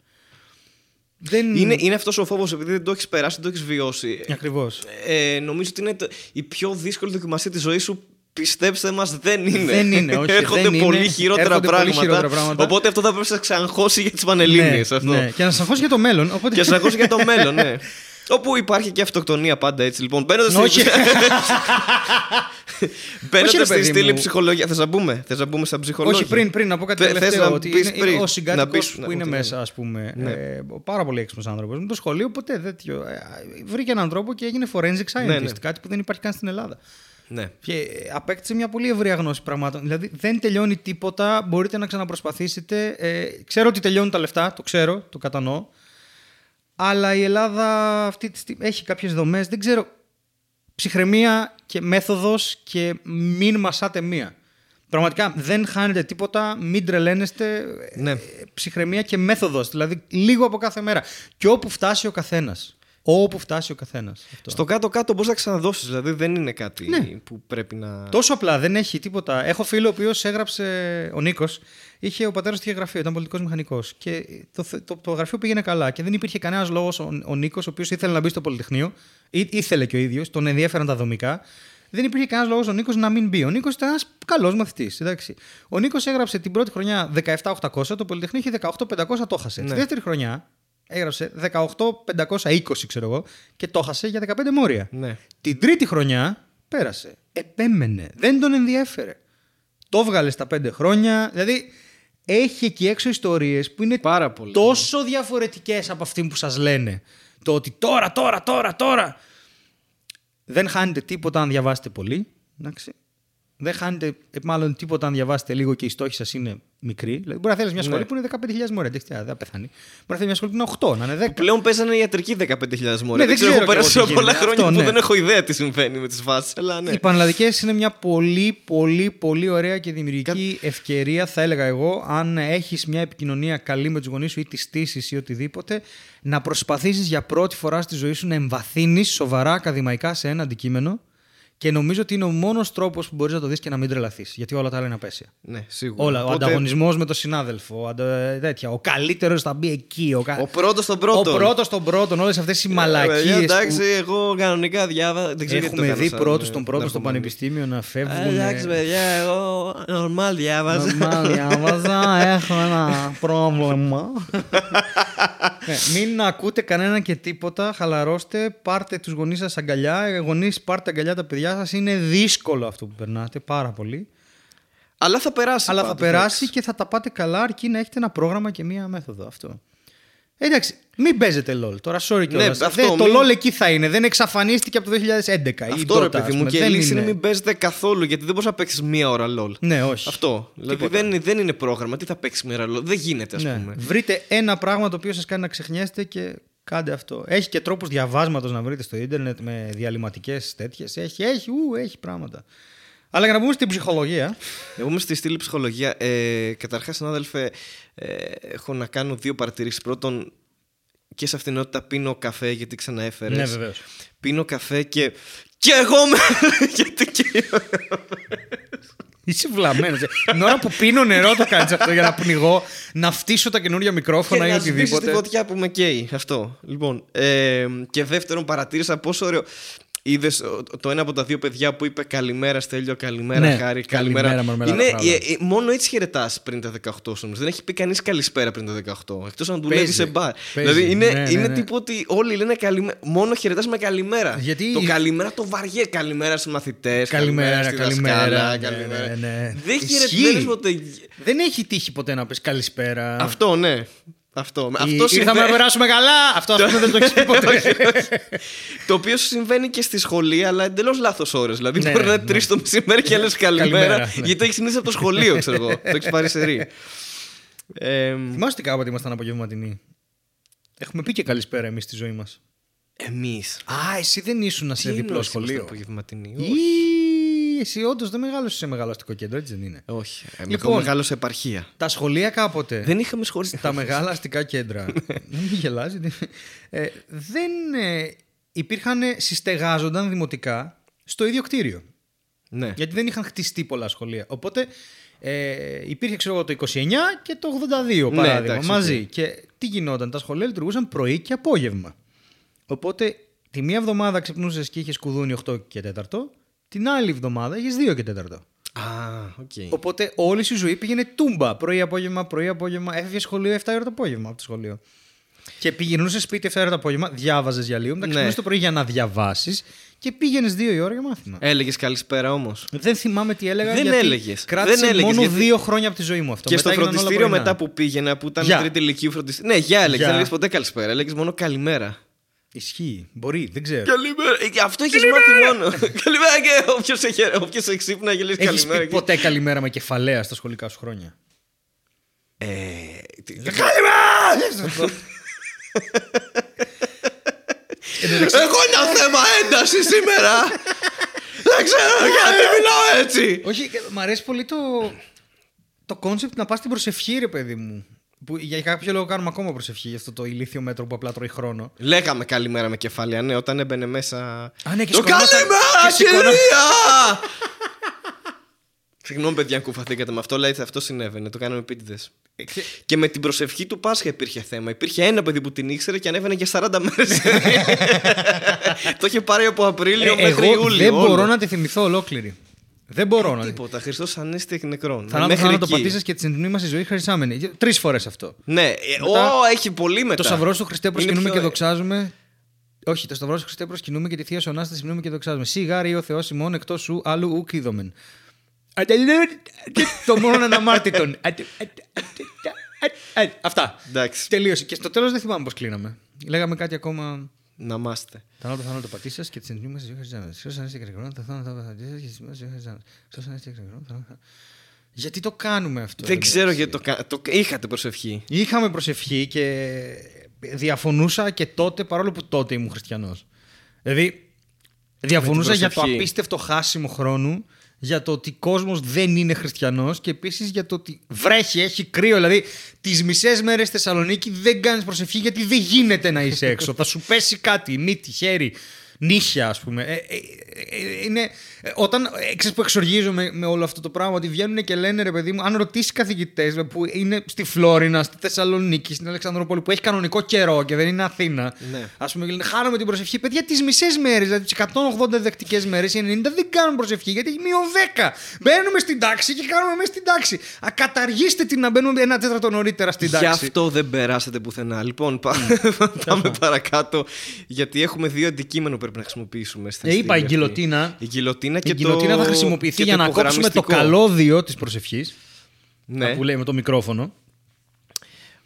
S2: Δεν...
S1: Είναι, είναι αυτός ο φόβος επειδή δεν το έχεις περάσει, δεν το έχεις βιώσει.
S2: Ακριβώς.
S1: Ε, νομίζω ότι είναι το- η πιο δύσκολη δοκιμασία της ζωής σου. Πιστέψτε μας, δεν είναι.
S2: Δεν είναι, όχι,
S1: Έρχονται
S2: δεν είναι.
S1: πολύ χειρότερα,
S2: Έρχονται πολύ
S1: πράγματα,
S2: χειρότερα πράγματα.
S1: Οπότε αυτό θα πρέπει να σε ξαναχώσει για τις πανελίνε.
S2: ναι, ναι. Και να σας αγχώσει για το μέλλον. Οπότε...
S1: Και να σε αγχώσει για το μέλλον, ναι. Όπου υπάρχει και αυτοκτονία πάντα έτσι. Λοιπόν, μπαίνοντας
S2: Όχι.
S1: στη...
S2: Όχι,
S1: μπαίνοντας
S2: ρε
S1: στη
S2: παιδί
S1: στήλη
S2: μου.
S1: ψυχολογία. Θες να μπούμε, θες να μπούμε στα ψυχολόγια.
S2: Όχι, πριν, πριν να πω κάτι
S1: Θε- θες
S2: τελευταίο.
S1: να
S2: ότι
S1: πεις
S2: είναι,
S1: πριν,
S2: ο
S1: να
S2: συγκάτοικος
S1: πεις,
S2: που
S1: ναι,
S2: είναι
S1: ότι
S2: μέσα,
S1: ναι.
S2: ας πούμε.
S1: Ναι.
S2: Ε, πάρα πολύ έξυπνος άνθρωπος. Με το σχολείο ποτέ τέτοιο. Ε, βρήκε έναν τρόπο και έγινε forensic scientist.
S1: Ναι, ναι.
S2: Κάτι που δεν υπάρχει καν στην Ελλάδα.
S1: Ναι.
S2: Και απέκτησε μια πολύ ευρία γνώση πραγμάτων. Δηλαδή δεν τελειώνει τίποτα, μπορείτε να ξαναπροσπαθήσετε. Ε, ξέρω ότι τελειώνουν τα λεφτά, το ξέρω, το κατανοώ. Αλλά η Ελλάδα αυτή τη στιγμή έχει κάποιες δομές, δεν ξέρω, ψυχραιμία και μέθοδος και μην μασάτε μία. Πραγματικά δεν χάνετε τίποτα, μην τρελαίνεστε.
S1: Ναι.
S2: Ε, Ψυχραιμία και μέθοδος, δηλαδή λίγο από κάθε μέρα. Και όπου φτάσει ο καθένας. Όπου φτάσει ο καθένας. Αυτό.
S1: Στο κάτω-κάτω μπορείς να ξαναδώσεις. Δηλαδή δεν είναι κάτι
S2: Ναι.
S1: που πρέπει να.
S2: Τόσο απλά, δεν έχει τίποτα. Έχω φίλο ο οποίος έγραψε. Ο Νίκος, είχε ο πατέρας του είχε γραφείο, ήταν πολιτικός μηχανικός. Και το, το, το γραφείο πήγαινε καλά. Και δεν υπήρχε κανένας λόγος ο, ο Νίκος, ο οποίος ήθελε να μπει στο Πολυτεχνείο, ή, ήθελε και ο ίδιος, τον ενδιαφέραν τα δομικά. Δεν υπήρχε κανένας λόγος ο Νίκος να μην μπει. Ο Νίκος ήταν ένας καλός μαθητής. Ο Νίκος έγραψε την πρώτη χρονιά 17.800, το Πολυτεχνείο είχε 18.500, το χάσε.
S1: Ναι.
S2: Τη δεύτερη χρονιά έγραψε 18.520, ξέρω εγώ, και το χάσε για 15 μόρια.
S1: Ναι.
S2: Την τρίτη χρονιά πέρασε. Επέμενε. Δεν τον ενδιέφερε. Το έβγαλε στα πέντε χρόνια. Δηλαδή έχει εκεί έξω ιστορίες που είναι
S1: Πάρα πολύ.
S2: τόσο διαφορετικές από αυτήν που σας λένε. Το ότι τώρα, τώρα, τώρα, τώρα. Δεν χάνετε τίποτα αν διαβάσετε πολύ. Εντάξει. Δεν χάνετε ε, μάλλον τίποτα αν διαβάσετε λίγο και οι στόχοι σας είναι μικροί. Δηλαδή, μπορεί να θέλεις μια σχολή
S1: Ναι.
S2: που είναι 15.000 μόρια. Εντάξει, δεν θα πεθάνει. Μπορεί να θέλεις μια σχολή που είναι 8, να είναι 10.
S1: Πλέον παίζανε ιατρική 15.000 μόρια.
S2: Ναι, δεν
S1: δεν ξέρω,
S2: ξέρω
S1: έχω
S2: κι
S1: περάσει
S2: εγώ τι
S1: πολλά
S2: γίνεται.
S1: χρόνια
S2: Αυτό,
S1: που
S2: ναι.
S1: δεν έχω ιδέα τι συμβαίνει με τις βάσει. Αλλά ναι.
S2: Οι πανελλαδικές είναι μια πολύ, πολύ, πολύ ωραία και δημιουργική ευκαιρία, θα έλεγα εγώ, αν έχεις μια επικοινωνία καλή με τους γονείς σου ή τις στήσεις ή οτιδήποτε, να προσπαθήσεις για πρώτη φορά στη ζωή σου να εμβαθύνεις σοβαρά ακαδημαϊκά σε ένα αντικείμενο και νομίζω ότι είναι ο μόνος τρόπος που μπορείς να το δεις και να μην τρελαθείς, γιατί όλα τα άλλα είναι απέσια.
S1: Ναι, σίγουρα.
S2: Όλα. Ο
S1: Οπότε,
S2: ανταγωνισμός με τον συνάδελφο. Ο, αντα... τέτοια. ο καλύτερος θα μπει εκεί. Ο, κα...
S1: Ο πρώτος στον πρώτο.
S2: ο πρώτος τον πρώτον. Όλες αυτές οι μαλακίες.
S1: Εντάξει, εγώ κανονικά διάβαζα. Δεν ξέρω γιατί το
S2: Έχουμε
S1: έκανα
S2: δει
S1: σαν,
S2: πρώτους
S1: ε,
S2: τον πρώτο στο
S1: ναρκωμανή.
S2: πανεπιστήμιο να
S1: Ε,
S2: φεύγουν.
S1: Εντάξει, παιδιά, εγώ normal διάβαζα.
S2: Normal, διάβαζα, έχω ένα πρόβλημα. Ναι, μην ακούτε κανένα και τίποτα, χαλαρώστε, πάρτε τους γονείς σας αγκαλιά. Ε, Γονείς, πάρτε αγκαλιά τα παιδιά σας. Είναι δύσκολο αυτό που περνάτε, πάρα πολύ.
S1: Αλλά θα περάσει.
S2: Αλλά θα
S1: πάντως,
S2: περάσει
S1: εντάξει.
S2: και θα τα πάτε καλά αρκεί να έχετε ένα πρόγραμμα και μία μέθοδο αυτό. Εντάξει, μην παίζετε LOL. Τώρα, sorry κιόλας.
S1: Ναι, αυτό,
S2: Δεν- το
S1: μην-
S2: LOL εκεί θα είναι. Δεν εξαφανίστηκε από το 2011. η
S1: Αυτό ρε
S2: Dota,
S1: παιδί
S2: ας
S1: μου.
S2: πούμε.
S1: Και η
S2: Δεν
S1: λύση είναι
S2: είναι-
S1: μην παίζετε καθόλου γιατί δεν μπορείς να παίξεις μία ώρα LOL.
S2: Ναι, όχι.
S1: Αυτό. Δηλαδή
S2: Τίποτα.
S1: δεν, δεν είναι πρόγραμμα. Τι θα παίξεις μία ώρα LOL. Δεν γίνεται, ας
S2: Ναι.
S1: πούμε.
S2: Βρείτε ένα πράγμα το οποίο σας κάνει να ξεχνιέστε και κάντε αυτό. Έχει και τρόπους διαβάσματος να βρείτε στο ίντερνετ με διαλυματικές τέτοιες. Έχει, έχει, ου, έχει πράγματα. Αλλά για να πούμε στην ψυχολογία.
S1: Εγώ είμαι στη στήλη ψυχολογία. Ε, Καταρχάς, συνάδελφε, ε, έχω να κάνω δύο παρατηρήσεις. Πρώτον, και σε αυτήν την ενότητα πίνω καφέ γιατί ξαναέφερες.
S2: Ναι, βεβαίως.
S1: Πίνω καφέ και. Και εγώ με. γιατί και.
S2: Είσαι βλαμμένος. Την ώρα που πίνω νερό το κάνεις αυτό για να πνιγώ, να φτύσω τα καινούργια μικρόφωνα ή
S1: να σβήσεις τη
S2: οτιδήποτε.
S1: φωτιά που με καίει. Αυτό. Λοιπόν. Ε, και δεύτερον, παρατήρησα πόσο ωραίο. Είδες το ένα από τα δύο παιδιά που είπε Καλημέρα Στέλιο, καλημέρα
S2: Ναι,
S1: Χάρη,
S2: καλημέρα,
S1: καλημέρα.
S2: Μαρμελάδα,
S1: Είναι,
S2: μπράβο.
S1: ε, ε, μόνο έτσι χαιρετάς πριν τα 18 σου. Δεν έχει πει κανείς καλησπέρα πριν τα 18. Εκτός αν δουλεύει
S2: Παίζει,
S1: σε μπαρ.
S2: παίζει.
S1: Δηλαδή είναι,
S2: Ναι, ναι,
S1: είναι
S2: ναι.
S1: τύπο ότι όλοι λένε καλημέρα. Μόνο χαιρετάς με καλημέρα.
S2: Γιατί-
S1: Το καλημέρα το βαριέ. Καλημέρα στους μαθητές.
S2: Καλημέρα,
S1: στη
S2: καλημέρα.
S1: δασκάλα,
S2: Ναι,
S1: καλημέρα.
S2: ναι, ναι.
S1: Δεν
S2: Ισχύει.
S1: χαιρετάει ποτέ.
S2: Δεν έχει τύχει ποτέ να πεις καλησπέρα.
S1: Αυτό, ναι. Αυτό.
S2: Ή-
S1: Αυτό
S2: Ήρθαμε
S1: συμβαίνει.
S2: να περάσουμε καλά. Αυτό ας πούμε, δεν το έχεις πει ποτέ.
S1: Το οποίο συμβαίνει και στη σχολή, αλλά εντελώς λάθος ώρες. Δηλαδή
S2: Ναι,
S1: μπορεί να
S2: ναι,
S1: είναι τρεις το μεσημέρι και λες καλημέρα,
S2: Καλημέρα, ναι.
S1: γιατί το έχεις συνήθει από το σχολείο, ξέρω εγώ. το έχεις πάρει σε ρί. Ε,
S2: Θυμάστε κάποτε ήμασταν απογευματινοί; Έχουμε πει και καλησπέρα εμείς στη ζωή μας.
S1: Εμείς.
S2: Α, εσύ δεν ήσουν σε διπλό σχολείο;
S1: Απογευματινή.
S2: Ή εσύ όντως δεν μεγάλωσε σε μεγάλο αστικό κέντρο, έτσι δεν είναι.
S1: Όχι. Ε,
S2: Λοιπόν.
S1: λοιπόν, μεγάλος σε επαρχία.
S2: Τα σχολεία κάποτε.
S1: Δεν είχαμε σχολή.
S2: Στα μεγάλα αστικά κέντρα. Δεν μην γελάζει. Ε, δεν ε, υπήρχαν, συστεγάζονταν δημοτικά στο ίδιο κτίριο.
S1: Ναι.
S2: Γιατί δεν είχαν χτιστεί πολλά σχολεία. Οπότε ε, υπήρχε ξέρω εγώ το 29 και το 82
S1: Ναι,
S2: παράδειγμα
S1: εντάξει,
S2: μαζί. Και τι γινόταν, τα σχολεία λειτουργούσαν πρωί και απόγευμα. Οπότε τη μία εβδομάδα ξυπνούσες και είχες κουδούνι 8 και 4, την άλλη εβδομάδα είχε 2 και 4.
S1: Α, οκ.
S2: Οπότε όλη σου η ζωή πήγαινε τούμπα. Πρωί-απόγευμα, πρωί-απόγευμα. Έφευγε σχολείο 7 ώρα το απόγευμα από το σχολείο. Και πήγαινες σπίτι 7 ώρα το απόγευμα, διάβαζες για λίγο, μετά
S1: Ναι.
S2: ξυπνούσε το πρωί για να διαβάσεις και πήγαινες 2 η ώρα για μάθημα.
S1: Έλεγες καλησπέρα όμως.
S2: Δεν θυμάμαι τι έλεγα.
S1: Δεν
S2: γιατί
S1: έλεγες.
S2: Κράτησε
S1: Δεν έλεγες,
S2: μόνο
S1: γιατί-
S2: δύο χρόνια από τη ζωή μου αυτό.
S1: Και
S2: Μετά
S1: στο
S2: έγιναν όλα
S1: φροντιστήριο
S2: πρωινά.
S1: μετά που πήγαινα, που ήταν
S2: Γεια.
S1: τρίτη ηλικίου φροντιστήριο. Ναι, γεια έλεγες.
S2: Γεια.
S1: Δεν έλεγες ποτέ καλησπέρα. Έλεγες μόνο καλημέρα.
S2: Ισχύει. Μπορεί, δεν ξέρω.
S1: Καλημέρα. Ε, Αυτό έχεις μάθει μόνο. καλημέρα και όποιος έχει, όποιος έχει ξύπνα και λες
S2: Έχεις
S1: καλημέρα.
S2: πει
S1: και-
S2: ποτέ καλημέρα με κεφαλαία στα σχολικά σου χρόνια;
S1: Ε, τι- Καλημέρα! Έχω ένα θέμα ένταση σήμερα. Δεν ξέρω γιατί μιλάω έτσι.
S2: Όχι, και μ' αρέσει πολύ το, το concept να πας στην προσευχή, ρε παιδί μου. Που για κάποιο λόγο κάνουμε ακόμα προσευχή για αυτό το ηλίθιο μέτρο που απλά τρώει χρόνο.
S1: Λέγαμε καλημέρα με κεφάλαια, ναι, όταν έμπαινε μέσα.
S2: Α, ναι, και
S1: Το
S2: σηκωνόμασταν-
S1: καλημέρα,
S2: και σηκωνό-
S1: κυρία! Συγγνώμη, παιδιά, αν κουφαθήκατε με αυτό, αλλά έτσι αυτό συνέβαινε. Το κάναμε επίτηδες.
S2: Ε, ξέ-
S1: Και με την προσευχή του Πάσχα υπήρχε θέμα. Υπήρχε ένα παιδί που την ήξερε και ανέβαινε για 40 μέρες. το είχε πάρει από Απρίλιο
S2: Ε,
S1: μέχρι
S2: εγώ
S1: Ιούλιο.
S2: δεν
S1: όλο.
S2: μπορώ να τη θυμηθώ ολόκληρη. Δεν μπορώ να τη
S1: Τίποτα. Χριστός ανέστη εκ νεκρών.
S2: Θανάτου
S1: Μέχρι
S2: θάνατο
S1: εκεί.
S2: πατήσας και τη συντημή μας η ζωή χαρισάμενη. Τρεις φορές αυτό.
S1: Ναι, ε,
S2: Μετά-
S1: ω, έχει πολύ μετά.
S2: Το Σταυρό του Χριστέ
S1: Είναι
S2: προσκυνούμε
S1: πιο-
S2: και δοξάζουμε. Όχι, το Σταυρό του Χριστέ προσκυνούμε και τη θεία σου ανάσταση μνούμε και δοξάζουμε. Σιγάρι ο Θεός ημών εκτός σου άλλου ουκ είδομεν. Το μόνο αναμάρτητον. Αυτά.
S1: Εντάξει.
S2: Τελείωσε. Και στο τέλος δεν θυμάμαι πώς κλείναμε. Λέγαμε κάτι ακόμα.
S1: Να είμαστε.
S2: Θανάτο θανάτο πατήσας και τη συντημή μα η ζωή χαρισάμενη. Χριστός ανέστη εκ νεκρών, το θάνατο πατήσας και τη συντημή μα η ζωή χαρισάμενη. Χριστός ανέστη εκ νεκρών, το θάνατο- Γιατί το κάνουμε αυτό.
S1: Δεν
S2: ρε
S1: ξέρω
S2: μεταξύ;
S1: γιατί το, κα- το είχατε προσευχή.
S2: Είχαμε προσευχή και διαφωνούσα και τότε, παρόλο που τότε ήμουν χριστιανός. Δηλαδή, διαφωνούσα για το
S1: προσευχή.
S2: απίστευτο χάσιμο χρόνου, για το ότι ο κόσμος δεν είναι χριστιανός και επίσης για το ότι βρέχει, έχει κρύο. Δηλαδή, τις μισές μέρες στη Θεσσαλονίκη δεν κάνεις προσευχή γιατί δεν γίνεται να είσαι έξω. Θα σου πέσει κάτι, μύτη, χέρι, νύχια, ας πούμε. Ε, ε, ε, είναι, ε, όταν ε, ξέρεις που εξοργίζομαι με όλο αυτό το πράγμα, ότι βγαίνουν και λένε ρε παιδί μου, αν ρωτήσεις καθηγητές που είναι στη Φλόρινα, στη Θεσσαλονίκη, στην Αλεξανδρόπολη, που έχει κανονικό καιρό και δεν είναι Αθήνα.
S1: Ναι.
S2: Α πούμε, και λένε Χάνομαι την προσευχή. Παιδιά, τις μισές μέρες, δηλαδή τις 180 δεκτικέ μέρες, οι 90 δεν κάνουν προσευχή γιατί έχει μείον 10. Μπαίνουμε στην τάξη και κάνουμε μέσα στην τάξη. Α, καταργήστε την να μπαίνουμε ένα τέταρτο νωρίτερα στην
S1: Γι'
S2: τάξη.
S1: αυτό δεν περάσατε πουθενά. Λοιπόν, πά- πάμε παρακάτω. Γιατί έχουμε δύο αντικείμενα που πρέπει να χρησιμοποιήσουμε στην
S2: Ε, είπα,
S1: στιγμή
S2: η
S1: αυτή.
S2: γκιλοτίνα.
S1: Η γκιλοτίνα και
S2: Η γκιλοτίνα
S1: το...
S2: θα χρησιμοποιηθεί
S1: και
S2: για
S1: το
S2: να κόψουμε το
S1: υπογραμμιστικό.
S2: καλώδιο της προσευχής.
S1: Ναι.
S2: Που λέει με το μικρόφωνο.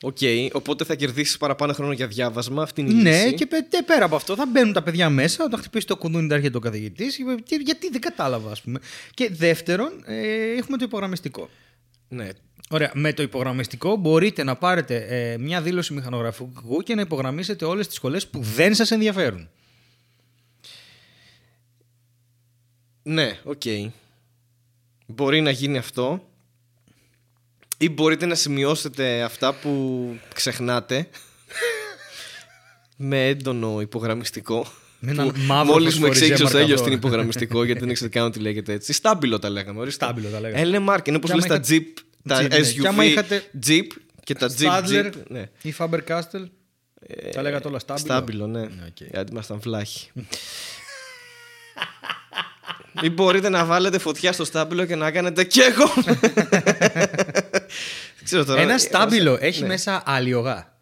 S1: Οκ, οπότε θα κερδίσεις παραπάνω χρόνο για διάβασμα. Αυτή είναι η
S2: Ναι,
S1: λύση.
S2: και πε- και πέρα από αυτό θα μπαίνουν τα παιδιά μέσα, όταν χτυπήσει το κουδούνι θα έρχεται ο καθηγητής. Γιατί δεν κατάλαβα, ας πούμε. Και δεύτερον, ε, έχουμε το υπογραμμιστικό.
S1: Ναι.
S2: Ωραία. Με το υπογραμμιστικό μπορείτε να πάρετε ε, μια δήλωση μηχανογραφικού και να υπογραμμίσετε όλες τις σχολές που δεν σας ενδιαφέρουν.
S1: Ναι, οκ. Μπορεί να γίνει αυτό. Ή μπορείτε να σημειώσετε αυτά που ξεχνάτε με έντονο υπογραμμιστικό.
S2: Με έναν
S1: Που
S2: μαύρο
S1: Μόλις μου
S2: φωσφοριζέ
S1: εξήγησε ο Στέλιος
S2: μαρκαδόρο.
S1: την υπογραμμιστικό γιατί δεν ήξερε καν ότι λέγεται έτσι. Stabilo τα λέγαμε. ορίστε.
S2: Stabilo τα λέγαμε.
S1: Ε, είναι μάρκα. Είναι όπως
S2: Και
S1: λες
S2: άμα
S1: τα Jeep, τα
S2: Jeep, ναι. Και
S1: SUV,
S2: άμα είχατε
S1: Jeep και τα Jeep,
S2: Staedtler
S1: Jeep. Ναι.
S2: ή Faber Castell. τα λέγατε όλα Stabilo.
S1: Stabilo, ναι.
S2: οκ.
S1: Γιατί ήμασταν βλάχοι. Ή μπορείτε να βάλετε φωτιά στο Stabilo και να κάνετε και εγώ. Δεν ξέρω τώρα.
S2: Ένα
S1: Ε,
S2: στάμπιλο έχει
S1: ναι.
S2: μέσα αλιογά.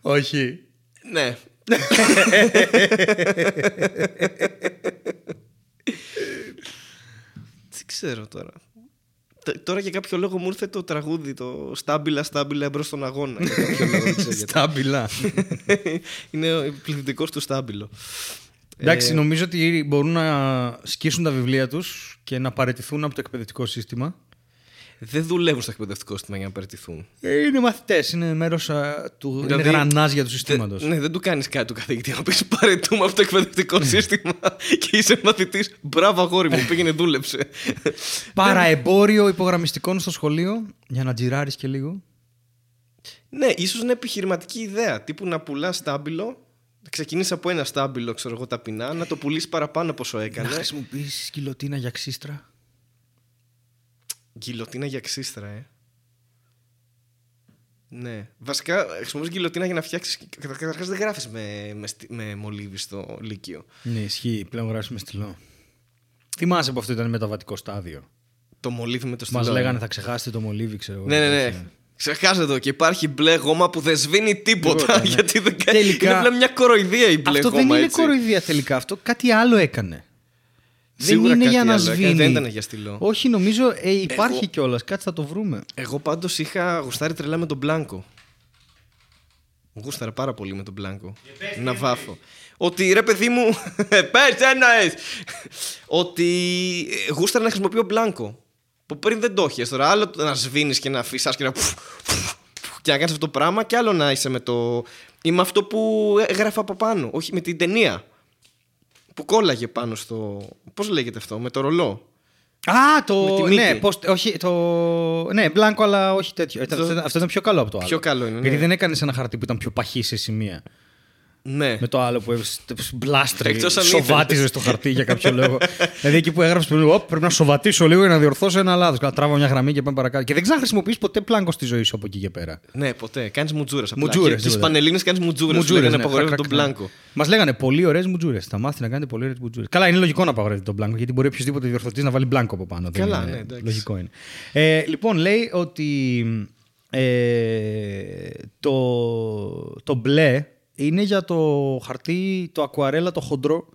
S2: Όχι.
S1: Ναι. Δεν ξέρω τώρα. Т- Τώρα για κάποιο λόγο μου ήρθε το τραγούδι, το στάμπιλα, στάμπιλα εμπρός στον αγώνα. Για κάποιο λόγο, δεν ξέρω γιατί.
S2: Στάμπιλα.
S1: Είναι ο πληθυντικός του στάμπιλο.
S2: Εντάξει,
S1: Ε,
S2: νομίζω ότι μπορούν να σκίσουν τα βιβλία τους και να παραιτηθούν από το εκπαιδευτικό σύστημα.
S1: Δεν δουλεύουν στο εκπαιδευτικό σύστημα για να παραιτηθούν.
S2: Ε, Είναι μαθητές, είναι μέρος α, του.
S1: Δηλαδή,
S2: είναι γρανάζια τους συστήματος.
S1: Ναι, δεν του κάνεις κάτι του καθηγητή. Να πεις παρετούμε από το εκπαιδευτικό σύστημα και είσαι μαθητής. Μπράβο, αγόρι μου, πήγαινε, δούλεψε.
S2: Παραεμπόριο υπογραμμιστικών στο σχολείο, για να τζιράρεις και λίγο.
S1: ναι, ίσως είναι επιχειρηματική ιδέα. Τύπου να πουλάς στάμπιλο. Ξεκινήσει από ένα στάμπιλο, ξέρω εγώ, ταπεινά, να το πουλήσεις παραπάνω από όσο
S2: Να
S1: έκανες.
S2: χρησιμοποιήσεις σκυλοτίνα για ξύστρα.
S1: Γκυλοτίνα για ξύστρα, ε. Ναι. Βασικά, χρησιμοποιείς γκυλοτίνα για να φτιάξεις. Καταρχάς, δεν γράφεις με, με, στι- με μολύβι στο Λύκειο.
S2: Ναι, ισχύει. Πλέον γράφεις με στυλό. Θυμάσαι που αυτό ήταν μεταβατικό στάδιο.
S1: Το μολύβι με το στυλό.
S2: Μας
S1: ε.
S2: λέγανε θα ξεχάσετε το μολύβι, ξέρω εγώ.
S1: Ναι, ναι, ναι.
S2: τέτοια.
S1: Ξεχάστε το και υπάρχει μπλε γόμα που δεν σβήνει τίποτα.
S2: Τίποτα, ναι.
S1: Γιατί δεν κάνει.
S2: Τελικά-
S1: Είναι απλά μια κοροϊδία η μπλε
S2: Αυτό
S1: γόμα.
S2: δεν είναι
S1: έτσι.
S2: κοροϊδία τελικά. Αυτό κάτι άλλο έκανε.
S1: Σίγουρα
S2: είναι
S1: κάτι
S2: για να
S1: άλλο έκανε,
S2: σβήνει.
S1: Δεν ήταν για στυλό.
S2: Όχι, νομίζω ε, υπάρχει
S1: Εγώ-
S2: κιόλας. Κάτσε θα το βρούμε.
S1: Εγώ πάντως είχα γουστάρει τρελά με τον Μπλάνκο. Γούσταρα πάρα πολύ με τον Μπλάνκο. Να βάφω. Ότι ρε παιδί μου. Πες ένα es. Ότι ε, γούσταρα να χρησιμοποιώ Μπλάνκο. Που πριν δεν το είχε. Τώρα άλλο το να σβήνεις και να φυσά και να. και να κάνεις αυτό το πράγμα, και άλλο να είσαι με το. ή με αυτό που έγραφα από πάνω. Όχι με την ταινία. Που κόλλαγε πάνω στο. Πώς λέγεται αυτό, με το ρολό.
S2: Α,
S1: Με
S2: το.
S1: τη μύτη.
S2: Ναι, πώς, όχι, το. Ναι, μπλάνκο, αλλά όχι τέτοιο. Ήταν- Αυτό, αυτός ήταν πιο καλό από το άλλο.
S1: Πιο καλό είναι, ναι.
S2: Γιατί δεν έκανες ένα χαρτί που ήταν πιο παχύ σε σημεία.
S1: Ναι.
S2: Με το άλλο που έβρισε μπλάστρε,
S1: Εκτός αν
S2: σοβάτιζε το χαρτί για κάποιο λόγο. δηλαδή εκεί που έγραψε πριν, «Οπ, πρέπει να σοβατήσω λίγο για να διορθώσω ένα λάθος. Καλά, τράβω μια γραμμή και πάμε παρακάτω. Και δεν ξαναχρησιμοποιείς ποτέ πλάνκο στη ζωή σου από εκεί και πέρα.
S1: Ναι, ποτέ. Κάνεις μουτζούρες.
S2: Μουτζούρες,
S1: Και στι
S2: τίποτα.
S1: Πανελίνε κάνεις μουτζούρες.
S2: Μουτζούρες,
S1: Μουτζούρε.
S2: ναι,
S1: να απαγορεύει
S2: χρακ,
S1: τον
S2: χρακ, ναι.
S1: μπλάνκο.
S2: Μας λέγανε πολύ ωραίες μουτζούρες. Θα μάθει να κάνετε πολύ ωραίες μουτζούρες. Καλά, είναι λογικό να απαγορεύει τον μπλάνκο γιατί μπορεί οποιοδήποτε διορθωτής να βάλει μπλάνκο από πάνω. Δεν
S1: Καλά,
S2: είναι-
S1: ναι, εντάξει.
S2: Λογικό είναι. Ε, λοιπόν, λέει ότι ε, το, το μπλε είναι για το χαρτί, το ακουαρέλα, το χοντρό.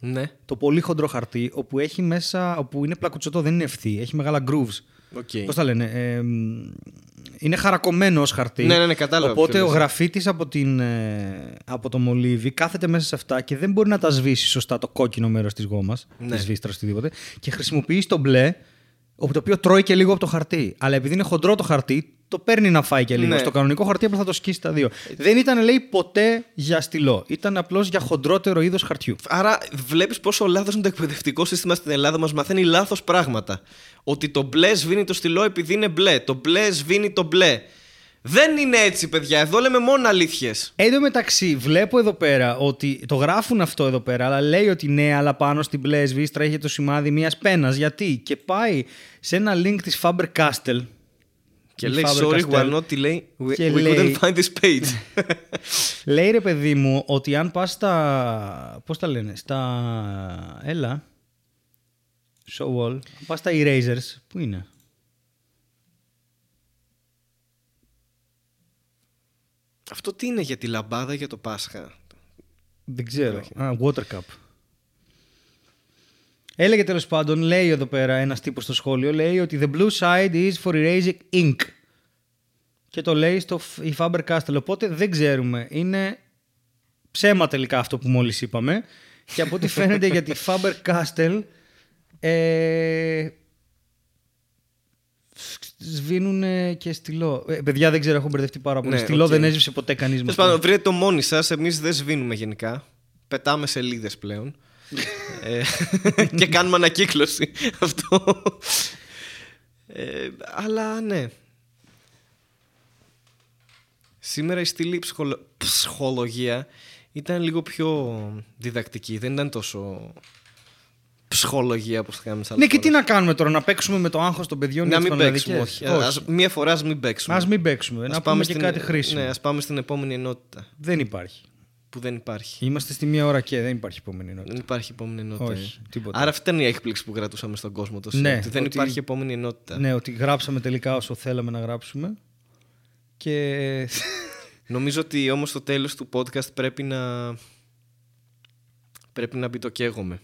S1: Ναι.
S2: Το πολύ χοντρό χαρτί, όπου έχει μέσα, όπου είναι πλακουτσωτό, δεν είναι ευθύ, έχει μεγάλα grooves.
S1: Οκ.
S2: Πώς τα λένε, ε, μ, είναι χαρακωμένο ως χαρτί.
S1: Ναι, ναι, ναι, κατάλαβα
S2: Οπότε
S1: ποιος
S2: ο
S1: λες.
S2: γραφίτης από, την, ε, από το μολύβι κάθεται μέσα σε αυτά και δεν μπορεί να τα σβήσει σωστά το κόκκινο μέρος της γόμας,
S1: Ναι.
S2: της ξύστρας, οτιδήποτε, και χρησιμοποιείς το μπλε, όπου το οποίο τρώει και λίγο από το χαρτί. Αλλά επειδή είναι χοντρό το χαρτί, το παίρνει να φάει και λίγο.
S1: Ναι.
S2: Στο κανονικό χαρτί απλά θα το σκίσει τα δύο. Δεν ήταν, λέει, ποτέ για στυλό. Ήταν απλώς για χοντρότερο είδος χαρτιού.
S1: Άρα βλέπεις πόσο λάθος είναι το εκπαιδευτικό σύστημα στην Ελλάδα. Μας μαθαίνει λάθος πράγματα. Ότι το μπλε σβήνει το στυλό επειδή είναι μπλε. Το μπλε σβήνει το μπλε. Δεν είναι έτσι, παιδιά. Εδώ λέμε μόνο αλήθειες.
S2: Εν τω μεταξύ, βλέπω εδώ πέρα ότι το γράφουν αυτό εδώ πέρα, αλλά λέει ότι ναι, αλλά πάνω στην μπλε σβήστρα έχει το σημάδι μιας πένας. Γιατί; Και πάει σε ένα link της Faber Castell.
S1: Και
S2: Η
S1: λέει,
S2: Faber
S1: sorry,
S2: Castell.
S1: we are not delay. We,
S2: Και
S1: we
S2: λέει-
S1: couldn't find this page.
S2: λέει ρε παιδί μου ότι αν πας στα. Πώς τα λένε, στα. Έλα. Show all. Αν πας στα erasers. Πού είναι;
S1: Αυτό τι είναι για τη λαμπάδα για το Πάσχα;
S2: Δεν ξέρω. Α, water cup. Έλεγε τέλος πάντων, λέει εδώ πέρα ένας τύπος στο σχόλιο, λέει ότι the blue side is for erasing ink. Και το λέει στο F- η Faber Castell. Οπότε δεν ξέρουμε. Είναι ψέμα τελικά αυτό που μόλις είπαμε. Και από ό,τι φαίνεται για τη Faber Castell ε, σβήνουν και στυλό. Ε, παιδιά δεν ξέρω, έχω μπερδευτεί πάρα πολύ.
S1: Ναι,
S2: στυλό
S1: οκ.
S2: δεν έσβησε ποτέ κανείς με
S1: Τέλος
S2: αυτό.
S1: πάντων, βρείτε το μόνοι σας. Εμείς δεν σβήνουμε γενικά. Πετάμε σελίδες πλέον. ε, και κάνουμε ανακύκλωση. Αυτό. Ε, αλλά ναι. Σήμερα η στήλη ψυχολο- ψυχολογία ήταν λίγο πιο διδακτική. Δεν ήταν τόσο ψυχολογία όπως θα κάνουμε σε άλλες
S2: Ναι, και τι
S1: φορές.
S2: να κάνουμε τώρα, να παίξουμε με το άγχος των παιδιών
S1: Να
S2: για τις
S1: μην παίξουμε, όχι.
S2: πανελλαδικές;
S1: Ας, μία φορά ας μην παίξουμε.
S2: Ας μην παίξουμε,
S1: Ας
S2: να
S1: πάμε
S2: πούμε και
S1: στην-
S2: κάτι χρήσιμο.
S1: Ναι, ας πάμε στην επόμενη ενότητα
S2: Δεν υπάρχει.
S1: που δεν υπάρχει.
S2: Είμαστε στη μία ώρα και δεν υπάρχει επόμενη ενότητα.
S1: Δεν υπάρχει επόμενη ενότητα.
S2: Όχι,
S1: ε.
S2: τίποτα.
S1: Άρα αυτή ήταν η έκπληξη που κρατούσαμε στον κόσμο τόσο.
S2: Ναι,
S1: ότι δεν
S2: ότι-
S1: υπάρχει επόμενη ενότητα.
S2: Ναι, ότι γράψαμε τελικά όσο θέλαμε να γράψουμε. Και.
S1: Νομίζω ότι όμως στο τέλος του podcast πρέπει να. Πρέπει να μπει το καίγομαι.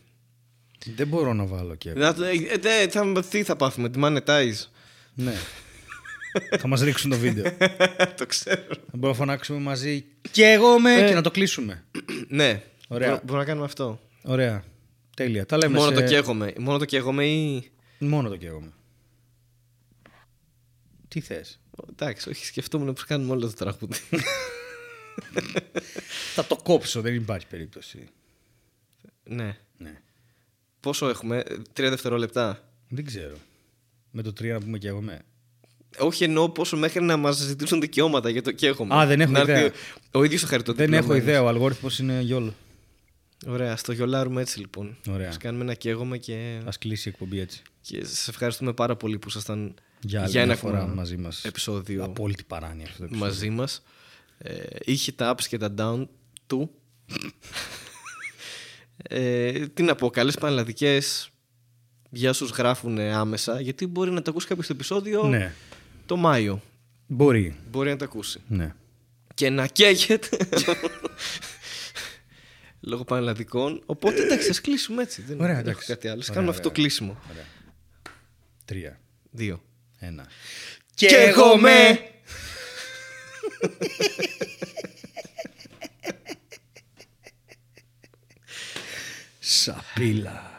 S2: Δεν μπορώ να βάλω και.
S1: Να, το- ε, ε, θα, τι θα πάθουμε, τη monetize.
S2: ναι. θα μας ρίξουν το βίντεο.
S1: το ξέρω.
S2: θα μπορούμε να φωνάξουμε μαζί και εγώ με
S1: Ε.
S2: και να το κλείσουμε.
S1: Ναι,
S2: Ωραία.
S1: Μπορώ- μπορούμε να κάνουμε αυτό.
S2: Ωραία. Τέλεια. Τα λέμε
S1: Μόνο
S2: σε...
S1: το καίγομαι. Μόνο το καίγομαι ή.
S2: Μόνο το καίγομαι. Τι θες;
S1: Εντάξει, όχι, σκεφτόμουν πως κάνουμε όλο το τραγούδι.
S2: Θα το κόψω, δεν υπάρχει περίπτωση.
S1: ναι.
S2: Ναι.
S1: Πόσο έχουμε, ε, τρία δευτερόλεπτα;
S2: Δεν ξέρω. Με το 3 να πούμε και εγώ με.
S1: Όχι εννοώ πόσο μέχρι να μας ζητήσουν δικαιώματα για το καίγομαι.
S2: Α, δεν έχω
S1: Να έρθει
S2: ιδέα.
S1: Ο, ο ίδιος το χαριτό
S2: Δεν έχω ιδέα. Ο αλγόριθμος είναι γιόλο.
S1: Ωραία, ας το γιολάρουμε έτσι λοιπόν.
S2: Ωραία.
S1: Ας κάνουμε ένα καίγομαι και,
S2: Α κλείσει η εκπομπή έτσι.
S1: και σας ευχαριστούμε πάρα πολύ που ήσασταν
S2: Για, άλλη
S1: για ένα
S2: μια φορά
S1: ακόμα
S2: μαζί μας.
S1: επεισόδιο
S2: Απόλυτη παράνοια αυτό το επεισόδιο.
S1: μαζί μας. Ε, είχε τα ups και τα down του. ε, τι να πω, καλές πανελλαδικέ για όσου γράφουν άμεσα, γιατί μπορεί να το ακούσει κάποιος στο επεισόδιο
S2: Ναι.
S1: το Μάιο.
S2: Μπορεί.
S1: Μπορεί να το ακούσει.
S2: Ναι.
S1: και να καίγεται. λόγω πανελλαδικών. Οπότε εντάξει, ας κλείσουμε έτσι. Δεν,
S2: Ωραία,
S1: δεν έχω
S2: εντάξει.
S1: κάτι άλλο. Ας
S2: Ωραία,
S1: κάνουμε
S2: ωραία,
S1: αυτό το
S2: ωραία.
S1: κλείσιμο.
S2: Τρία.
S1: Δύο.
S2: Ένα.
S1: Κι εγώ με.
S2: Sapila.